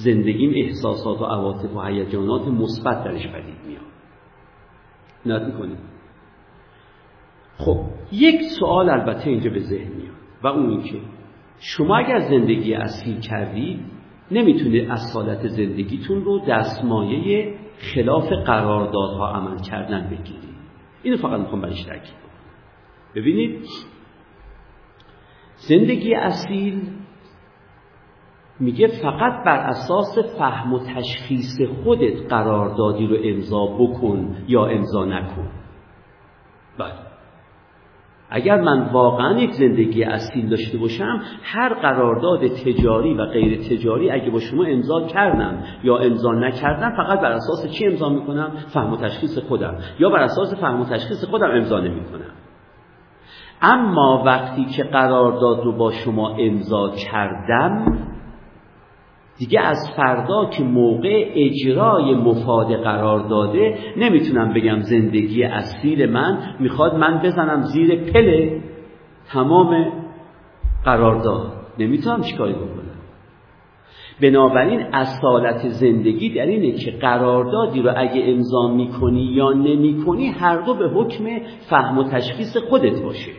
زندگیم احساسات و عواطف و هیجانات مثبت درش پدید میاد. نت می‌کنید خب یک سوال البته اینجا به ذهن میاد و اون اینکه شما اگر زندگی اصیل کردید نمی‌تونید اصالت زندگیتون رو دستمایه خلاف قراردادها عمل کردن بگیرید. اینو فقط می‌خوام برش تاکید ببینید زندگی اصیل میگه فقط بر اساس فهم و تشخیص خودت قراردادی رو امضا بکن یا امضا نکن. بله. اگر من واقعا یک زندگی اصیل داشته باشم هر قرارداد تجاری و غیر تجاری اگه با شما امضا کردم یا امضا نکردم فقط بر اساس چی امضا می‌کنم؟ فهم و تشخیص خودم. یا بر اساس فهم و تشخیص خودم امضا نمی‌کنم. اما وقتی که قرارداد رو با شما امضا کردم دیگه از فردا که موقع اجرای مفاد قرار داده نمی‌تونم بگم زندگی اصیل من می‌خواد من بزنم زیر پله تمام قرارداد. نمی‌تونم چیکاری بکنم. بنابراین اصالت زندگی در اینه که قراردادی رو اگه امضا می‌کنی یا نمی‌کنی هر دو به حکم فهم و تشخیص خودت باشه.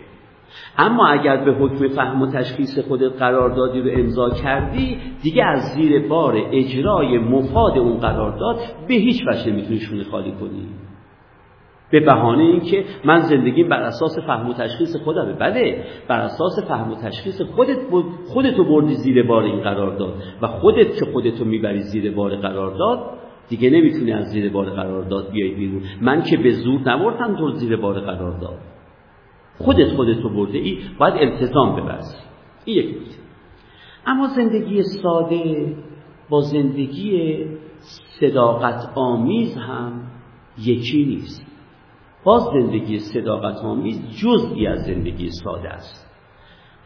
اما اگر به حکم فهم و تشخیص خودت قراردادی رو امضا کردی دیگه از زیر بار اجرای مفاد اون قرارداد به هیچ وجه نمی‌تونی شونه خالی کنی. به بهانه اینکه من زندگیم بر اساس فهم و تشخیص خودمه. بله بر اساس فهم و تشخیص خودت خودتو بردی زیر بار این قرارداد و خودت که خودتو می‌بری زیر بار قرارداد دیگه نمی‌تونی از زیر بار قرارداد بیای بیرون. من که به زور نبردم تو زیر بار قرارداد خودت خودت رو برده ای باید التزام ببرسی. این یک اما زندگی ساده با زندگی صداقت آمیز هم یکی نیست. باز زندگی صداقت آمیز جزئی از زندگی ساده است.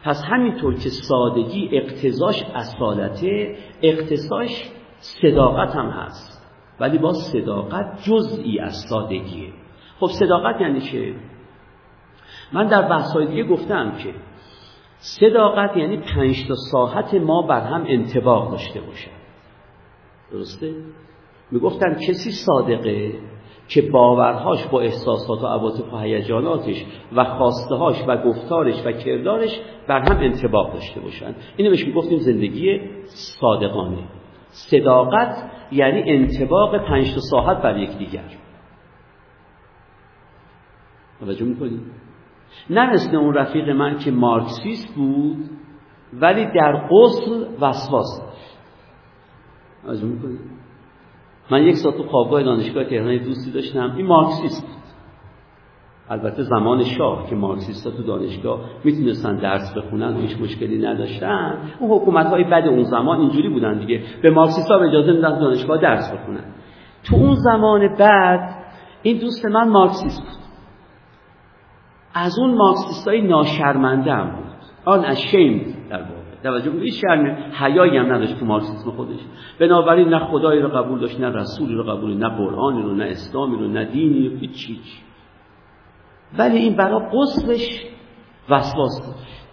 پس همینطور که سادگی اقتضاش اصالته اقتضاش صداقت هم هست. ولی با صداقت جزئی از سادگیه. خب صداقت یعنی چه؟ من در بحثای دیگه گفتم که صداقت یعنی پنج تا ساحت ما بر هم انتباق داشته باشن. درسته؟ می‌گفتن کسی صادقه که باورهاش با احساسات و عواطف و هیجاناتش و خواستهاش و گفتارش و کردارش بر هم انتباق داشته باشن. اینو بهش می‌گفتیم زندگی صادقانه. صداقت یعنی انتباق پنج تا ساحت بر یکدیگر. توجه می‌کنید نه مثل اون رفیق من که مارکسیست بود ولی در قسل وسواس داشت. من یک ساعت تو خوابگاه دانشگاه تهران دوستی داشتم این مارکسیست بود. البته زمان شاه که مارکسیستا تو دانشگاه می‌تونستن درس بخونن و هیچ مشکلی نداشتن. اون حکومت های بد اون زمان اینجوری بودن دیگه. به مارکسیستا به اجازه میدن دانشگاه درس بخونن. تو اون زمان بعد این دوست من مارکسیست بود. از اون مارکسیستای ناشرمنده هم بود. آن اشیم در واقع. توجه کنید هیچ شرم حیایی هم نداشت تو مارکسیسم خودش. بنابراین نه خدایی رو قبول داشت نه رسولی رو قبول نه قرآنی رو نه اسلامی رو نه دینی رو هیچ ولی این برای قصفش وسواس داشت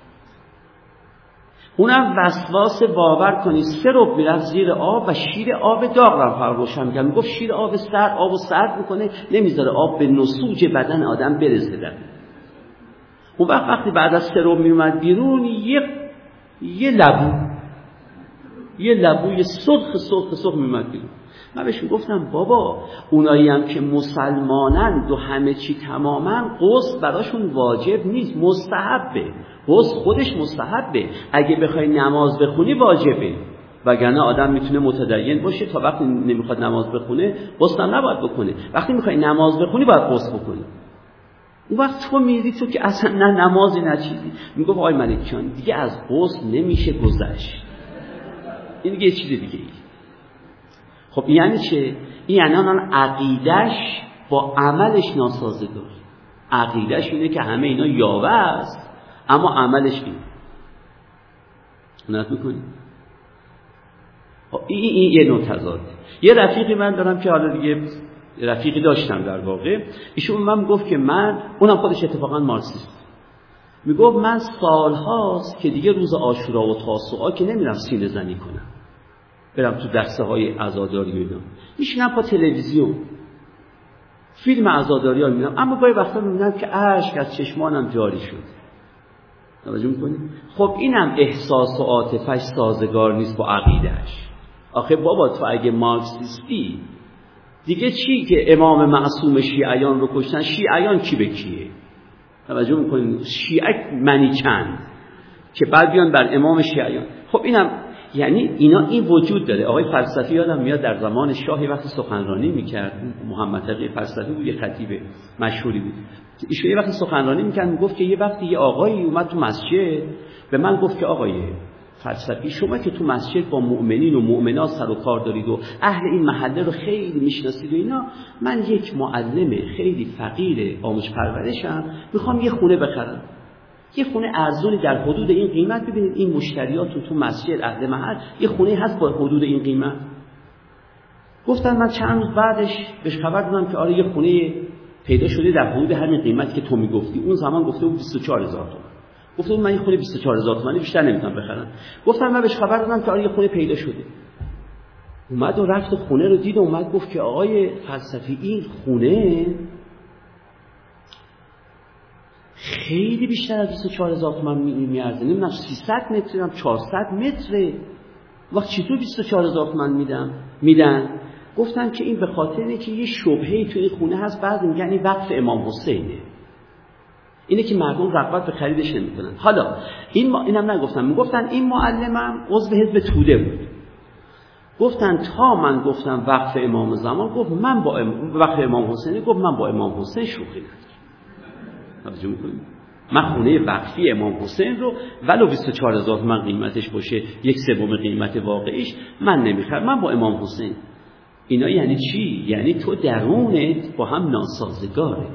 اونم وسواس باور کنید سه رب می‌رفت زیر آب و شیر آب داغ رو فرق روشن می‌کنه می‌گفت شیر آب سرد آب و سرد می‌کنه نمی‌ذاره آب به نسوج بدن آدم برسه در اون وقت وقتی بعد از سه رب میومد بیرون یه یه لبو یه لبوی سرخ سرخ سرخ میومد بیرون. من بهش گفتم بابا اونایی هم که مسلمانند و همه چی تماما قصد براشون واجب نیست مستحبه. قصد خودش مستحبه. اگه بخوای نماز بخونی واجبه. وگرنه آدم می‌تونه متدین باشه تا وقتی نمی‌خواد نماز بخونه قصد هم نباید بکنه. وقتی می‌خوای نماز بخونی باید قصد بکنی. اون وقت تو میری تو که اصلا نه نمازی نه چیزی. می‌گفت آقای ملک جان دیگه از قصد نمیشه گذشت. این دیگه چیز دیگه ای. خب یعنی چه؟ این یعنی آن عقیدش با عملش ناسازگار. عقیدش اینه که همه اینا یاوه است اما عملش این نت می‌کنی؟ خب این, یه نوع تضاده یه رفیقی من دارم که حالا دیگه رفیقی داشتم در واقع. ایشون من گفت که من اونم خودش اتفاقا مارکسیست. می‌گفت من سالهاست که دیگه روز آشورا و تاسوعا که نمیرم سینه زنی کنم. برم تو دسته های عزاداری اینا میشینم پا تلویزیون. فیلم عزاداری ها می‌بینم. اما گاهی وقتا می‌بینم که اشک از چشمانم جاری شد. توجه می‌کنی؟ خب اینم احساس و عاطفش سازگار نیست با عقیدهش آخه بابا تو اگه مارکسیستی دیگه چی که امام معصوم شیعیان رو کشتن؟ شیعیان کی به کیه؟ توجه می‌کنید شیعه منی چند؟ که بعد بیان بر امام شیعیان. خب اینم یعنی اینا این وجود داره. آقای فلسفی یادم میاد در زمان شاهی وقتی سخنرانی می‌کرد. محمد تقی فلسفی بود یه خطیب مشهوری بود. ایشون یه وقتی سخنرانی می‌کرد می‌گفت که یه وقتی یه آقایی اومد تو مسجد به من گفت که آقای فلسفی شما که تو مسجد با مؤمنین و مؤمنات سر و کار دارید و اهل این محله رو خیلی می‌شناسید و اینا من یک معلم خیلی فقیر آموز پرورشم می‌خوام یه خونه بخرم. یه خونه ارزونی در حدود این قیمت ببینید این مشتریات تو مسجد اهل محل یه خونه هست با حدود این قیمت. گفتن من چند روز بعدش بهش خبر دادم که آره یه خونه پیدا شده در حدود همین قیمتی که تو می‌گفتی. اون زمان گفته بود 24000 تومان. گفته من یه خونه 24000 تومانی بیشتر نمی‌تونم بخرم. گفتم من بهش خبر دادم که آره یه خونه پیدا شده. اومد و رفت خونه رو دید و اومد گفت که آقای فلسفی این خونه خیلی بیشتر از 24 هزار تومن میارزه. نمی‌دونم 300 متر هم 400 متره. وقت چطور 24 هزار تومن میدم میدن؟ گفتن که این به خاطر اینه که یه شبهه تو این خونه هست. بعضی میگن این وقف امام حسینه. اینه که مردم رغبت به خریدش نمی‌کنن. حالا این ما اینم نگفتم. می‌گفتن این معلمم عضو حزب توده بود. گفتن تا من گفتم وقف امام زمان گفت من با ام... وقف امام حسینه گفت من با امام حسین شوخی ندارم. توجه می‌کنید من خونه وقفی امام حسین رو ولو 24 هزار من قیمتش باشه یک سوم قیمت واقعیش من نمی‌خرم. من با امام حسین. اینا یعنی چی؟ یعنی تو درونت با هم ناسازگاره.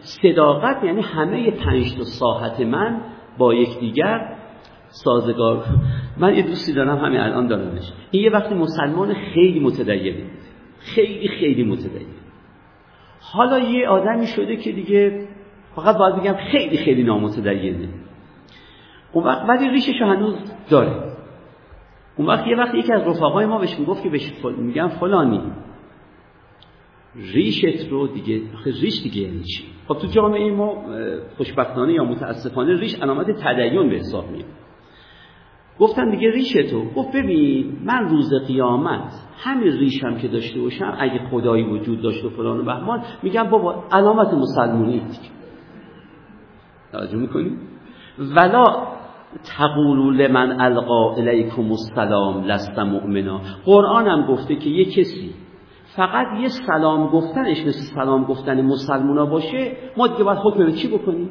صداقت یعنی همه پنج تا ساحت من با یکدیگر سازگار. من یه دوستی دارم همین الان دارمش. این یه وقتی مسلمان خیلی متدینه خیلی خیلی متدین. حالا یه آدمی شده که دیگه فقط باید بگم خیلی خیلی نامتدینه. اون وقت ولی ریشش هنوز داره. اون وقت یه وقت یکی از رفقای ما بهش می‌گفت که بهش میگم فلانی. ریشت رو دیگه ریش دیگه یعنی چی؟ خب تو جامعه ما خوشبختانه یا متاسفانه ریش علامت تدین به حساب میاد. گفتن دیگه ریش تو. گفت ببین من روز قیامت همین ریشم که داشته باشم اگه خدایی وجود داشت و فلان و بهمان میگم بابا علامت مسلمونی توجه می‌کنی؟ ولا تقولوا لمن القا الیکم السلام لست مؤمنا. قرآن هم گفته که یه کسی فقط یه سلام گفتنش مثل سلام گفتن مسلمونا باشه ما دیگه باید حکم به چی بکنیم؟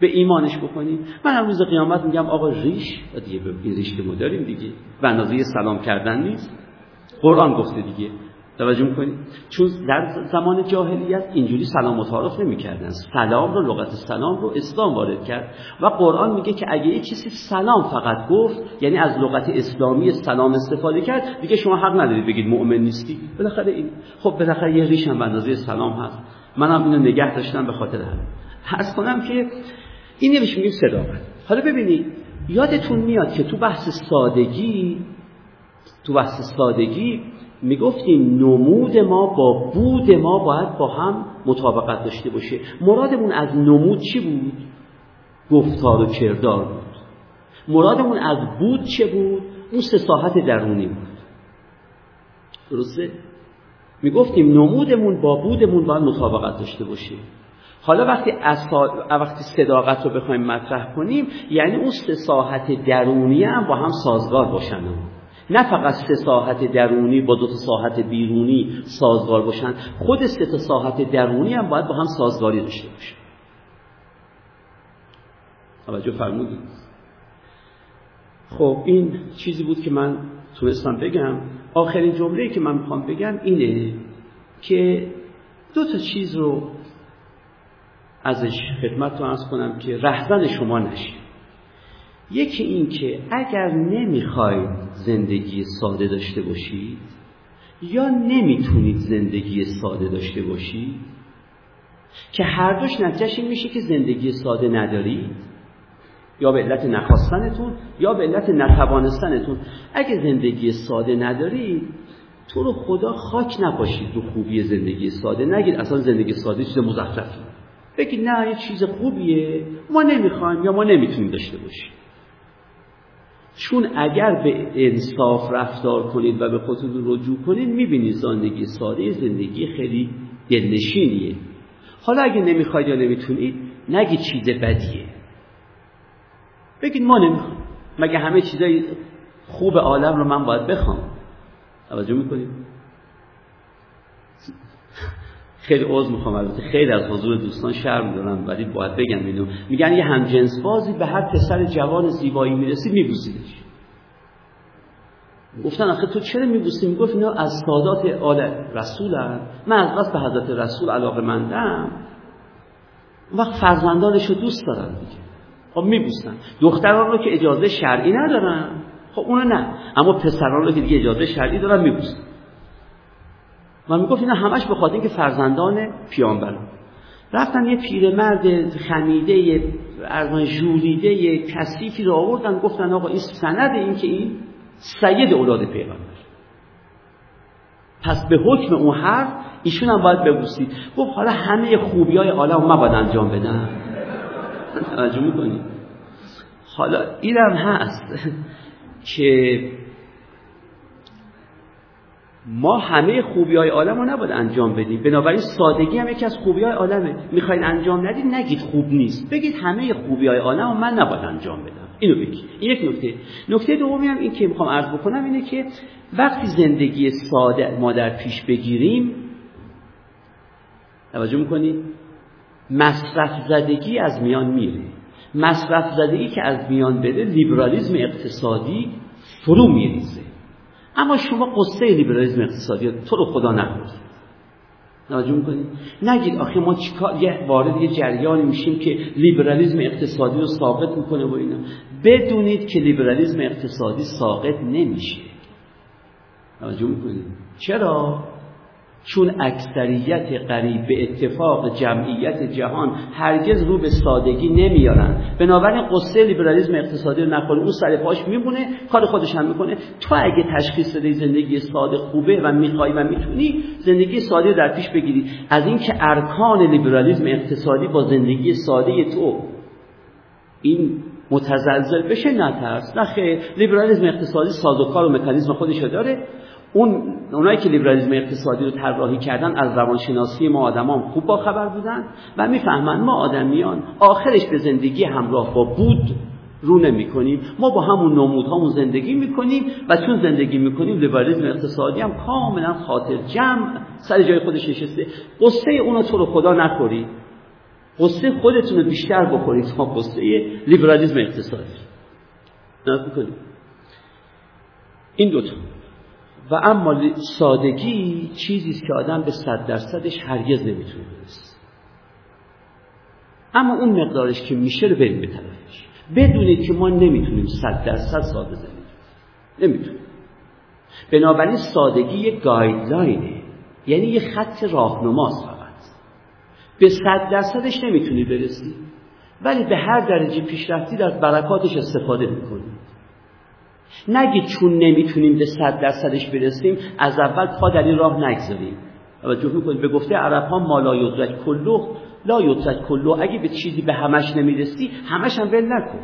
به ایمانش بکنیم. من هم روز قیامت میگم آقا ریش دیگه به ریش که ما داریم دیگه. و اندازه سلام کردن نیست. قرآن گفته دیگه. توجه می‌کنید چون در زمان جاهلیت اینجوری سلام و تعارف نمی‌کردن. سلام رو لغت سلام رو اسلام وارد کرد. و قرآن میگه که اگه یه کسی سلام فقط گفت یعنی از لغت اسلامی سلام استفاده کرد دیگه شما حق ندارید بگید مؤمن نیستی. بالاخره این. خب بالاخره یه ریش هم اندازه سلام هست. منم اینو نگه داشتم به خاطر همین. حس کنم که این نمیشه میگیم صداقت. حالا ببینید یادتون میاد که تو بحث سادگی تو بحث سادگی می‌گفتیم نمود ما با بود ما باید با هم مطابقت داشته باشه مرادمون از نمود چی بود؟ گفتار و کردار بود مرادمون از بود چه بود؟ اون سساحت درونی بود درسته؟ می‌گفتیم نمودمون با بودمون باید مطابقت داشته باشه حالا وقتی وقتی صداقت رو بخوایم مطرح کنیم یعنی اون سساحت درونی هم با هم سازگار باشن نه فقط سه ساحت درونی با دو تا ساحت بیرونی سازگار باشن خود سه تا ساحت درونی هم باید با هم سازگاری داشته باشن توجه فرمودید؟ خب این چیزی بود که من تونستم بگم. آخرین جمله که من می‌خوام بگم اینه که دو تا چیز رو ازش خدمت رو کنم که رهزن شما نشید یکی این که اگر نمی‌خواید زندگی ساده داشته باشید یا نمی‌تونید زندگی ساده داشته باشید که هر دوش نتیجهش این میشه که زندگی ساده ندارید یا به علت نخواستنتون یا به علت نتوانستنتون. اگه زندگی ساده ندارید تو رو خدا خاک نپاشید تو خوبی زندگی ساده. نگید اصلا زندگی ساده چیز مزخرفی. بگید نه یه چیز خوبیه. ما نمی‌خوایم یا ما نمی‌تونیم داشته باشیم. چون اگر به انصاف رفتار کنید و به خودتون رجوع کنید می‌بینید زندگی ساده زندگی خیلی دلنشینیه. حالا اگه نمی‌خواید یا نمی‌تونید نگید چیز بدیه. بگید ما نمی‌خوایم مگه همه چیزای خوب عالم رو من باید بخوام؟ توجه می‌کنید؟ خیلی عوض می‌خوام البته خیلی از حضور دوستان شرم دارم ولی باید بگم اینو. میگن یه همجنس بازی به هر پسر جوان زیبایی می‌رسی میبوسیدش. گفتن آخه تو چرا میبوسی؟ می‌گفت اینا از سادات آل رسولن. من از بس به حضرت رسول علاقه مندم. وقت فرزندانش رو دوست دارم دیگه. خب میبوسن. دختران رو که اجازه شرعی ندارن. خب اونو نه. اما پسران رو که دیگه اجازه شرعی دارن میبوسن. و می‌گفت اینا همش به خاطر اینکه فرزندان پیامبر رفتن یه پیرمرد خمیده ارزان ژولیده کثیفی رو آوردن گفتن آقا این سند این که این سید اولاد پیغمبر. پس به حکم اون حرف ایشون هم باید ببوسید. گفت حالا همه خوبی های عالم من باید انجام بدم. توجه می‌کنید حالا اینم هست که ما همه خوبی های عالم رو نباید انجام بدیم. بنابراین سادگی هم یکی از خوبی های عالمه. می‌خواین انجام ندید نگید خوب نیست. بگید همه خوبی های عالم رو من نباید انجام بدم. اینو بگید. این یک نکته. نکته دومی هم این که می‌خوام عرض بکنم اینه که وقتی زندگی ساده ما در پیش بگیریم توجه می‌کنید؟ مصرف زدگی از میان میره. مصرف زدگی که از میان بره لیبرالیزم اقتصادی فرو میریزه. اما شما قصه لیبرالیسم اقتصادی تو رو خدا نخورید توجه می‌کنید نگید آخه ما چیکار یه وارد یه جریانی میشیم که لیبرالیزم اقتصادی رو ساقط می‌کنه و اینا. بدونید که لیبرالیزم اقتصادی ساقط نمیشه. توجه می‌کنید چرا؟ چون اکثریت قریب به اتفاق جمعیت جهان هرگز رو به سادگی نمیارن. بنابراین قصه لیبرالیسم اقتصادی رو نکنه اون سر پاش میمونه کار خودش هم می‌کنه. تو اگه تشخیص دادی زندگی ساده خوبه و می‌خوای و می‌تونی زندگی ساده در پیش بگیری. از اینکه ارکان لیبرالیسم اقتصادی با زندگی ساده تو این متزلزل بشه نترس نه خیر. لیبرالیسم اقتصادی سازوکار و مکانیزم خودش داره. اون اونایی که لیبرالیسم اقتصادی رو طراحی کردن از روانشناسی ما آدمان خوب با خبر بودن و می‌فهمن ما آدمیان آخرش به زندگی همراه با بود رو نمی کنیم ما با همون نمودهامون زندگی می‌کنیم و چون زندگی می‌کنیم لیبرالیسم اقتصادی هم کاملا خاطر جمع سر جای خودش نشسته. قصه اونو تو رو خدا نخورید قصه خودتون رو بیشتر بخورید تا قصه لیبرالیسم اقتصادی. نه این دوتا. و اما سادگی چیزی است که آدم به صد درصدش هرگز نمی‌تونه برسه. اما اون مقدارش که میشه رو بریم به طرفش. بدونید که ما نمی‌تونیم صد درصد ساده زندگی نمی‌تونیم. بنابراین سادگی یک گایدلاینه یعنی یه خط راهنماست فقط. به صد درصدش نمی‌تونی برسی. ولی به هر درجه پیشرفتی در برکاتش استفاده می‌کنی. نگید چون نمی‌تونیم به صد درصدش برسیم از اول پا در این راه نگذاریم. توجه می‌کنید؟ به گفته عرب ها ما لا یدرک کلو لا یدرک کلو. اگه به چیزی به همش نمی‌رسی همش هم ول نکن.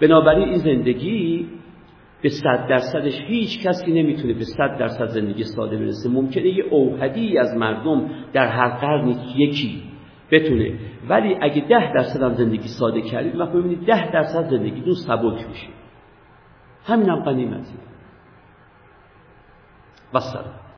بنابراین این زندگی به صد درصدش هیچ کسی نمی‌تونه به صد درصد زندگی ساده برسه. ممکنه یه اوهدی از مردم در هر قرنی یکی بتونه. ولی اگه ده درصد هم زندگی ساده کردید وقت ببینید ده درصد زندگی دون سبک میشه. هم من الغنيمة بصر.